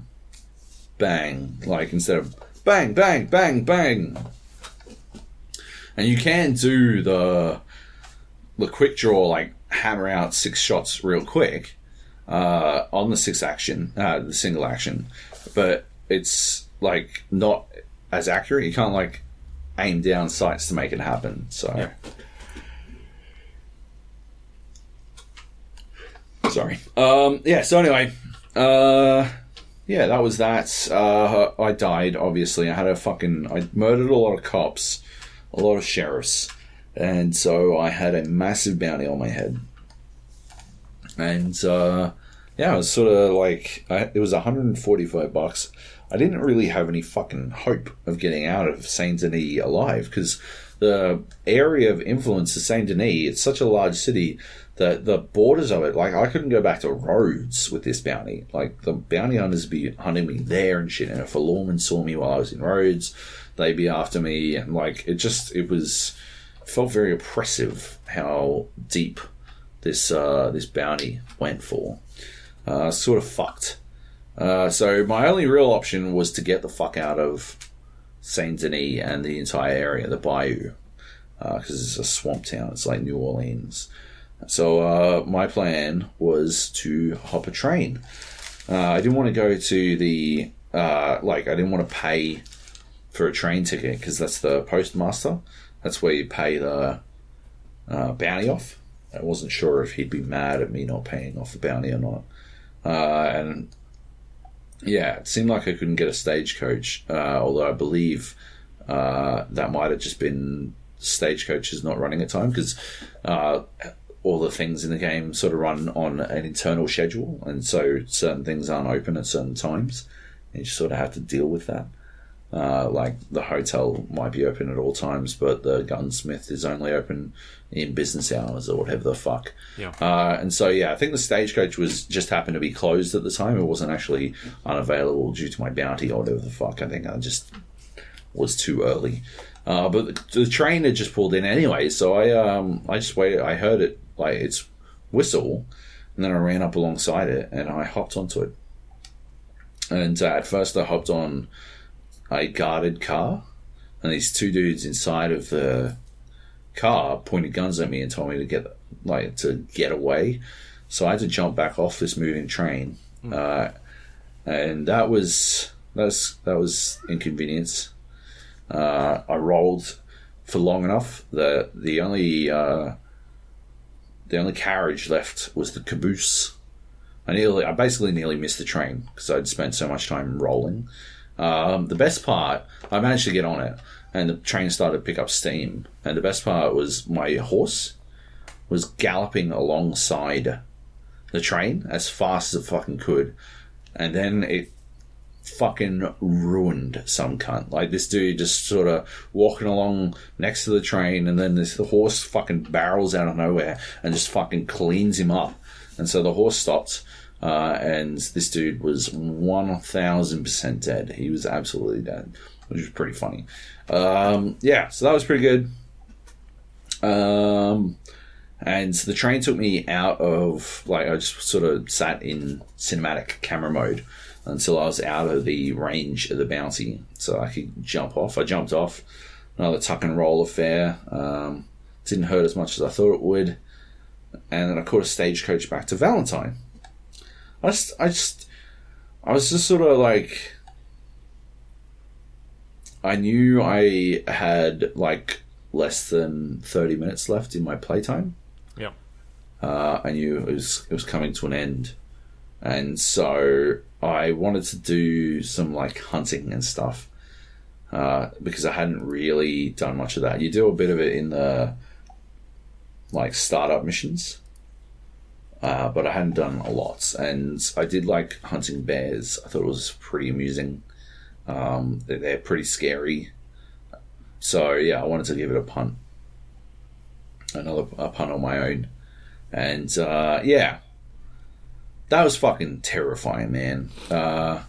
bang. Like instead of bang, bang, bang, bang. And you can do the the quick draw, like hammer out six shots real quick uh, on the six action, uh, the single action, but it's like not as accurate. You can't like aim down sights to make it happen. So. Yeah. Sorry. Um, yeah. So anyway, uh, yeah, that was that. Uh, I died. Obviously, I had a fucking. I murdered a lot of cops, a lot of sheriffs, and so I had a massive bounty on my head. And uh, yeah, it was sort of like I, it was 145 bucks. I didn't really have any fucking hope of getting out of Saint Denis alive because the area of influence of Saint Denis, it's such a large city that the borders of it, like I couldn't go back to Rhodes with this bounty. Like the bounty hunters be hunting me there and shit. And if a lawman saw me while I was in Rhodes, they'd be after me. And like it just, it was felt very oppressive how deep this uh, this bounty went for. Uh, sort of fucked. Uh, so my only real option was to get the fuck out of Saint Denis and the entire area, the Bayou, because it's a swamp town. It's like New Orleans. So uh, my plan was to hop a train. Uh, I didn't want to go to the uh, like I didn't want to pay for a train ticket because that's the postmaster. That's where you pay the uh, bounty off. I wasn't sure if he'd be mad at me not paying off the bounty or not. Uh, and yeah, it seemed like I couldn't get a stagecoach, uh, although I believe uh, that might have just been stagecoaches not running at time because uh, all the things in the game sort of run on an internal schedule, and so certain things aren't open at certain times. And you sort of have to deal with that. Uh, like the hotel might be open at all times, but the gunsmith is only open in business hours or whatever the fuck. Yeah. Uh, and so yeah, I think the stagecoach was just happened to be closed at the time. It wasn't actually unavailable due to my bounty or whatever the fuck. I think I just was too early. Uh, but the, the train had just pulled in anyway, so I um I just waited. I heard it like its whistle, and then I ran up alongside it and I hopped onto it. And uh, at first, I hopped on a guarded car, and these two dudes inside of the car pointed guns at me and told me to get like to get away. So I had to jump back off this moving train, uh, and that was that's that was inconvenience. Uh, I rolled for long enough that the only uh, the only carriage left was the caboose. I nearly, I basically nearly missed the train because I'd spent so much time rolling. Um, the best part, I managed to get on it, and the train started to pick up steam. And the best part was my horse was galloping alongside the train as fast as it fucking could, and then it fucking ruined some cunt. Like this dude just sort of walking along next to the train, and then this the horse fucking barrels out of nowhere and just fucking cleans him up. And so the horse stopped, uh, and this dude was one thousand percent dead. He was absolutely dead, which was pretty funny. Um, yeah, so that was pretty good. Um, and the train took me out of like I just sort of sat in cinematic camera mode until I was out of the range of the bounty, so I could jump off. I jumped off, another tuck and roll affair. Um, didn't hurt as much as I thought it would, and then I caught a stagecoach back to Valentine. I just, I just, I was just sort of like, I knew I had like less than thirty minutes left in my playtime. Yeah, Uh, I knew it was it was coming to an end, and so I wanted to do some like hunting and stuff uh, because I hadn't really done much of that. You do a bit of it in the like startup missions, uh, but I hadn't done a lot. And I did like hunting bears. I thought it was pretty amusing. Um, they're, they're pretty scary, so yeah, I wanted to give it a punt, another a punt on my own, and uh, yeah, that was fucking terrifying, man. Uh,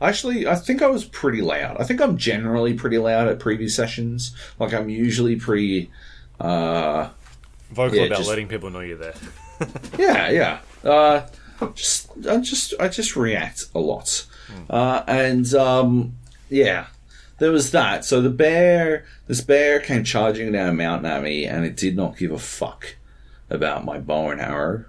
actually, I think I was pretty loud. I think I'm generally pretty loud at preview sessions. Like I'm usually pretty. Uh, Vocal Yeah, about just- letting people know you're there. yeah, yeah. Uh, just, I just, I just react a lot, uh, and um, yeah, there was that. So the bear, this bear came charging down a mountain at me, and it did not give a fuck about my bow and arrow.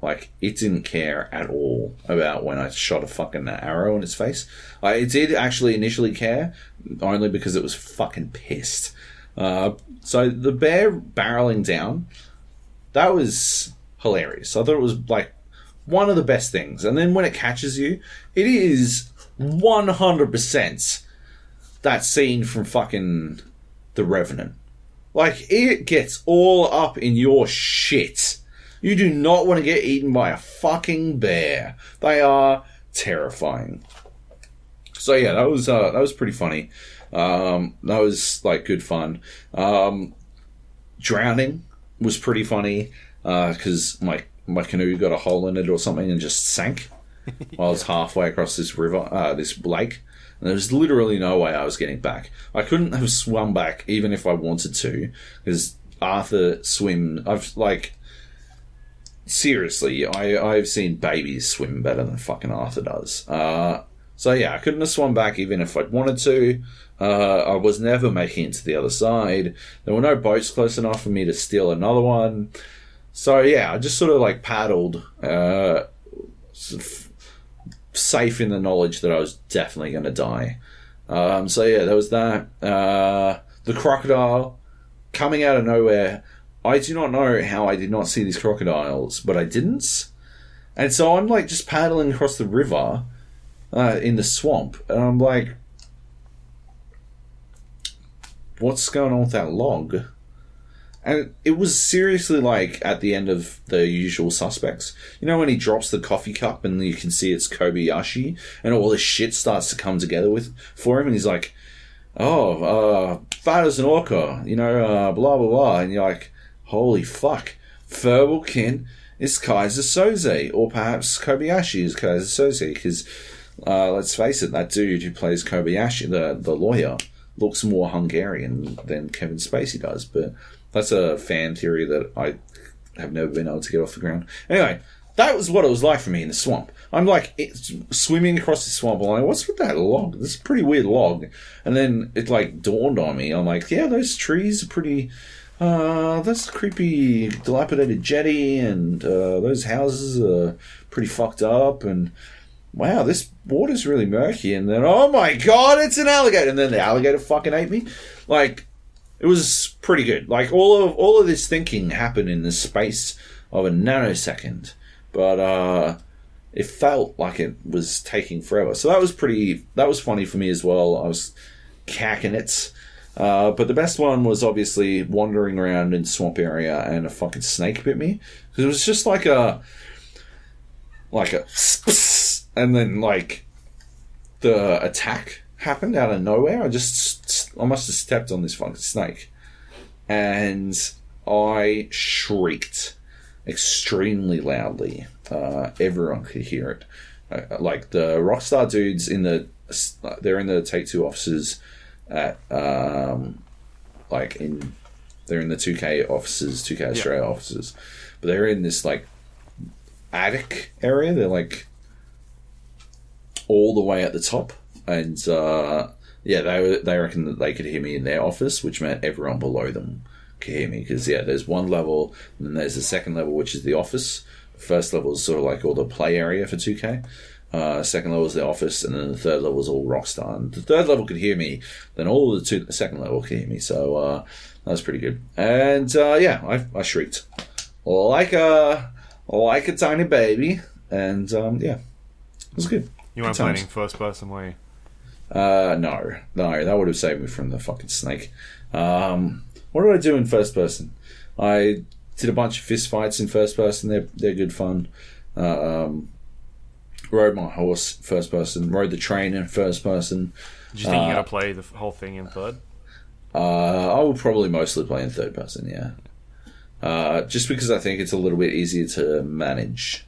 Like it didn't care at all about when I shot a fucking arrow in its face. I it did actually initially care, only because it was fucking pissed. Uh, so the bear barreling down, that was hilarious. I thought it was like one of the best things. And then when it catches you, it is 100% that scene from fucking The Revenant. Like, it gets all up in your shit. You do not want to get eaten by a fucking bear. They are terrifying. So yeah, that was uh, that was pretty funny. Um, that was like good fun. Um, drowning was pretty funny because my my canoe got a hole in it or something and just sank while I was halfway across this river, uh, this lake. And there was literally no way I was getting back. I couldn't have swum back even if I wanted to because Arthur swim. I've like seriously, I I've seen babies swim better than fucking Arthur does. Uh, so yeah, I couldn't have swum back even if I'd wanted to. Uh, I was never making it to the other side. There were no boats close enough for me to steal another one. So yeah, I just sort of like paddled, uh, safe in the knowledge that I was definitely going to die. Um, so yeah, there was that. Uh, the crocodile coming out of nowhere. I do not know how I did not see these crocodiles, but I didn't. And so I'm like just paddling across the river uh, in the swamp, and I'm like, what's going on with that log? And it was seriously like at the end of the usual suspects. You know when he drops the coffee cup and you can see it's Kobayashi and all this shit starts to come together with for him and he's like, Oh, uh fat as an orca, you know, uh blah blah blah and you're like, Holy fuck. Verbal Kint is Kaiser Soze, or perhaps Kobayashi is Kaiser Soze, because uh, let's face it, that dude who plays Kobayashi, the the lawyer, looks more Hungarian than Kevin Spacey does. But that's a fan theory that I have never been able to get off the ground. Anyway, that was what it was like for me in the swamp. I'm like swimming across the swamp. I'm like, what's with that log? This is a pretty weird log. And then it like dawned on me. I'm like, yeah, those trees are pretty. Uh, that's creepy, dilapidated jetty, and uh, those houses are pretty fucked up. And wow, this water's really murky. And then, oh my god, it's an alligator! And then the alligator fucking ate me. Like, it was pretty good. Like all of all of this thinking happened in the space of a nanosecond, but uh, it felt like it was taking forever. So that was pretty. That was funny for me as well. I was cacking it. Uh, but the best one was obviously wandering around in swamp area and a fucking snake bit me because it was just like a like a and then like the attack happened out of nowhere. I just I must have stepped on this fucking snake, and I shrieked extremely loudly. Uh, everyone could hear it. Uh, like the Rockstar dudes in the they're in the Take Two offices at um, like in They're in the 2K offices, 2K Australia offices, but they're in this like attic area. They're like all the way at the top, and uh, yeah, they they reckon that they could hear me in their office, which meant everyone below them could hear me because yeah, there's one level, and then there's the second level, which is the office. First level is sort of like all the play area for 2K. Uh, second level is the office, and then the third level is all Rockstar. And the third level could hear me, then all of the two, the second level could hear me. So uh, that was pretty good. And uh, yeah, I, I shrieked like a like a tiny baby, and um, yeah, it was good. You weren't playing first person, were you? Uh, no, no, that would have saved me from the fucking snake. Um, what did I do in first person? I did a bunch of fist fights in first person. They're they're good fun. Uh, um, rode my horse first person. Rode the train in first person. Did you think Uh, you got to play the whole thing in third? Uh, I will probably mostly play in third person. Yeah, uh, just because I think it's a little bit easier to manage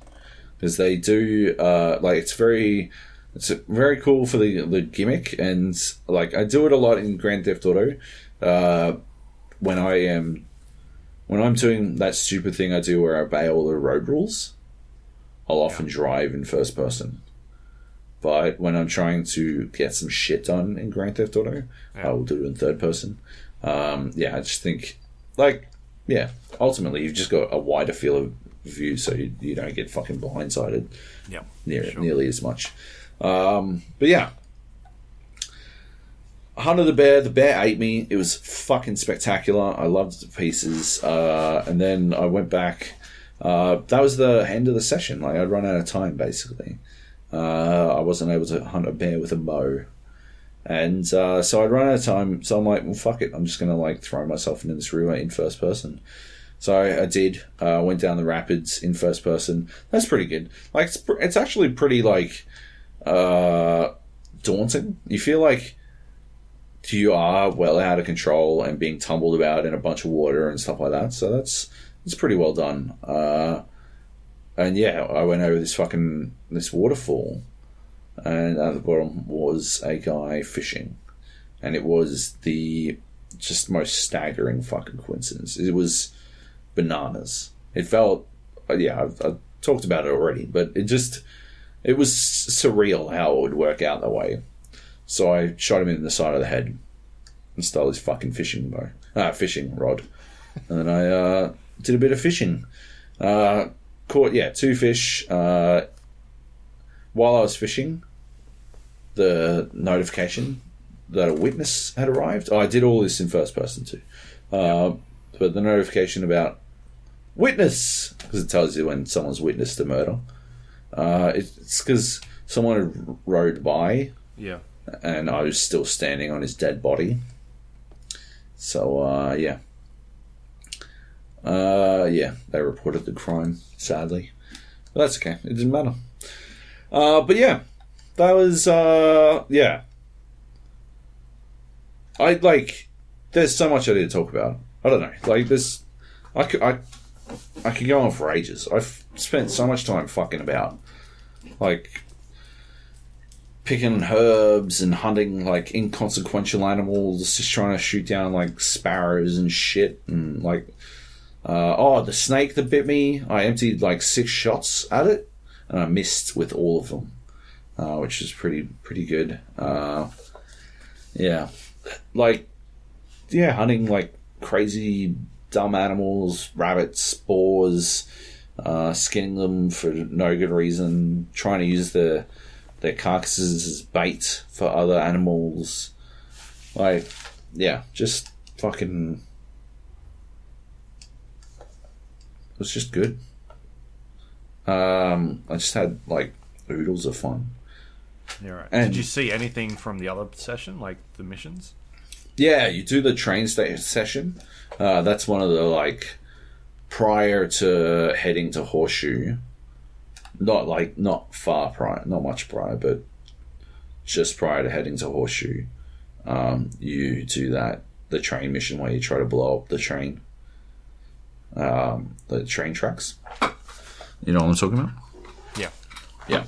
because they do uh, like it's very it's very cool for the the gimmick and like I do it a lot in Grand Theft Auto uh, when I am when I'm doing that stupid thing I do where I obey all the road rules. I'll often drive in first person. But when I'm trying to get some shit done in Grand Theft Auto, I will do it in third person. Um, yeah, I just think, like, yeah, ultimately you've just got a wider field of view, so you, you don't get fucking blindsided Yeah. near, Sure. nearly as much. Um, but yeah, Hunter the bear. The bear ate me. It was fucking spectacular. I loved the pieces. Uh, and then I went back. Uh, that was the end of the session. Like I'd run out of time basically. Uh, I wasn't able to hunt a bear with a bow. And uh, so I'd run out of time, so I'm like, well, fuck it. I'm just gonna like throw myself into this river in first person. So I, I did. Uh, went down the rapids in first person. That's pretty good. Like it's, it's actually pretty like uh, daunting. You feel like you are well out of control and being tumbled about in a bunch of water and stuff like that. So that's it's pretty well done. Uh, and yeah, I went over this fucking this waterfall, and at the bottom was a guy fishing, and it was the just most staggering fucking coincidence. It was bananas. It felt, uh, yeah, I've, I've talked about it already, but it just it was surreal how it would work out that way. So I shot him in the side of the head and stole his fucking fishing bow, uh, fishing rod, and then I uh, did a bit of fishing. Uh, caught yeah two fish. Uh, while I was fishing, the notification that a witness had arrived. Oh, I did all this in first person too, uh, but the notification about witness because it tells you when someone's witnessed a murder. Uh, it's because someone rode by Yeah. and I was still standing on his dead body. So uh, yeah, uh, yeah, they reported the crime. Sadly, but that's okay. It didn't matter. Uh, but yeah, that was uh, yeah. I like. There's so much I need to talk about. I don't know. Like this, I could I, I could go on for ages. I've spent so much time fucking about, like picking herbs and hunting like inconsequential animals, just trying to shoot down like sparrows and shit, and like, uh, oh, the snake that bit me. I emptied like six shots at it, and I missed with all of them, uh, which is pretty pretty good. Uh, yeah, like, yeah, hunting like crazy dumb animals, rabbits, boars, uh, skinning them for no good reason, trying to use their their carcasses as bait for other animals. Like, yeah, just fucking. It was just good. Um, I just had like oodles of fun. Yeah, right. And- Did you see anything from the other session, like the missions? Yeah, you do the train station session. Uh, that's one of the like prior to heading to Horseshoe. Not like not far prior, not much prior, but just prior to heading to Horseshoe. Um, you do that the train mission where you try to blow up the train, um, the train tracks. You know what I'm talking about? Yeah. Yeah,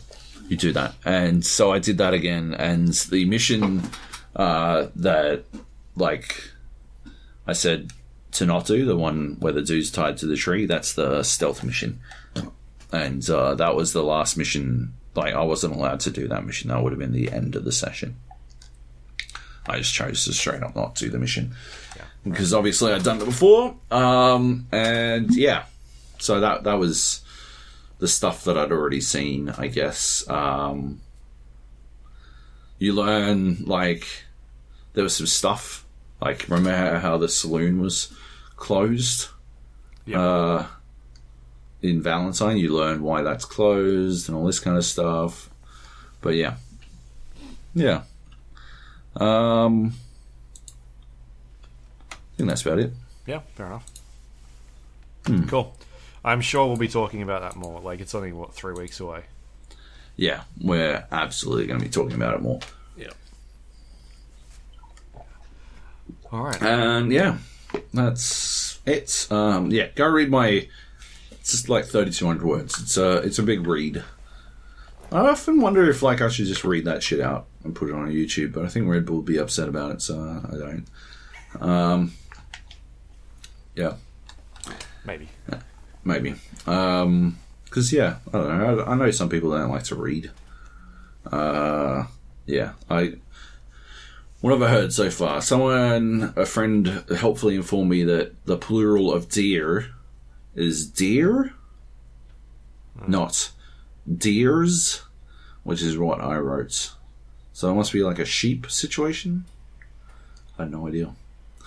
you do that. And so I did that again. And the mission uh, that, like, I said to not do the one where the dude's tied to the tree. That's the stealth mission, and uh, that was the last mission. Like I wasn't allowed to do that mission. That would have been the end of the session. I just chose to straight up not do the mission because obviously I'd done it before. Um, and yeah, so that that was the stuff that I'd already seen. I guess um, you learn like there was some stuff like remember how the saloon was closed. Yeah. Uh, in Valentine, you learn why that's closed and all this kind of stuff. But yeah, yeah. Um, I think that's about it. Yeah, fair enough. Hmm. Cool. I'm sure we'll be talking about that more. Like it's only what three weeks away. Yeah, we're absolutely going to be talking about it more. Yeah. All right. And yeah, that's it. Um, yeah, go read my. It's just like thirty two hundred words. It's a it's a big read. I often wonder if like I should just read that shit out and put it on YouTube, but I think Red Bull would be upset about it, so I don't. Um, yeah, Maybe. maybe. Um, because yeah, I don't know. I, I know some people don't like to read. Uh, yeah, I. What have I heard so far? Someone, a friend, helpfully informed me that the plural of deer is deer, not deers, which is what I wrote. So it must be like a sheep situation. I had no idea.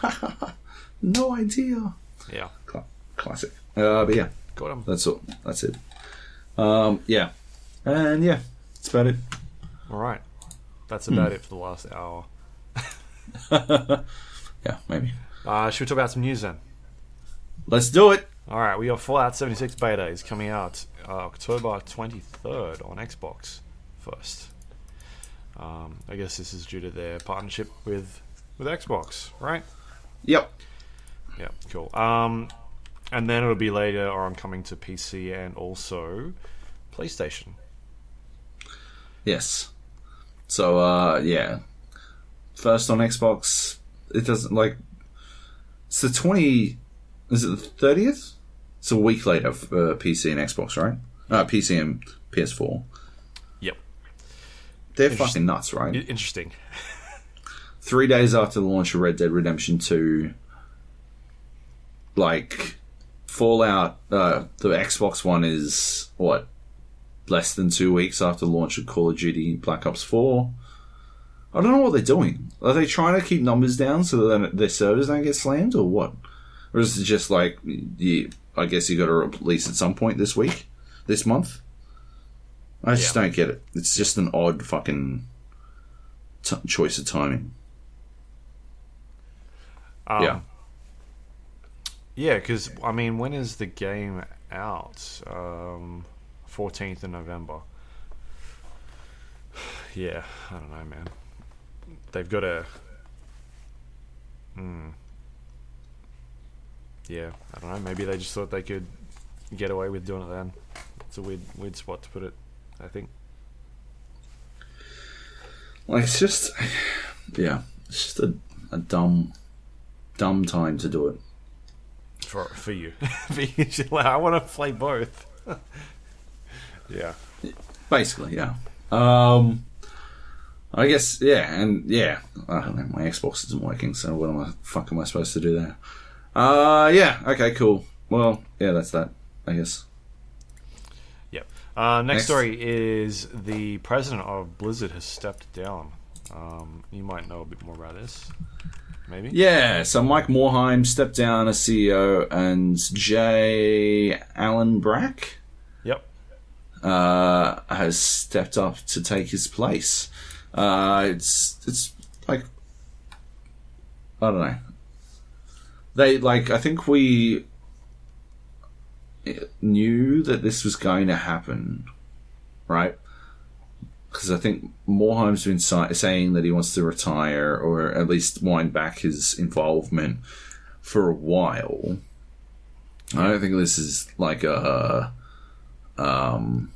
no idea. Yeah. Cla- classic. Uh, but yeah, Got him. that's all. That's it. Um, yeah, and yeah, that's about it. All right. That's Hmm. about it for the last hour. Yeah, maybe. Uh, should we talk about some news then? Let's do it. All right, we got Fallout 76 beta is coming out uh, October 23rd on Xbox first. Um, I guess this is due to their partnership with with Xbox, right? Yep. Yeah, cool. Um, and then it'll be later or on coming to PC and also PlayStation. Yes. So uh yeah. First on Xbox it doesn't like it's the twenty is it the thirtieth? It's a week later for uh, PC and Xbox, right? Uh PC and PS4. Yep. They're fucking nuts, right? Interesting. Three days after the launch of Red Dead Redemption two like Fallout uh the Xbox one is what? Less than two weeks after the launch of Call of Duty Black Ops four. I don't know what they're doing. Are they trying to keep numbers down so that their servers don't get slammed, or what? Or is it just like, you, I guess you got to release at some point this week, this month? I just Yeah. don't get it. It's just an odd fucking t- choice of timing. Um, Yeah. Yeah, because I mean, when is the game out? Um, Fourteenth of November. Yeah, I don't know, man. They've got a. Hmm. Yeah, I don't know. Maybe they just thought they could get away with doing it then. It's a weird, weird spot to put it. I think. Like it's just, yeah, it's just a, a dumb, dumb time to do it. for for you. for you I want to play both. yeah. Basically, yeah. Um, I guess, yeah, and yeah, I don't know. My Xbox isn't working, so what am I fuck am I supposed to do there? Uh, yeah, okay, cool. Well, yeah, that's that. I guess. Yep. Uh, next, Next. story is the president of Blizzard has stepped down. Um, you might know a bit more about this. Maybe. Yeah, so Mike Morhaime stepped down as CEO, and J. Allen Brack Yep. uh, has stepped up to take his place. Uh, it's it's like I don't know. They like I think we knew that this was going to happen, right? Because I think Morhaime's been si- saying that he wants to retire or at least wind back his involvement for a while. I don't think this is like a um,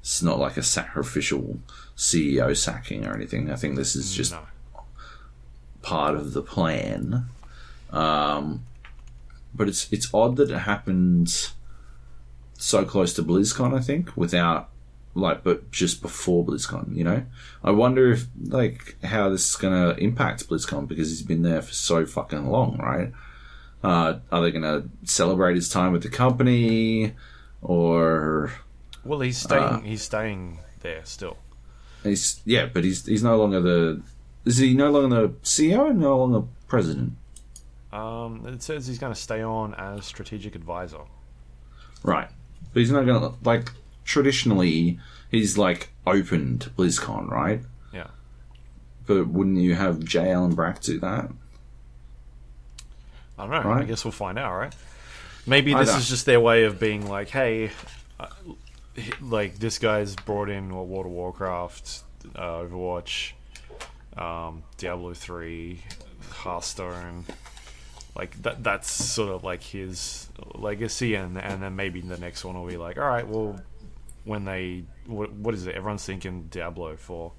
it's not like a sacrificial CEO sacking or anything. I think this is just No. part of the plan. Um, but it's it's odd that it happened so close to BlizzCon. I think without like, but just before BlizzCon. You know, I wonder if like how this is gonna impact BlizzCon because he's been there for so fucking long, right? Uh, are they gonna celebrate his time with the company, or Well, he's staying. he's staying there still. He's yeah, but he's he's no longer the is he no longer the CEO, no longer president? Um, it says he's going to stay on as strategic advisor. Right. But he's not gonna like traditionally he's like opened BlizzCon, right? Yeah. But wouldn't you have J. Allen Brack do that? I don't know. I guess we'll find out, right? Maybe this is just their way of being like, hey, uh, like this guy's brought in what, World of Warcraft, uh, Overwatch, um, Diablo three, Hearthstone. Like that. That's sort of like his legacy, and and then maybe the next one will be like, all right, well, when they what, what is it? Everyone's thinking Diablo for,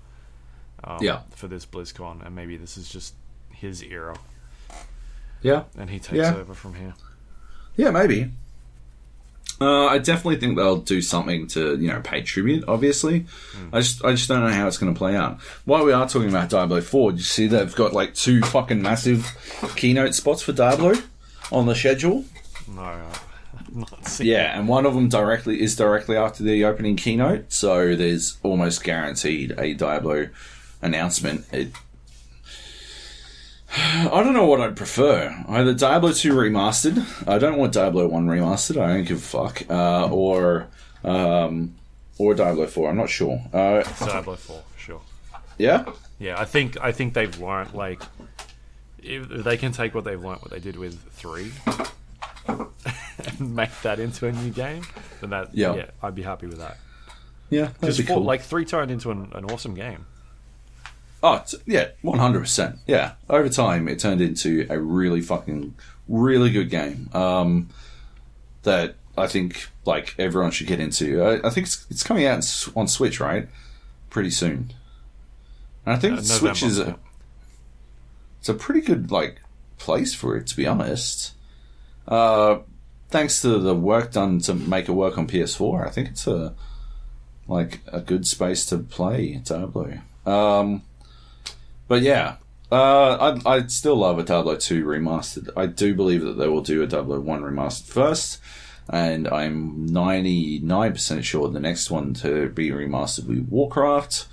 um, Yeah. for this BlizzCon, and maybe this is just his era, Yeah. and he takes Yeah. over from here. Yeah, maybe. Uh, I definitely think they'll do something to, you know, pay tribute. Obviously, I just, I just don't know how it's going to play out. While we are talking about Diablo Four, you see they've got like two fucking massive keynote spots for Diablo on the schedule? No, I'm not seeing Yeah, and one of them directly is directly after the opening keynote, so there's almost guaranteed a Diablo announcement. I don't know what I'd prefer. Either Diablo 2 remastered. I don't want Diablo 1 remastered. I don't give a fuck. Uh, or um, or Diablo 4. I'm not sure. Uh, Diablo Four for sure. yeah, Yeah, I think I think they've learned like if they can take what they've learned, what they did with three, and make that into a new game, then that Yeah. yeah, I'd be happy with that. yeah, Because be cool. like three turned into an, an awesome game. Oh, it's, yeah, one hundred percent. Yeah, over time, it turned into a really fucking, really good game. Um, that I think like everyone should get into. I, I think it's, it's coming out on Switch, right? Pretty soon. And I think Uh, Switch is a, it's a pretty good like place for it, to be honest. Uh, thanks to the work done to make it work on PS4, I think it's a like a good space to play Diablo. Um, but yeah, uh, I'd, I'd still love a Diablo 2 remastered. I do believe that they will do a Diablo 1 remastered first, and I'm 99% sure the next one to be remastered will be Warcraft.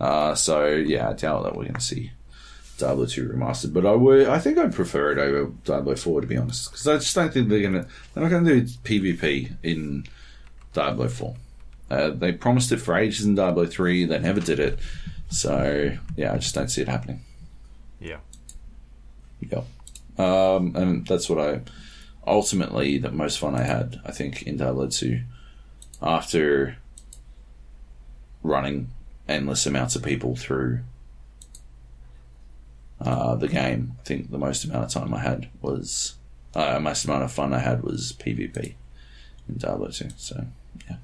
Uh, so yeah, I doubt that we're going to see Diablo 2 remastered, but I would, I think I'd prefer it over Diablo 4 to be honest, because I just don't think they're going to, they're not going to do PvP in Diablo 4. Uh, they promised it for ages in Diablo 3, they never did it. So, yeah, I just don't see it happening. Yeah. Yep. Um, and that's what I ultimately the most fun I had, I think, in Diablo 2 after running endless amounts of people through uh, the game. I think the most amount of time I had was uh, most amount of fun I had was PvP in Diablo 2. So, yeah.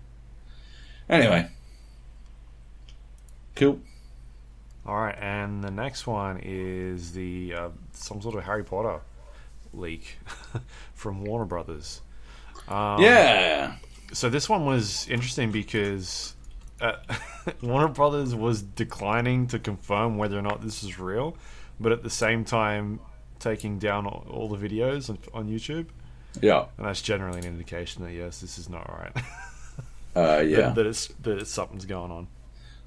Anyway. Cool. All right, and the next one is the uh, some sort of Harry Potter leak from Warner Brothers. Um, Yeah. So this one was interesting because uh, Warner Brothers was declining to confirm whether or not this is real, but at the same time taking down all, all the videos on, on YouTube, Yeah. and that's generally an indication that yes, this is not right. Uh, yeah. that, that it's that it's, something's going on.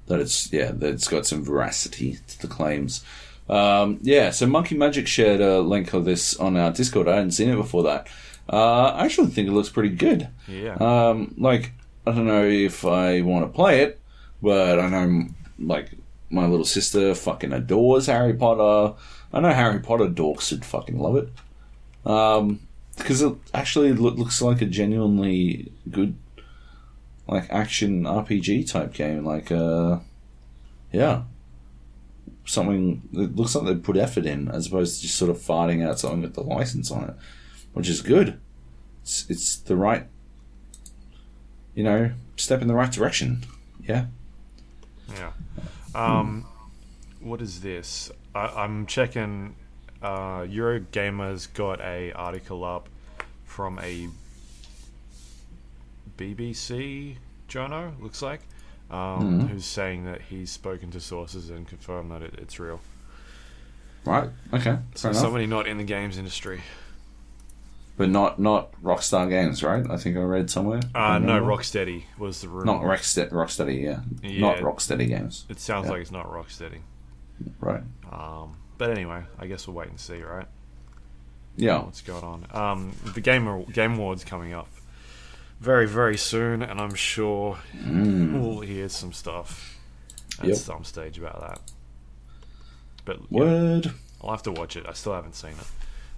That it's yeah that it's got some veracity to the claims. Um, yeah, so Monkey Magic shared a link of this on our Discord. I hadn't seen it before that. Uh, I actually think it looks pretty good. Yeah. Um, like I don't know if I want to play it, but I know like my little sister fucking adores Harry Potter. I know Harry Potter dorks would fucking love it. Um, because it actually loo- looks like a genuinely good like action RPG type game. Like, uh, yeah, something that looks like they put effort in, as opposed to just sort of farting out something with the license on it, which is good. It's it's the right, you know, step in the right direction. Yeah. Yeah. Um, what is this? I, I'm checking. Uh, Eurogamer's got a article up from a BBC Jono, looks like, um, who's saying that he's spoken to sources and confirmed that it, it's real. Right. Okay. So somebody not in the games industry. But not not Rockstar Games, right? I think I read somewhere. Uh, no, Rocksteady was the rumor. Not Rocksteady, Rocksteady, yeah. Yeah. Not Rocksteady Games. It sounds Yeah. like it's not Rocksteady. Right. Um, but anyway, I guess we'll wait and see, right? Yeah. What's going on? Um, the game Game Awards coming up very very soon, and I'm sure we'll hear some stuff at Mm. Yep. some stage about that. But yeah, Word. I'll have to watch it. I still haven't seen it.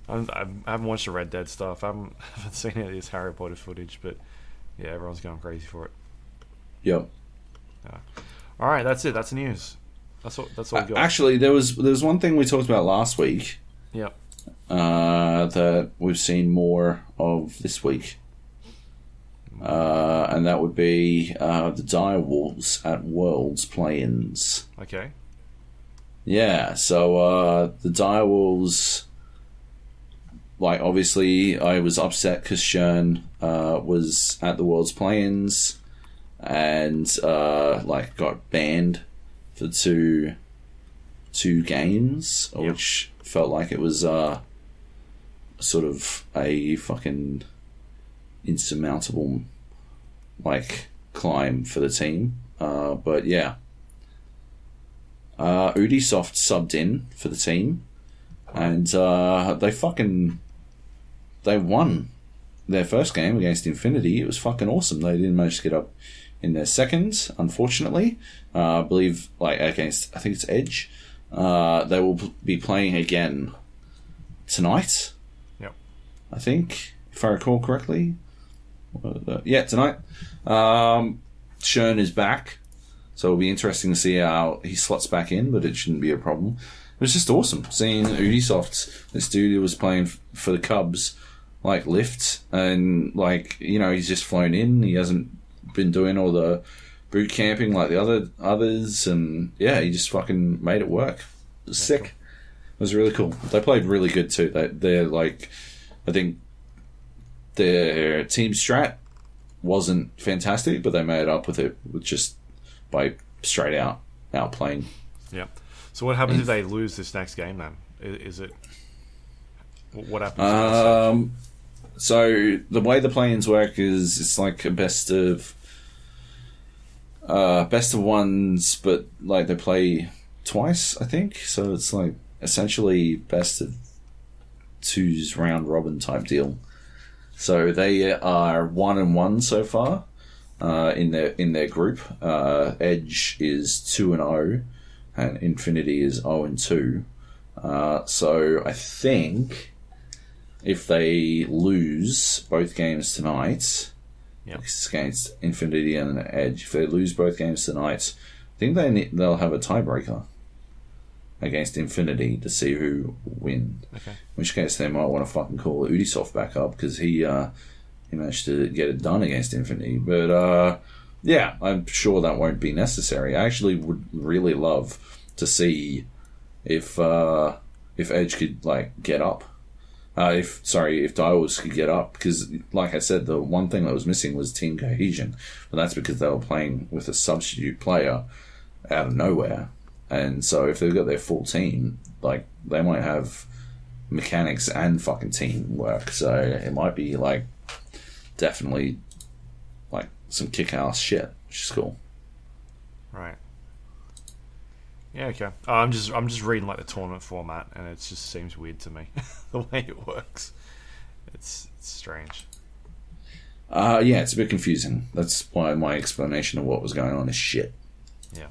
I'm, I'm, haven't watched the Red Dead stuff. I haven't, haven't seen any of this Harry Potter footage, but yeah, everyone's going crazy for it. Yep. All right, that's it. That's news. That's all. That's all we got. Actually, there was there was one thing we talked about last week yep. uh, that we've seen more of this week, uh, and that would be uh, the dire wolves at Worlds Play-ins. Okay. Yeah, so uh, the dire wolves, like obviously, I was upset because Shern uh, was at the Worlds Play-ins and uh, like got banned for two two games, Yep. which felt like it was uh, sort of a fucking insurmountable like climb for the team. Uh, but yeah. Uh, Ubisoft subbed in for the team, and uh, they fucking they won their first game against Infinity. It was fucking awesome. They didn't manage to get up in their second, unfortunately. Uh, I believe like against I think it's Edge. Uh, they will be playing again tonight. Yep. I think if I recall correctly. Uh, yeah, tonight. Um, Shern is back. So it'll be interesting to see how he slots back in, but it shouldn't be a problem. It was just awesome seeing Ubisoft. This dude who was playing f- for the Cubs, like lift, and like you know he's just flown in. He hasn't been doing all the boot camping like the other others, and yeah, he just fucking made it work. It sick. It was really cool. They played really good too. They, they're like, I think their team strat wasn't fantastic, but they made up with it with just by straight out outplaying. Yep. So what happens if they lose this next game? Then is it what happens? if they say- Um, so the way the play-ins work is it's like a best of uh, best of ones, but like they play twice, I think. So it's like essentially best of twos round robin type deal. So they are one and one so far uh, in their in their group. Uh, Edge is two and zero, and Infinity is zero and two. Uh, so I think if they lose both games tonight, Yep. against Infinity and Edge, if they lose both games tonight, I think they they'll have a tiebreaker against Infinity to see who wins. Okay. In which case, they might want to fucking call Ubisoft back up because he uh, he managed to get it done against Infinity. But uh, yeah, I'm sure that won't be necessary. I actually would really love to see if uh, if Edge could like get up. Uh, if sorry, if Direwolves could get up, because like I said, the one thing that was missing was team cohesion, but that's because they were playing with a substitute player out of nowhere, and so if they've got their full team, like they might have mechanics and fucking teamwork, so it might be like definitely like some kick-ass shit, which is cool. Right. Yeah. Okay. Uh, I'm just I'm just reading like the tournament format, and it just seems weird to me the way it works. It's, it's strange. Uh, yeah, it's a bit confusing. That's why my explanation of what was going on is shit. Yeah.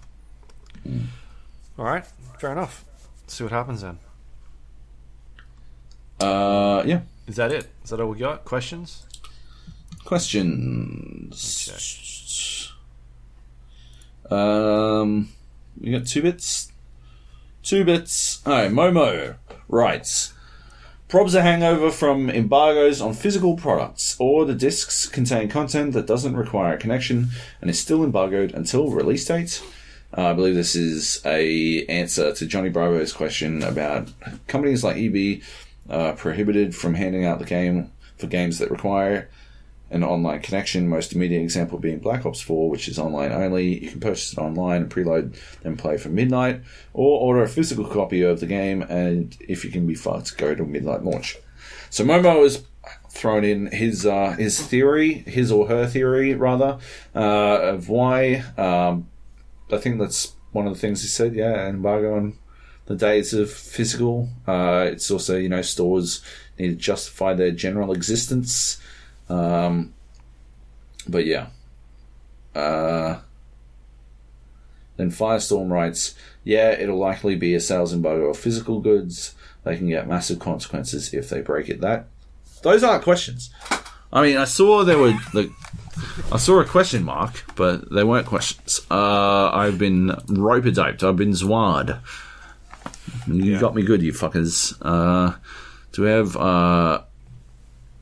All right. Fair enough. Let's see what happens then. Uh, yeah. Is that it? Is that all we got? Questions? Questions. Um, we got two bits. Two bits. All right, Momo writes. Probs a hangover from embargoes on physical products, or the discs contain content that doesn't require a connection and is still embargoed until release date. Uh, I believe this is a answer to Johnny Bravo's question about companies like EB uh, prohibited from handing out the game for games that require an online connection. Most immediate example being Black Ops 4, which is online only. You can purchase it online and preload, then play from midnight, or order a physical copy of the game. And if you can be fucked, go to midnight launch. So Momo has thrown in his uh, his theory, his or her theory rather, uh, of why. Um, I think that's one of the things he said. Yeah, embargo on the days of physical. Uh, it's also you know stores need to justify their general existence. Um, but yeah. Uh, then Firestorm writes, yeah, it'll likely be a sales embargo of physical goods. They can get massive consequences if they break it. That those aren't questions. I mean, I saw there were the. I saw a question mark, but they weren't questions. Uh, I've been roper doped. I've been zwad. You Yeah. got me good, you fuckers. Uh, do we have uh,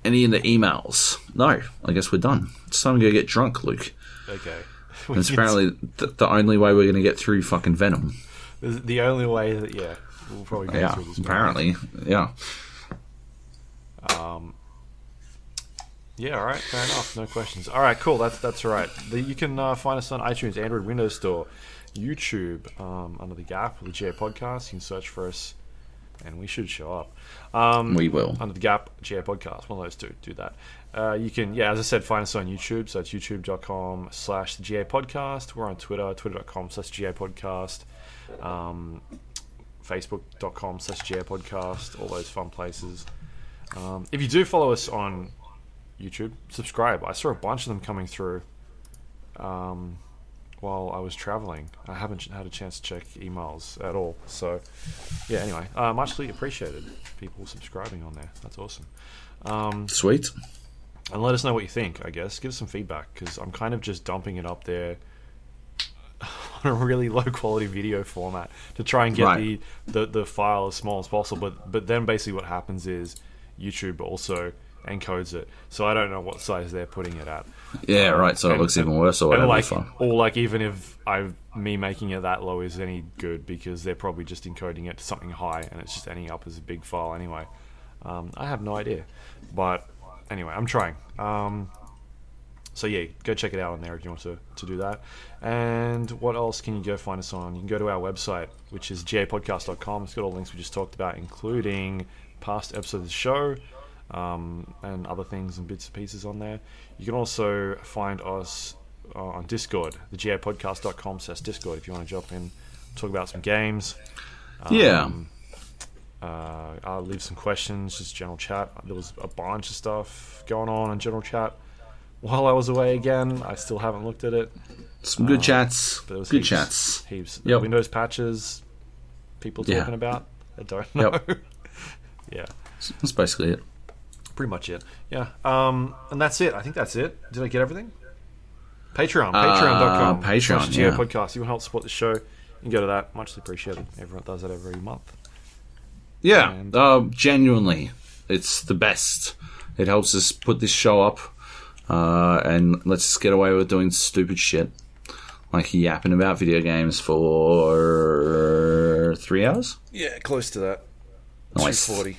any in the emails? No. I guess we're done. It's time to go get drunk, Luke. Okay. It's apparently th- the only way we're going to get through fucking Venom. the only way that yeah we'll probably go Yeah, through this. apparently. Yeah. Yeah, all right, fair enough. No questions. All right, cool. That's that's all right. The, you can uh, find us on iTunes, Android, Windows Store, YouTube, um, under the Gap, the GA Podcast. You can search for us, and we should show up. Um, We will. under the Gap GA Podcast. One of those two. Do that. Uh, you can, yeah, as I said, find us on YouTube. So it's youtube.com slash the GA Podcast. We're on Twitter, twitter.com slash GA Podcast. Um, Facebook.com slash GA Podcast. All those fun places. Um, if you do follow us on YouTube, subscribe. I saw a bunch of them coming through um, while I was traveling. I haven't had a chance to check emails at all. So, yeah, anyway, uh, muchly appreciated people subscribing on there. That's awesome. Um, Sweet. and let us know what you think, I guess. Give us some feedback because I'm kind of just dumping it up there on a really low quality video format to try and get Right. the, the, the file as small as possible. But, but then basically what happens is YouTube also encodes it. So I don't know what size they're putting it at. Yeah, right. So it And- looks even worse or whatever. like, or like, even if I me making it that low is any good because they're probably just encoding it to something high and it's just ending up as a big file anyway. Um, I have no idea, but anyway, I'm trying. Um, so yeah, go check it out on there if you want to, to do that. And what else can you go find us on? You can go to our website, which is gapodcast.com. It's got all the links we just talked about, including past episodes of the show um, and other things and bits and pieces on there. You can also find us uh, on Discord, the gapodcast.com slash Discord if you want to jump in, talk about some games. yeah. Um, uh, I'll leave some questions, just general chat. There was a bunch of stuff going on in general chat while I was away again. I still haven't looked at it. Some good chats. uh, But there was Good heaps, chats. Heaps. Yep. Windows patches. People Yeah. talking about. I don't know. Yep. yeah, That's basically it. Pretty much it. Yeah. Um, and that's it. I think that's it. Did I get everything? Patreon. Uh, Patreon.com. Patreon, slash yeah. Podcast. You want to help support the show? You can go to that. Muchly appreciated. Everyone does that every month. Yeah, And- uh, genuinely, it's the best. It helps us put this show up, uh, and lets us get away with doing stupid shit, like yapping about video games for three hours. Yeah, close to that. Nice. 240.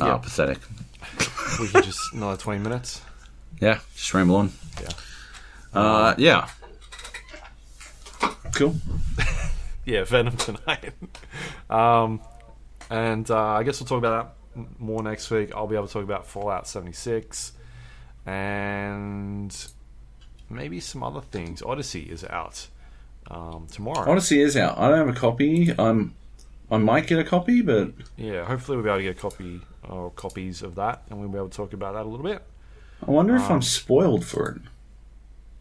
Ah, Yeah. pathetic. We can just another 20 minutes. Yeah, just ramble on. Yeah. Uh, yeah. Cool. Yeah, Venom tonight. um, and uh, I guess we'll talk about that more next week. I'll be able to talk about Fallout 76 and maybe some other things. Odyssey is out um, tomorrow. Odyssey is out. I don't have a copy. I'm. I might get a copy, but Yeah, hopefully we'll be able to get a copy or copies of that, and we'll be able to talk about that a little bit. I wonder if Um, I'm spoiled for it.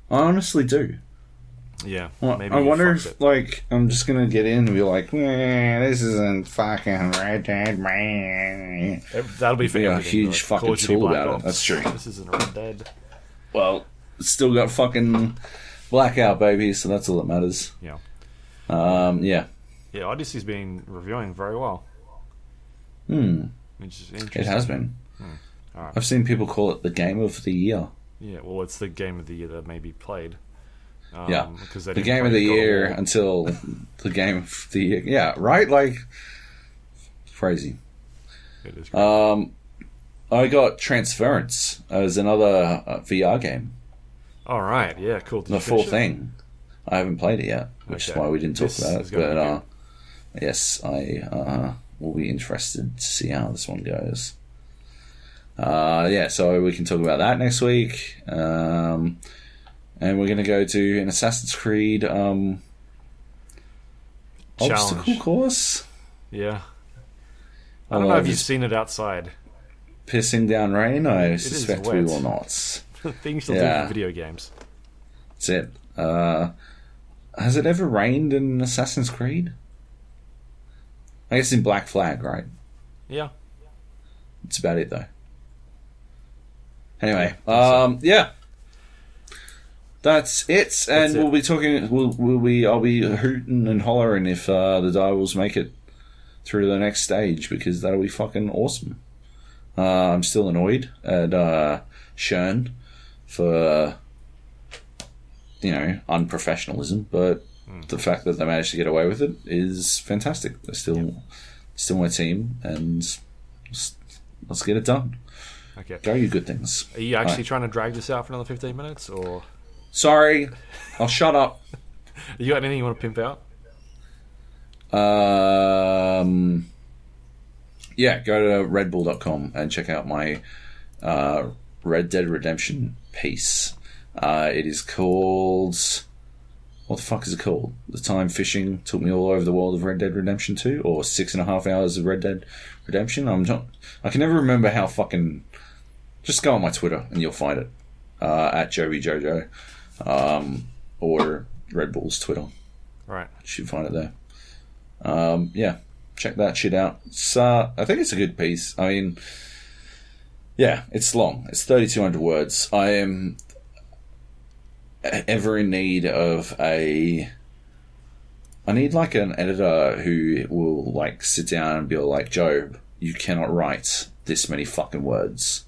I honestly do. Yeah, Well, maybe I wonder if, it. like, I'm just gonna get in and be like, "Meh, this isn't fucking Red Dead, man. That'll be for be a huge like fucking Call of Duty tool about it. That's true. This isn't Red Dead. Well, still got fucking blackout, baby, so that's all that matters. Yeah, Um, yeah. Yeah. Odyssey's been reviewing very well, Hmm. which is interesting. It has been. Alright. I've seen people call it the game of the year. Yeah, well, it's the game of the year that may be played. Um, Yeah. because The game of the year until the game of the year. Yeah, right? Like, crazy. It is great. Um, I got Transference as another uh, VR game. All right, yeah, cool. Did The full it? thing. I haven't played it yet, which Okay. is why we didn't talk This about it. But uh, yes, I uh, will be interested to see how this one goes. Uh, yeah, so we can talk about that next week. Um, and we're going to go to an Assassin's Creed um, obstacle course. Yeah. I don't know if you've seen it outside. pissing down rain, I is suspect we will not. Things you'll Yeah. do for video games. That's it. Uh, has it ever rained in Assassin's Creed? I guess in Black Flag, right? Yeah. That's about it, though. Anyway, um, yeah, that's it. And it. we'll be talking. We'll, we'll be. I'll be hooting and hollering if uh, the Direwolves make it through the next stage because that'll be fucking awesome. Uh, I'm still annoyed at uh, Shern for you know unprofessionalism, but the fact that they managed to get away with it is fantastic. They're still still my team, and let's, let's get it done. Okay. Go, you good things. Are you actually Right. trying to drag this out for another 15 minutes, or Sorry, I'll shut up. you got anything you want to pimp out? Um, yeah, go to redbull.com and check out my uh, Red Dead Redemption piece. Uh, it is called. What the fuck is it called? The time fishing took me all over the world of Red Dead Redemption 2, or six and a half hours of Red Dead Redemption. I'm not. I can never remember how fucking. Just go on my Twitter and you'll find it uh, at Joby Jojo, um, or Red Bull's Twitter. Right. You should find it there. Um, yeah, check that shit out. It's, uh, I think it's a good piece. I mean, yeah, it's long. It's 3,200 words. I am ever in need of a. I need like an editor who will like sit down and be like, Job, you cannot write this many fucking words.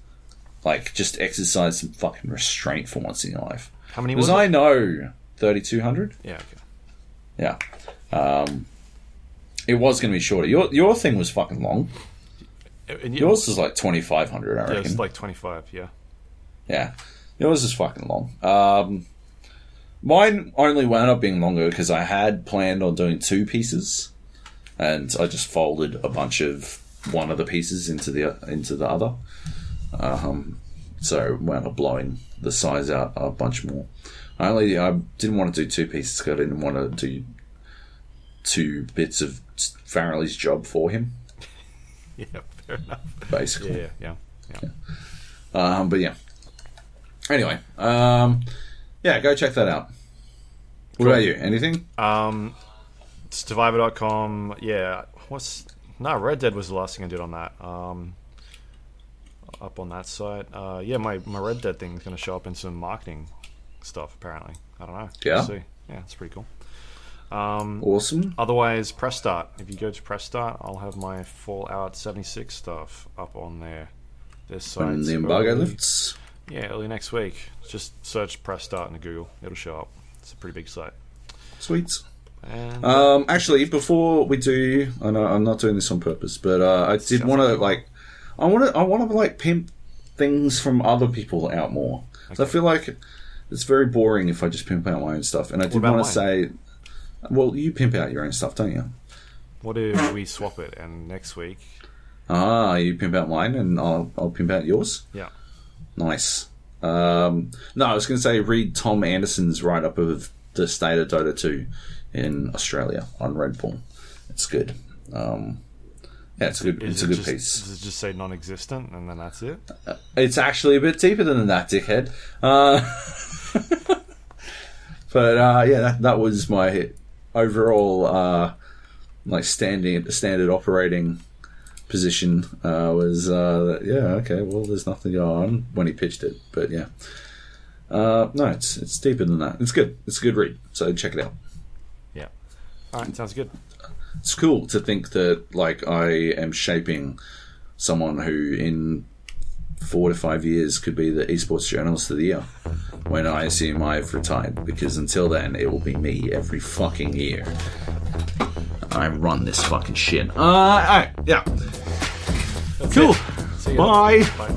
Like, just exercise some fucking restraint for once in your life. How many was Because it? I know 3,200. Yeah. Okay. Yeah. Um, it was going to be shorter. Your your thing was fucking long. And you- Yours is like 2,500, I yeah, reckon. it's like 25. Yeah. yeah. Yours is fucking long. Um, mine only wound up being longer because I had planned on doing two pieces, and I just folded a bunch of one of the pieces into the into the other. Um, so wound up blowing the size out a bunch more. I only I didn't want to do two pieces because I didn't want to do two bits of Farrelly's job for him, Yeah. Fair enough. basically. Yeah. Yeah. Yeah. Um, but yeah. Anyway, um, yeah, go check that out. What Cool. about you? Anything? Um, Survivor.com. Yeah. What's no Red Dead was the last thing I did on that. Um, up on that site. Uh, yeah, my my Red Dead thing is going to show up in some marketing stuff. Apparently, I don't know. Yeah? We'll see. Yeah, it's pretty cool. Um, Awesome. Otherwise, Press Start. If you go to Press Start, I'll have my Fallout 76 stuff up on there. This When site's the embargo early- lifts. Yeah, early next week. Just search Press Start in Google. It'll show up. It's a pretty big site. Sweet. And Um, actually, before we do, I know I'm not doing this on purpose, but uh, I did want to like I want to, I want to like pimp things from other people out more. So I feel like it's very boring if I just pimp out my own stuff, and I did want to say, well, you pimp out your own stuff, don't you? what if we swap it? And next week, Ah, you pimp out mine, and I'll, I'll pimp out yours. yeah, Nice. Um, no, I was going to say read Tom Anderson's write up of the state of Dota 2 in Australia on Red Bull. It's good. Um, yeah, it's a good. Is it's a good just, piece. Does it just say non-existent, and then that's it? It's actually a bit deeper than that, dickhead. Uh, but uh, yeah, that, that was my overall uh, like standing standard operating position. Uh, was uh, that, yeah okay. Well, there's nothing going on when he pitched it, but yeah. Uh, no, it's it's deeper than that. It's good. It's a good read. So check it out. Yeah. All right, sounds good. It's cool to think that like I am shaping someone who in four to five years could be the esports journalist of the year when I assume I've retired because until then it will be me every fucking year. I run this fucking shit. Uh, alright, yeah. That's Cool. See. Bye. Bye.